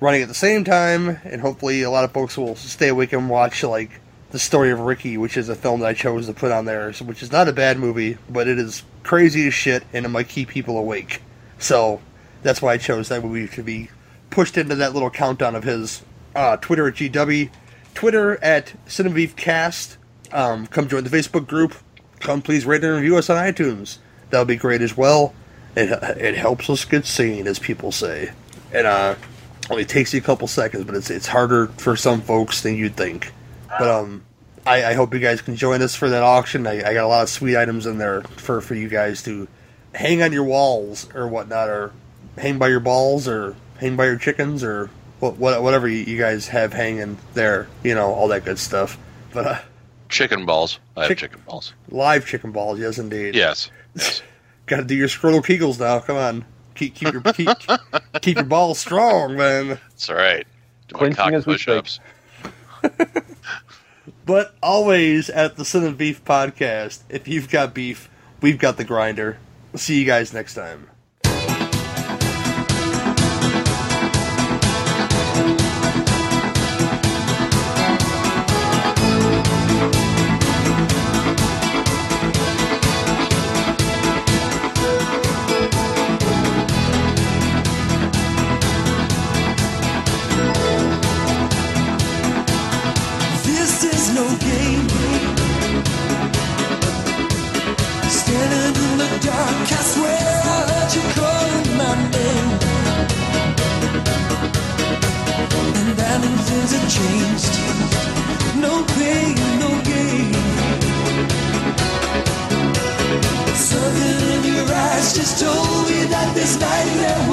running at the same time, and hopefully a lot of folks will stay awake and watch like the story of Ricky, which is a film that I chose to put on there, which is not a bad movie, but it is crazy as shit, and it might keep people awake. So that's why I chose that movie to be pushed into that little countdown of his. Uh, Twitter at GW, Twitter at CinemaBeefCast. Um, come join the Facebook group. Come please rate and review us on iTunes. That would be great as well. It, it helps us get seen, as people say. And uh, only takes you a couple seconds, but it's it's harder for some folks than you'd think. But um, I, I hope you guys can join us for that auction. I, I got a lot of sweet items in there for, for you guys to hang on your walls or whatnot, or hang by your balls, or hang by your chickens, or what, what whatever you, you guys have hanging there. You know, all that good stuff. But uh, Chicken balls. I have chicken balls. live chicken balls, yes indeed. Yes. [LAUGHS] Yes. Got to do your scrotal kegels now. Come on, keep keep your keep, keep your balls strong, man. That's all right. Do my Clenching cock push ups. [LAUGHS] But always at the Cinema Beef podcast, if you've got beef, we've got the grinder. See you guys next time. this nightmare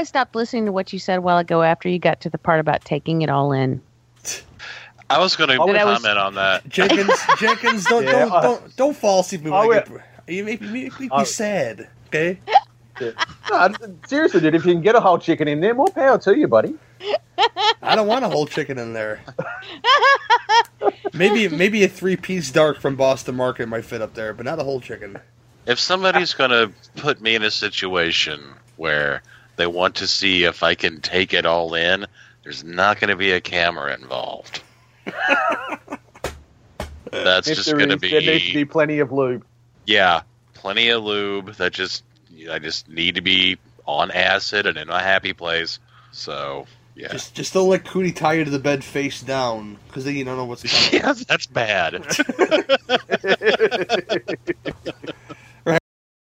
I stopped listening to what you said a while ago after you got to the part about taking it all in. I was going to That I was- comment on that. [LAUGHS] Jenkins, Jenkins, don't Yeah, don't, I- don't don't fall asleep when I I. You make me, make me I- sad. Okay. No, seriously, dude, if you can get a whole chicken in there, more power to you, buddy. I don't want a whole chicken in there. maybe maybe a three piece dark from Boston Market might fit up there, but not a whole chicken. If somebody's going to put me in a situation where they want to see if I can take it all in, there's not going to be a camera involved. [LAUGHS] That's If just going to is, there needs to be be plenty of lube. yeah, plenty of lube. That just I just need to be on acid and in a happy place. So yeah, Just just don't let Cootie tie you to the bed face down, because then you don't know what's [LAUGHS] coming. yeah, that's bad. [LAUGHS]